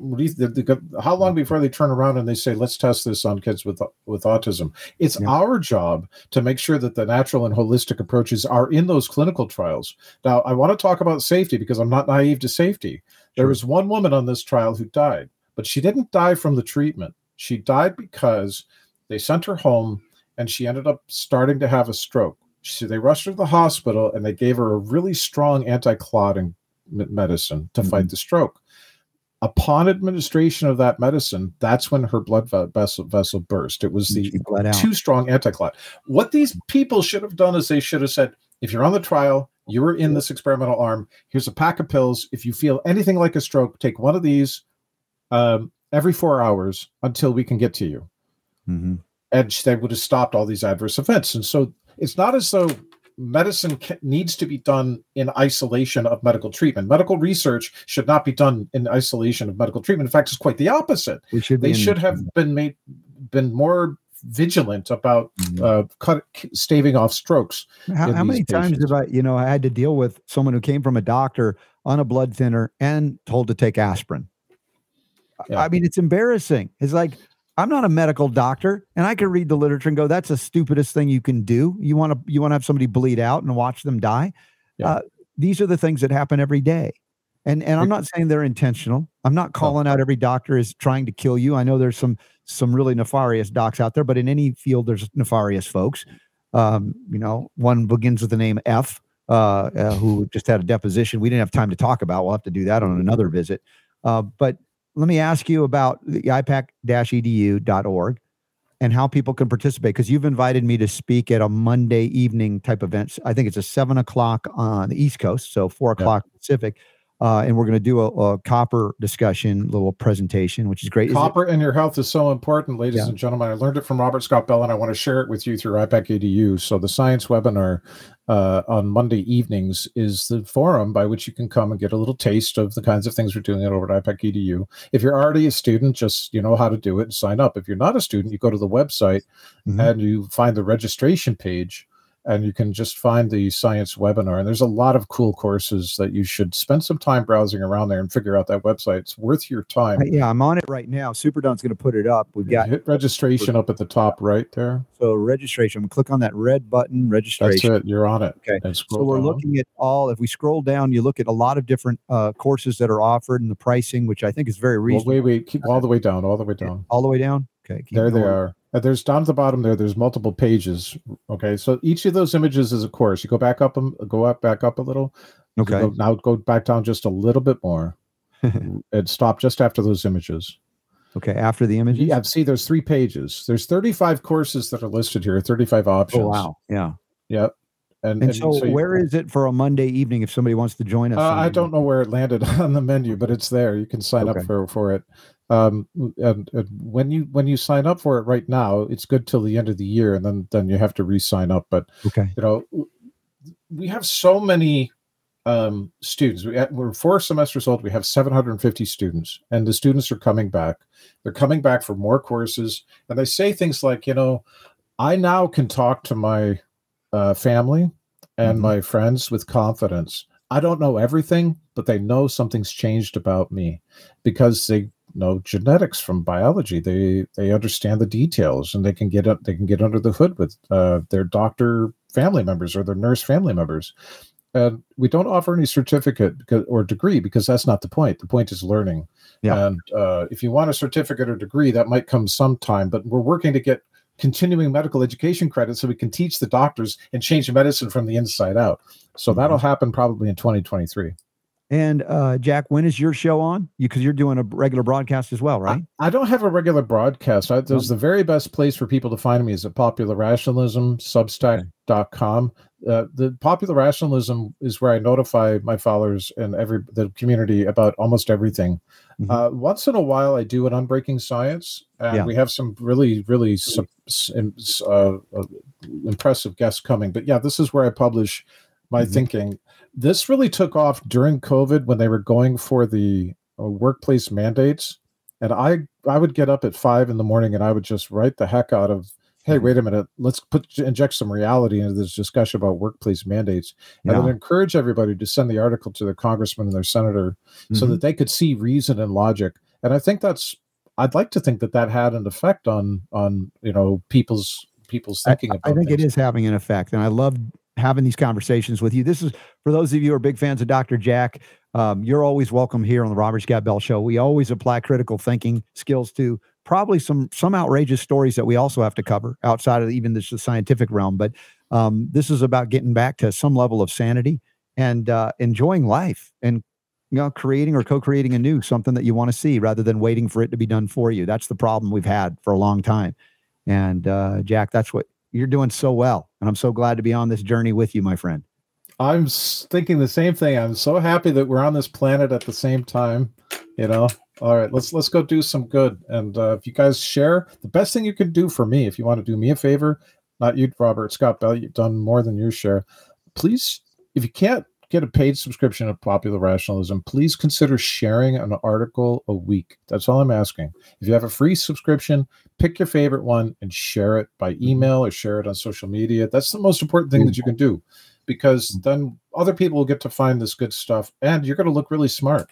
how long before they turn around and they say, "Let's test this on kids with with autism"? It's yeah. our job to make sure that the natural and holistic approaches are in those clinical trials. Now, I want to talk about safety because I'm not naive to safety. There was one woman on this trial who died, but she didn't die from the treatment. She died because they sent her home and she ended up starting to have a stroke. So they rushed her to the hospital and they gave her a really strong anti-clotting medicine to mm-hmm. fight the stroke. Upon administration of that medicine, that's when her blood vessel, vessel burst. It was the too strong anti-clot. What these people should have done is they should have said, if you're on the trial, you were in this experimental arm. Here's a pack of pills. If you feel anything like a stroke, take one of these um, every four hours until we can get to you. Mm-hmm. And they would have stopped all these adverse events. And so it's not as though medicine needs to be done in isolation of medical treatment. Medical research should not be done in isolation of medical treatment. In fact, it's quite the opposite. Should they should have been made been more vigilant about mm-hmm. uh, cut, staving off strokes. How, how many patients. times have I, you know, I had to deal with someone who came from a doctor on a blood thinner and told to take aspirin? Yeah. I mean, it's embarrassing. It's like, I'm not a medical doctor, and I can read the literature and go, "That's the stupidest thing you can do." You want to you want to have somebody bleed out and watch them die. Yeah. Uh, these are the things that happen every day, and and I'm not saying they're intentional. I'm not calling out every doctor is trying to kill you. I know there's some some really nefarious docs out there, but in any field, there's nefarious folks. Um, you know, one begins with the name F, uh, uh, who just had a deposition. We didn't have time to talk about. We'll have to do that on another visit. Uh, but let me ask you about the ipak-edu.org and how people can participate because you've invited me to speak at a Monday evening type event. I think it's a seven o'clock on the East Coast, so four o'clock Pacific. Uh, and we're going to do a, a, copper discussion, little presentation, which is great. Copper in your health is so important, ladies yeah. and gentlemen. I learned it from Robert Scott Bell, and I want to share it with you through IPAK EDU. So the science webinar uh, on Monday evenings is the forum by which you can come and get a little taste of the kinds of things we're doing over at IPAK EDU. If you're already a student, just you know how to do it and sign up. If you're not a student, you go to the website mm-hmm. and you find the registration page and you can just find the science webinar. And there's a lot of cool courses that you should spend some time browsing around there and figure out that website. It's worth your time. Yeah, I'm on it right now. Superdon's going to put it up. We've got hit registration up at the top right there. So registration. Click on that red button, registration. That's it. You're on it. Okay. So we're down. looking at all. If we scroll down, you look at a lot of different uh, courses that are offered and the pricing, which I think is very reasonable. Well, wait, wait, keep all the way down, all the way down, all the way down. Okay. There going. they are. Uh, there's down at the bottom there. There's multiple pages. Okay, so each of those images is a course. You go back up, and go up, back up a little. Okay. Go, now go back down just a little bit more, and stop just after those images. Okay, after the images. Yeah, see, there's three pages. There's 35 courses that are listed here. 35 options. Oh wow! Yeah. Yep. And, and, and so, so you, where is it for a Monday evening if somebody wants to join us? Uh, I don't know where it landed on the menu, but it's there. You can sign okay. up for for it. Um, and, and, when you when you sign up for it right now, it's good till the end of the year, and then then you have to re-sign up. But okay, you know, we have so many um, students. We, we're four semesters old. We have 750 students, and the students are coming back. They're coming back for more courses, and they say things like, you know, I now can talk to my uh, family and mm-hmm. my friends with confidence. I don't know everything, but they know something's changed about me because they know genetics from biology. They they understand the details and they can get up they can get under the hood with uh, their doctor family members or their nurse family members. and we don't offer any certificate because, or degree because that's not the point. The point is learning. Yeah. And uh, if you want a certificate or degree, that might come sometime. But we're working to get continuing medical education credit so we can teach the doctors and change medicine from the inside out. So mm-hmm. that'll happen probably in 2023. And uh, Jack, when is your show on? You because you're doing a regular broadcast as well, right? I, I don't have a regular broadcast. I, there's the very best place for people to find me is at Popular Rationalism, Substack.com. Uh, the Popular Rationalism is where I notify my followers and every the community about almost everything. Mm-hmm. Uh, once in a while, I do an Unbreaking Science, and yeah. we have some really, really uh, uh, impressive guests coming. But yeah, this is where I publish my mm-hmm. thinking this really took off during COVID when they were going for the uh, workplace mandates. And I, I would get up at five in the morning and I would just write the heck out of, hey, mm-hmm. wait a minute, let's put inject some reality into this discussion about workplace mandates. Yeah. And would encourage everybody to send the article to their congressman and their senator mm-hmm. so that they could see reason and logic. And I think that's I'd like to think that that had an effect on on you know people's people's thinking I, about. I think things. it is having an effect, and I love having these conversations with you. This is for those of you who are big fans of Dr. Jack. Um, you're always welcome here on the Robert Scott Bell Show. We always apply critical thinking skills to probably some some outrageous stories that we also have to cover outside of even this the scientific realm. But um, this is about getting back to some level of sanity and uh, enjoying life and you know creating or co-creating anew something that you want to see rather than waiting for it to be done for you. That's the problem we've had for a long time. And uh, Jack, that's what you're doing so well. And I'm so glad to be on this journey with you, my friend. I'm thinking the same thing. I'm so happy that we're on this planet at the same time. You know, all right, let's let's go do some good. And uh, if you guys share, the best thing you can do for me, if you want to do me a favor, not you, Robert Scott Bell, you've done more than your share. Please, if you can't get a paid subscription of Popular Rationalism, please consider sharing an article a week. That's all I'm asking. If you have a free subscription, pick your favorite one and share it by mm-hmm. email or share it on social media. That's the most important thing that you can do because mm-hmm. then other people will get to find this good stuff and you're going to look really smart.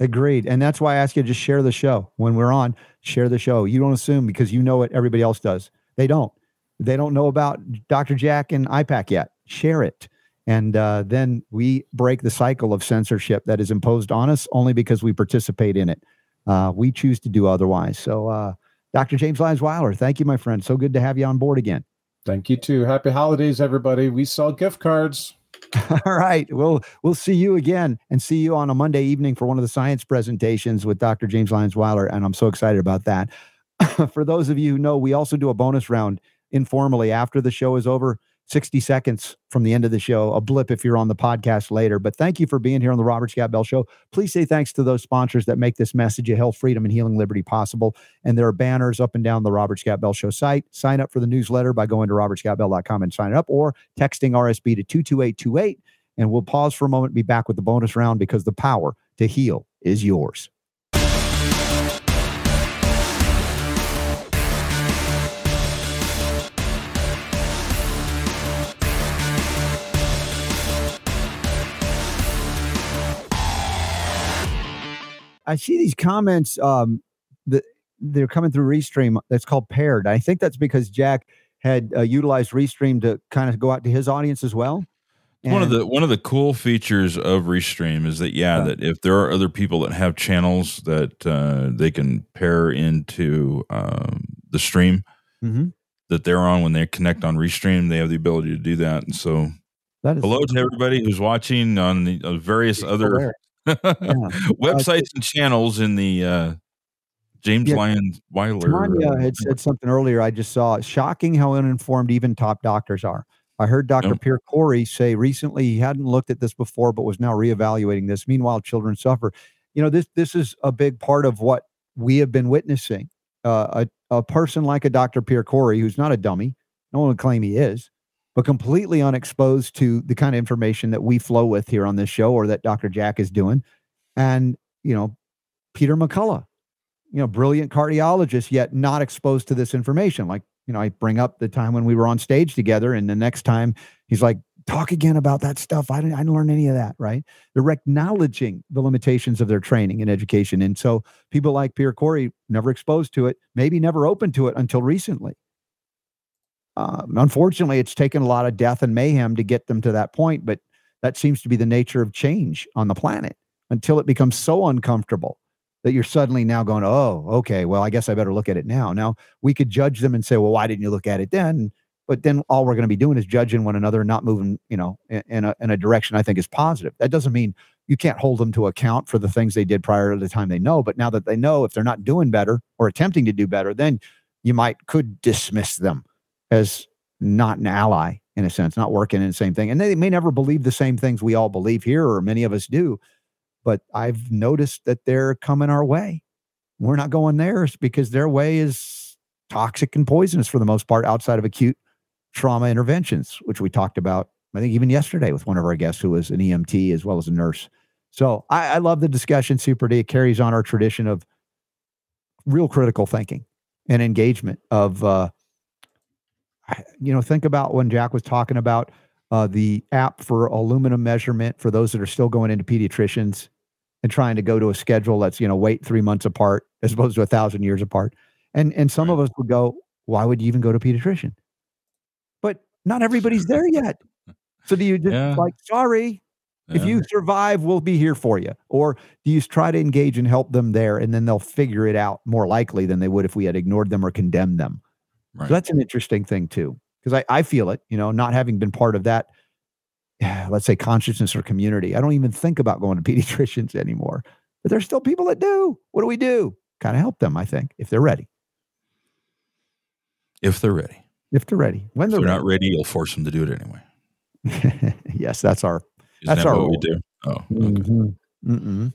Agreed. And that's why I ask you to just share the show. When we're on, share the show. You don't assume because you know what everybody else does. They don't. They don't know about Dr. Jack and IPAK yet. Share it. And uh, then we break the cycle of censorship that is imposed on us only because we participate in it. Uh, we choose to do otherwise. So, uh, Dr. James Lyons Weiler, thank you, my friend. So good to have you on board again. Thank you too. Happy holidays, everybody. We sell gift cards. All right. We'll we'll see you again and see you on a Monday evening for one of the science presentations with Dr. James Lyons Weiler. And I'm so excited about that. for those of you who know, we also do a bonus round informally after the show is over. 60 seconds from the end of the show, a blip if you're on the podcast later. But thank you for being here on the Robert Scott Bell Show. Please say thanks to those sponsors that make this message of health, freedom, and healing liberty possible. And there are banners up and down the Robert Scott Bell Show site. Sign up for the newsletter by going to robertscottbell.com and sign up or texting RSB to 22828. And we'll pause for a moment, be back with the bonus round because the power to heal is yours. I see these comments um, that they're coming through Restream. That's called paired. I think that's because Jack had uh, utilized Restream to kind of go out to his audience as well. And one of the one of the cool features of Restream is that yeah, that if there are other people that have channels that uh, they can pair into um, the stream mm-hmm. that they're on when they connect on Restream, they have the ability to do that. And so, hello to everybody who's watching on the uh, various other Websites and channels in the uh, James yeah. Lyons Weiler. Tanya had said something earlier. I just saw shocking how uninformed even top doctors are. I heard Dr. Yep. Pierre Kory say recently he hadn't looked at this before, but was now reevaluating this. Meanwhile, children suffer. You know, this this is a big part of what we have been witnessing. Uh, a, a person like a Dr. Pierre Kory, who's not a dummy, no one would claim he is, but completely unexposed to the kind of information that we flow with here on this show or that Dr. Jack is doing. And, you know, Peter McCullough, you know, brilliant cardiologist, yet not exposed to this information. Like, you know, I bring up the time when we were on stage together, and the next time he's like, talk again about that stuff. I didn't, I didn't learn any of that, right? They're acknowledging the limitations of their training and education. And so people like Pierre Kory, never exposed to it, maybe never open to it until recently. Um, unfortunately, it's taken a lot of death and mayhem to get them to that point. But that seems to be the nature of change on the planet until it becomes so uncomfortable that you're suddenly now going, oh, okay, well, I guess I better look at it now. Now we could judge them and say, well, why didn't you look at it then? But then all we're going to be doing is judging one another, and not moving, you know, in, in, a, in a direction I think is positive. That doesn't mean you can't hold them to account for the things they did prior to the time they know. But now that they know, if they're not doing better or attempting to do better, then you might could dismiss them as not an ally in a sense, not working in the same thing. And they may never believe the same things we all believe here, or many of us do but I've noticed that they're coming our way. We're not going theirs because their way is toxic and poisonous for the most part outside of acute trauma interventions, which we talked about, I think, even yesterday with one of our guests who was an EMT as well as a nurse. So I, I love the discussion, Super D. It carries on our tradition of real critical thinking and engagement of, uh, you know, think about when Jack was talking about uh, the app for aluminum measurement for those that are still going into pediatricians and trying to go to a schedule that's you know wait three months apart as opposed to a thousand years apart and and some right. of us would go why would you even go to pediatrician but not everybody's there yet so do you just yeah. like sorry yeah. if you survive we'll be here for you or do you try to engage and help them there and then they'll figure it out more likely than they would if we had ignored them or condemned them right. so that's an interesting thing too because I, I feel it, you know, not having been part of that, let's say consciousness or community. I don't even think about going to pediatricians anymore. But there's still people that do. What do we do? Kind of help them, I think, if they're ready. If they're ready. If they're ready. When they're, they're not ready, you'll force them to do it anyway. yes, that's our Isn't that's that our what role. we do. Oh, okay. Mm-hmm.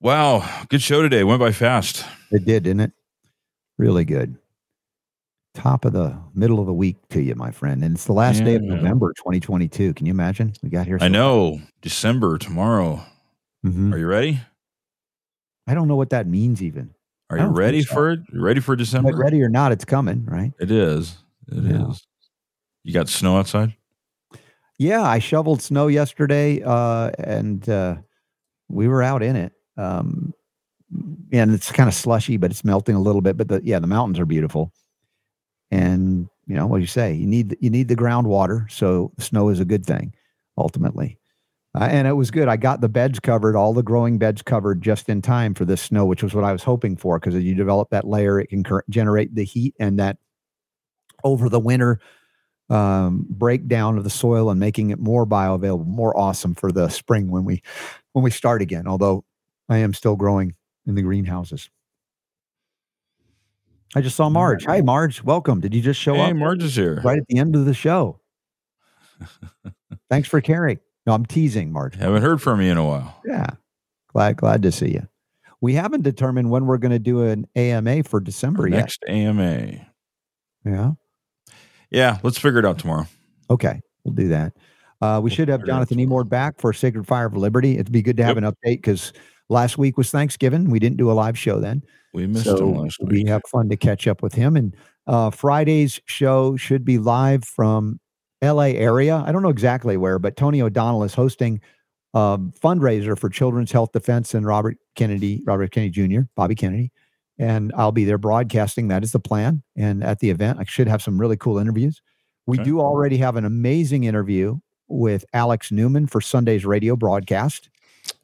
Wow, good show today. Went by fast. It did, didn't it? Really good top of the middle of the week to you, my friend. And it's the last yeah. day of November 2022. Can you imagine? We got here. So I know. December tomorrow. Mm-hmm. Are you ready? I don't know what that means even. Are you ready so. for it? You ready for December? But ready or not, it's coming, right? It is. It yeah. is. You got snow outside? Yeah, I shoveled snow yesterday uh, and uh, we were out in it. Um, and it's kind of slushy, but it's melting a little bit. But the, yeah, the mountains are beautiful and you know what you say? You need you need the groundwater so snow is a good thing ultimately. Uh, and it was good. I got the beds covered all the growing beds covered just in time for this snow which was what i was hoping for because as you develop that layer it can generate the heat and that over the winter um, breakdown of the soil and making it more bioavailable more awesome for the spring when we when we start again although i am still growing in the greenhouses I just saw Marge. Hi, Marge. Welcome. Did you just show hey, up? Hey, Marge is here. Right at the end of the show. Thanks for caring. No, I'm teasing, Marge. Haven't heard from you in a while. Yeah. Glad glad to see you. We haven't determined when we're going to do an AMA for December Our yet. Next AMA. Yeah. Yeah. Let's figure it out tomorrow. Okay. We'll do that. Uh, we we'll should have Jonathan Emord back for Sacred Fire of Liberty. It'd be good to have yep. an update because last week was Thanksgiving. We didn't do a live show then. We missed so him last week. We have fun to catch up with him. And uh, Friday's show should be live from LA area. I don't know exactly where, but Tony O'Donnell is hosting a fundraiser for Children's Health Defense and Robert Kennedy, Robert Kennedy Jr., Bobby Kennedy. And I'll be there broadcasting. That is the plan. And at the event, I should have some really cool interviews. We okay. do already have an amazing interview with Alex Newman for Sunday's radio broadcast.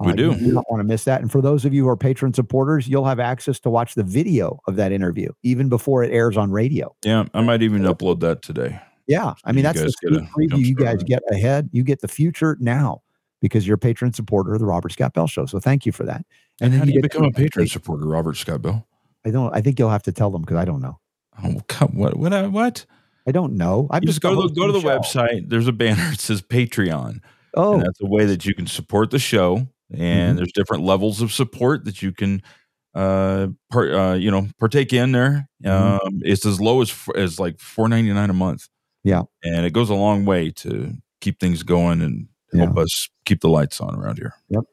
We uh, do. You don't want to miss that. And for those of you who are patron supporters, you'll have access to watch the video of that interview even before it airs on radio. Yeah, I might even upload that today. Yeah, I mean that's the preview you guys get ahead. You get the future now because you're a patron supporter of the Robert Scott Bell Show. So thank you for that. And, and how do you, you become a patron supporter, Robert Scott Bell? I don't. I think you'll have to tell them because I don't know. Oh, come, what? What? Uh, what? I don't know. I just go to the, go to the show. website. There's a banner. It says Patreon. Oh, and that's a way that you can support the show and mm-hmm. there's different levels of support that you can uh, part, uh you know partake in there mm-hmm. um it's as low as as like 4.99 a month yeah and it goes a long way to keep things going and help yeah. us keep the lights on around here yep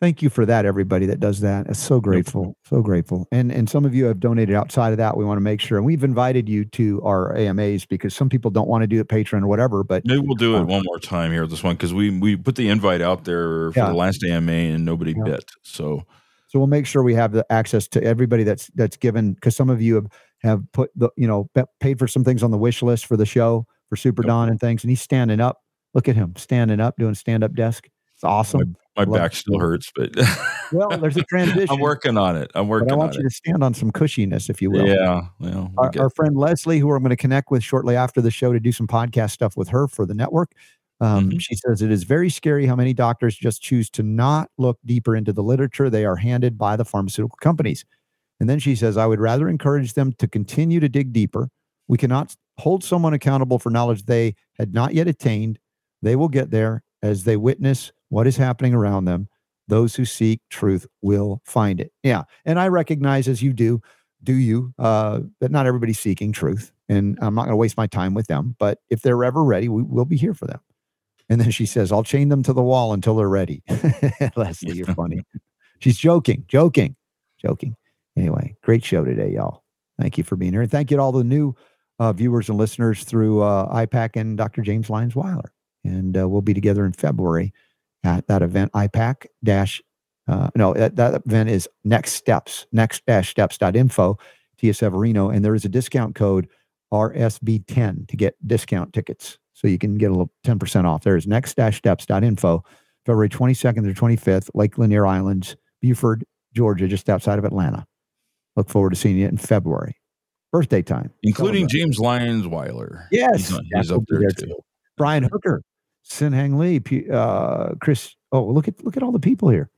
thank you for that everybody that does that it's so grateful so grateful and and some of you have donated outside of that we want to make sure and we've invited you to our amas because some people don't want to do it patron or whatever but maybe we'll do it um, one more time here this one because we we put the invite out there for yeah. the last ama and nobody yeah. bit so so we'll make sure we have the access to everybody that's that's given because some of you have have put the you know paid for some things on the wish list for the show for super yep. don and things and he's standing up Look at him standing up, doing stand up desk. It's awesome. My, my back still hurts, but well, there's a transition. I'm working on it. I'm working. But I want you it. to stand on some cushiness, if you will. Yeah. Well, our, our friend Leslie, who I'm going to connect with shortly after the show to do some podcast stuff with her for the network. Um, mm-hmm. She says it is very scary how many doctors just choose to not look deeper into the literature they are handed by the pharmaceutical companies. And then she says, I would rather encourage them to continue to dig deeper. We cannot hold someone accountable for knowledge they had not yet attained. They will get there as they witness what is happening around them. Those who seek truth will find it. Yeah. And I recognize, as you do, do you, uh, that not everybody's seeking truth. And I'm not going to waste my time with them. But if they're ever ready, we will be here for them. And then she says, I'll chain them to the wall until they're ready. Leslie, you're funny. She's joking, joking, joking. Anyway, great show today, y'all. Thank you for being here. And thank you to all the new uh, viewers and listeners through uh, IPAK and Dr. James Lyons Weiler. And uh, we'll be together in February at that event, IPAK dash. Uh, no, that, that event is next steps, next dash steps.info, Tia Severino. And there is a discount code RSB10 to get discount tickets. So you can get a little 10% off. There is next dash steps.info, February 22nd to 25th, Lake Lanier Islands, Buford, Georgia, just outside of Atlanta. Look forward to seeing you in February. Birthday time. Including James Lyons Weiler. Yes. He's, he's up there, there too. Brian Hooker, Sin Hang Lee, uh, Chris. Oh, look at look at all the people here.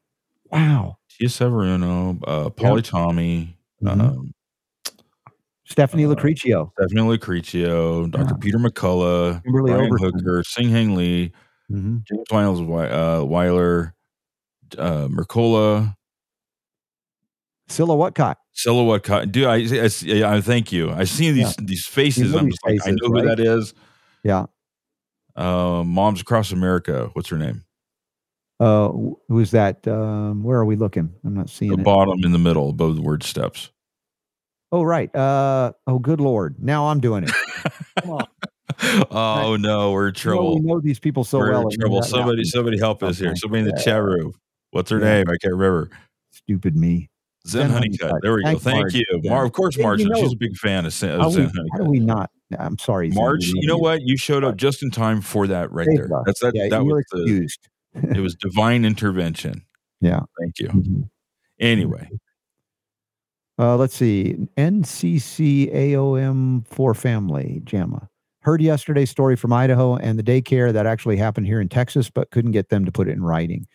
Wow. Tia Severino, uh, Polly yep. Tommey, mm-hmm. um, Stephanie uh, Lucrecio, Stephanie Lucrecio, Dr. Yeah. Peter McCullough, Kimberly Brian Overton. Hooker, Sin Hang Lee, mm-hmm. James Wiles uh, Weiler, uh, Mercola, Silhouette Cot. Silhouette Cot. Dude, I, I, I, thank you. I see these yeah. these faces. I'm just faces, like, I know right? who that is. Yeah. Uh, Moms Across America. What's her name? Uh, who's that? Um, where are we looking? I'm not seeing the it. bottom in the middle above the word steps. Oh right. Uh, oh, good lord! Now I'm doing it. oh no, we're in trouble. You know, we know these people so we're well. In trouble. Somebody, somebody help us here. Somebody in the chat room. What's her yeah. name? I can't remember. Stupid me. Zen, Zen Honeycutt. Honeycutt. There we Thanks, go. Thank Marge. you. Mar- of course, Marge. You know, she's a big fan of, Zen, of Zen Honeycutt. How do we not? I'm sorry. March, you know what? You showed up just in time for that right there. That's that. Yeah, that was excused. The, it was divine intervention. Yeah. Thank you. Mm-hmm. Anyway. Uh, let's see. NCCAOM for family, JAMA. Heard yesterday's story from Idaho and the daycare that actually happened here in Texas, but couldn't get them to put it in writing.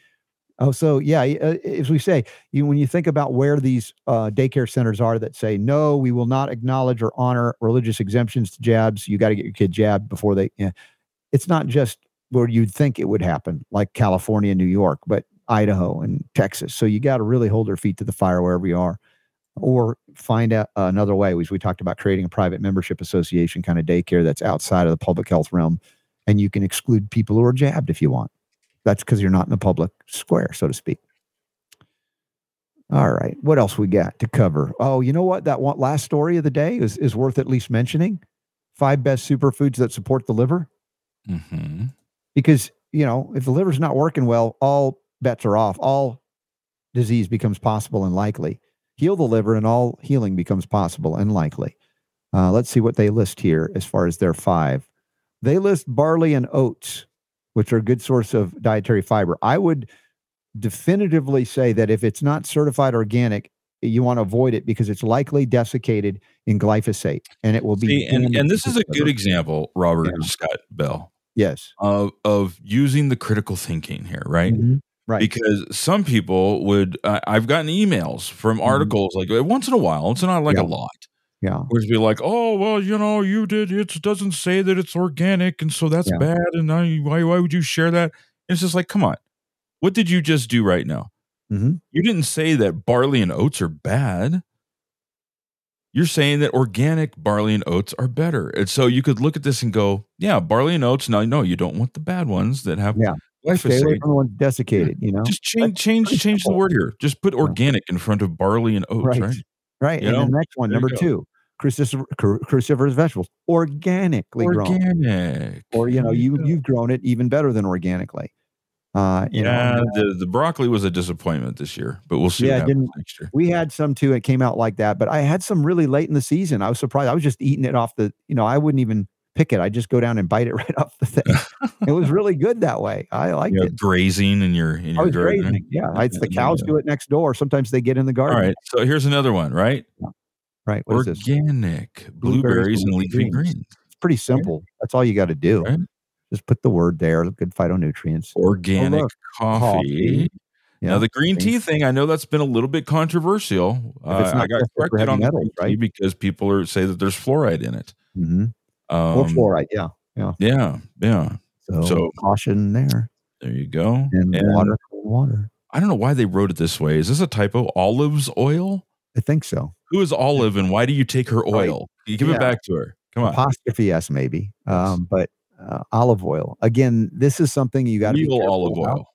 Oh, so yeah, uh, as we say, you, when you think about where these uh, daycare centers are that say no, we will not acknowledge or honor religious exemptions to jabs. You got to get your kid jabbed before they. Yeah. It's not just where you'd think it would happen, like California, New York, but Idaho and Texas. So you got to really hold their feet to the fire wherever you are, or find out another way. As we talked about creating a private membership association kind of daycare that's outside of the public health realm, and you can exclude people who are jabbed if you want. That's because you're not in the public square, so to speak. All right. What else we got to cover? Oh, you know what? That one last story of the day is, is worth at least mentioning. Five best superfoods that support the liver. Mm-hmm. Because, you know, if the liver's not working well, all bets are off. All disease becomes possible and likely. Heal the liver, and all healing becomes possible and likely. Uh, let's see what they list here as far as their five. They list barley and oats which are a good source of dietary fiber. I would definitively say that if it's not certified organic, you want to avoid it because it's likely desiccated in glyphosate and it will be. See, and, and this is a good example, Robert yeah. Scott Bell. Yes. Of, of using the critical thinking here, right? Mm-hmm. Right. Because some people would, uh, I've gotten emails from mm-hmm. articles mm-hmm. like once in a while, it's not like yeah. a lot, yeah. Whereas be like, oh well, you know, you did it doesn't say that it's organic, and so that's yeah. bad. And I, why why would you share that? And it's just like, come on, what did you just do right now? Mm-hmm. You didn't say that barley and oats are bad. You're saying that organic barley and oats are better. And so you could look at this and go, yeah, barley and oats. Now, no, you don't want the bad ones that have yeah. Stay away from the ones desiccated, you know? Just change, change, change the word here. Just put organic in front of barley and oats, right? right? Right. You and know? the next one, there number two, cruciferous, cruciferous vegetables, organically grown. Organic. grown. Or, you know, you, you've grown it even better than organically. Uh, yeah, know, the, the broccoli was a disappointment this year, but we'll see. Yeah, didn't, next year. We had some too. It came out like that, but I had some really late in the season. I was surprised. I was just eating it off the, you know, I wouldn't even pick it. I just go down and bite it right off the thing. it was really good that way. I liked you it. Grazing in your in your I was garden. grazing. Yeah, it's the cows do it next door. Sometimes they get in the garden. All right. So here's another one, right? Right. What is this? Organic blueberries, and leafy greens. It's pretty simple. That's all you got to do. Right. Just put the word there. Good phytonutrients. Organic look, coffee. coffee. Now the green tea thing, I know that's been a little bit controversial. Uh, I got corrected on metals, right? because people are say that there's fluoride in it. Mhm. Um, or fluoride. Yeah. Yeah, yeah. So, So- caution there. There you go. And, water. Water. I don't know why they wrote it this way. Is this a typo? Olives oil? I think so. Who is Olive and why do you take her Right. oil? You give Yeah. it back to her. Come on. Apostrophe S maybe. Um, but uh, olive oil. Again, this is something you got to be careful olive about. oil.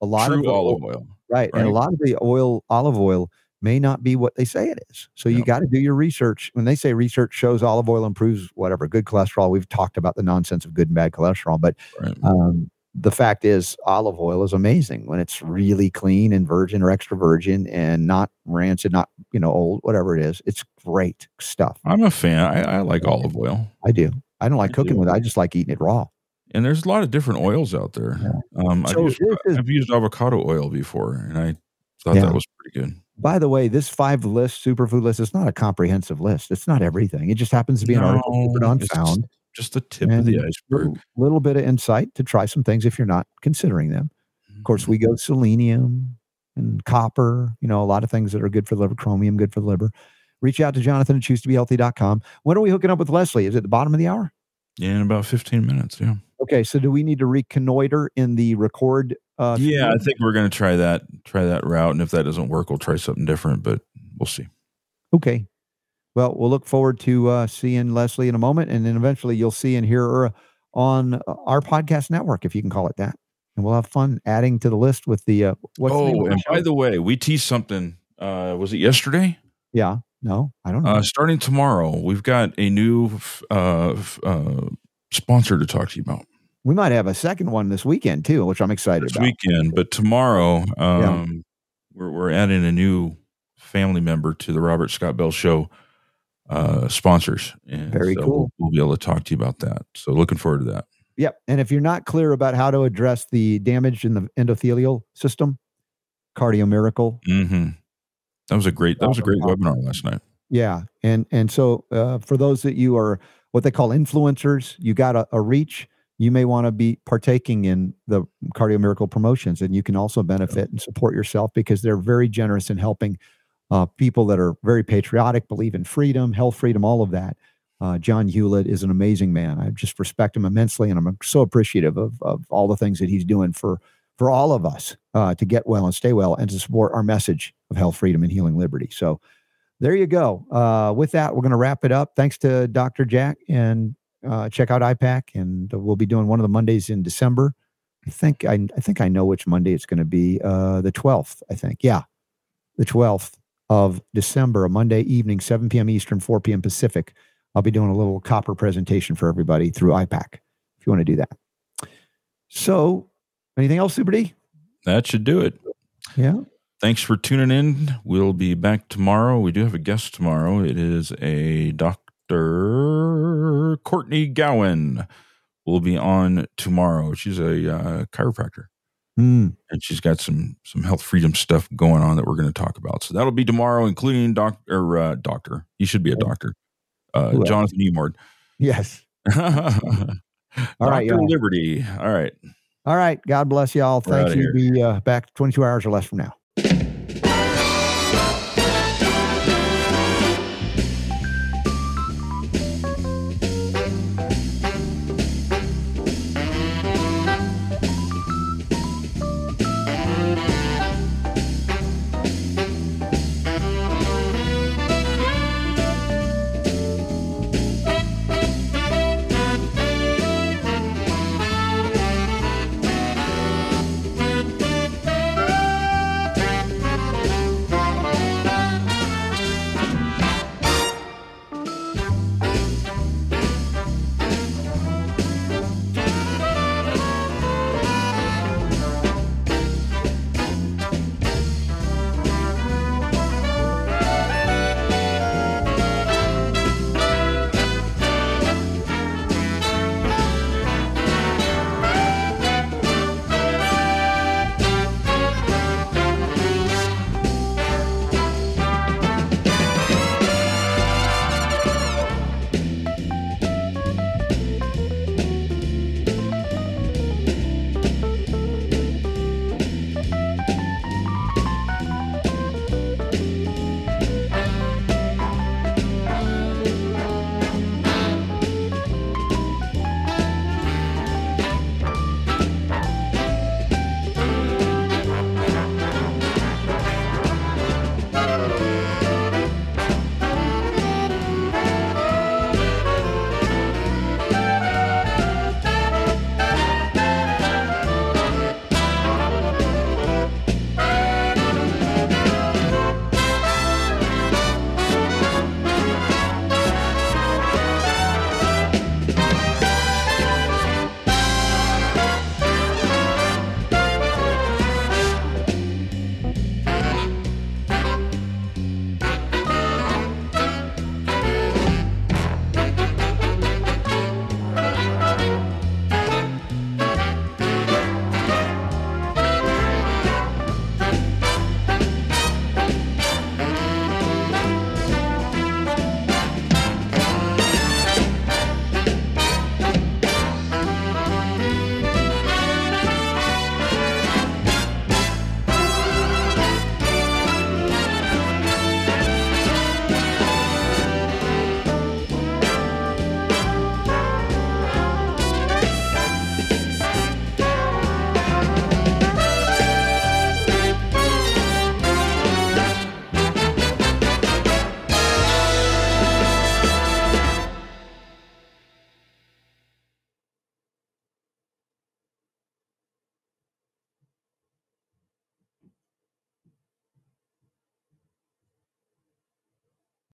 A lot True of olive oil- oil. Right. And a lot of the oil, olive oil, may not be what they say it is. So you Yep. got to do your research. When they say research shows olive oil improves whatever good cholesterol, we've talked about the nonsense of good and bad cholesterol. But Right. um, the fact is, olive oil is amazing when it's really clean and virgin or extra virgin and not rancid, not you know old, whatever it is. It's great stuff. I'm a fan. I, I like olive oil. I do. I don't like I cooking do. with. it. I just like eating it raw. And there's a lot of different oils out there. Um, I've, used, is- I've used avocado oil before, and I thought Yeah. that was pretty good. By the way, this five list, superfood list, is not a comprehensive list. It's not everything. It just happens to be an article No, put on found. Just the tip of the iceberg. little, little bit of insight to try some things if you're not considering them. Of course, we mm-hmm. go selenium and copper, you know, a lot of things that are good for the liver, chromium, good for the liver. Reach out to Jonathan at choosetobehealthy.com. When are we hooking up with Leslie? Is it the bottom of the hour? Yeah, in about 15 minutes. Yeah. Okay, so do we need to reconnoiter in the record? Uh, yeah, I think we're going to try that, try that route. And if that doesn't work, we'll try something different, but we'll see. Okay. Well, we'll look forward to uh, seeing Leslie in a moment, and then eventually you'll see and hear her on uh, our podcast network, if you can call it that. And we'll have fun adding to the list with the uh, what's oh, the and by the way, we teased something. Uh, was it yesterday? yeah, no, I don't know. Uh, starting tomorrow, we've got a new uh, uh, sponsor to talk to you about we might have a second one this weekend too, which I'm excited this about. weekend. But tomorrow, um, we're, we're adding a new family member to the Robert Scott Bell Show uh, sponsors. And Very so cool. We'll, we'll be able to talk to you about that. So looking forward to that. Yep. And if you're not clear about how to address the damage in the endothelial system, Cardio Miracle. hmm That was a great. That was a great webinar last night. Yeah. And and so uh, for those that you are what they call influencers, you got a, a reach. You may want to be partaking in the Cardio Miracle promotions, and you can also benefit and support yourself because they're very generous in helping uh, people that are very patriotic, believe in freedom, health freedom, all of that. Uh, John Hewlett is an amazing man. I just respect him immensely, and I'm so appreciative of, of all the things that he's doing for for all of us uh, to get well and stay well, and to support our message of health, freedom, and healing liberty. So, there you go. Uh, with that, we're going to wrap it up. Thanks to Dr. Jack, and uh, check out IPAK, and we'll be doing one of the Mondays in December. I think I, I think I know which Monday it's going to be. Uh, the 12th, I think. Yeah, the 12th of December, a Monday evening, 7 p.m. Eastern, 4 p.m. Pacific. I'll be doing a little copper presentation for everybody through IPAK if you want to do that. So, anything else, Super D? That should do it. Yeah. Thanks for tuning in. We'll be back tomorrow. We do have a guest tomorrow. It is a Dr. Courtney Gowan. Will be on tomorrow. She's a uh, chiropractor, Mm, and she's got some some health freedom stuff going on that we're going to talk about. So that'll be tomorrow, including doctor uh, doctor. He should be a doctor. Uh? Jonathan Emord. yes. All right, Dr. Liberty. All right. All right. God bless y'all. Thank you. Be uh, back 22 hours or less from now.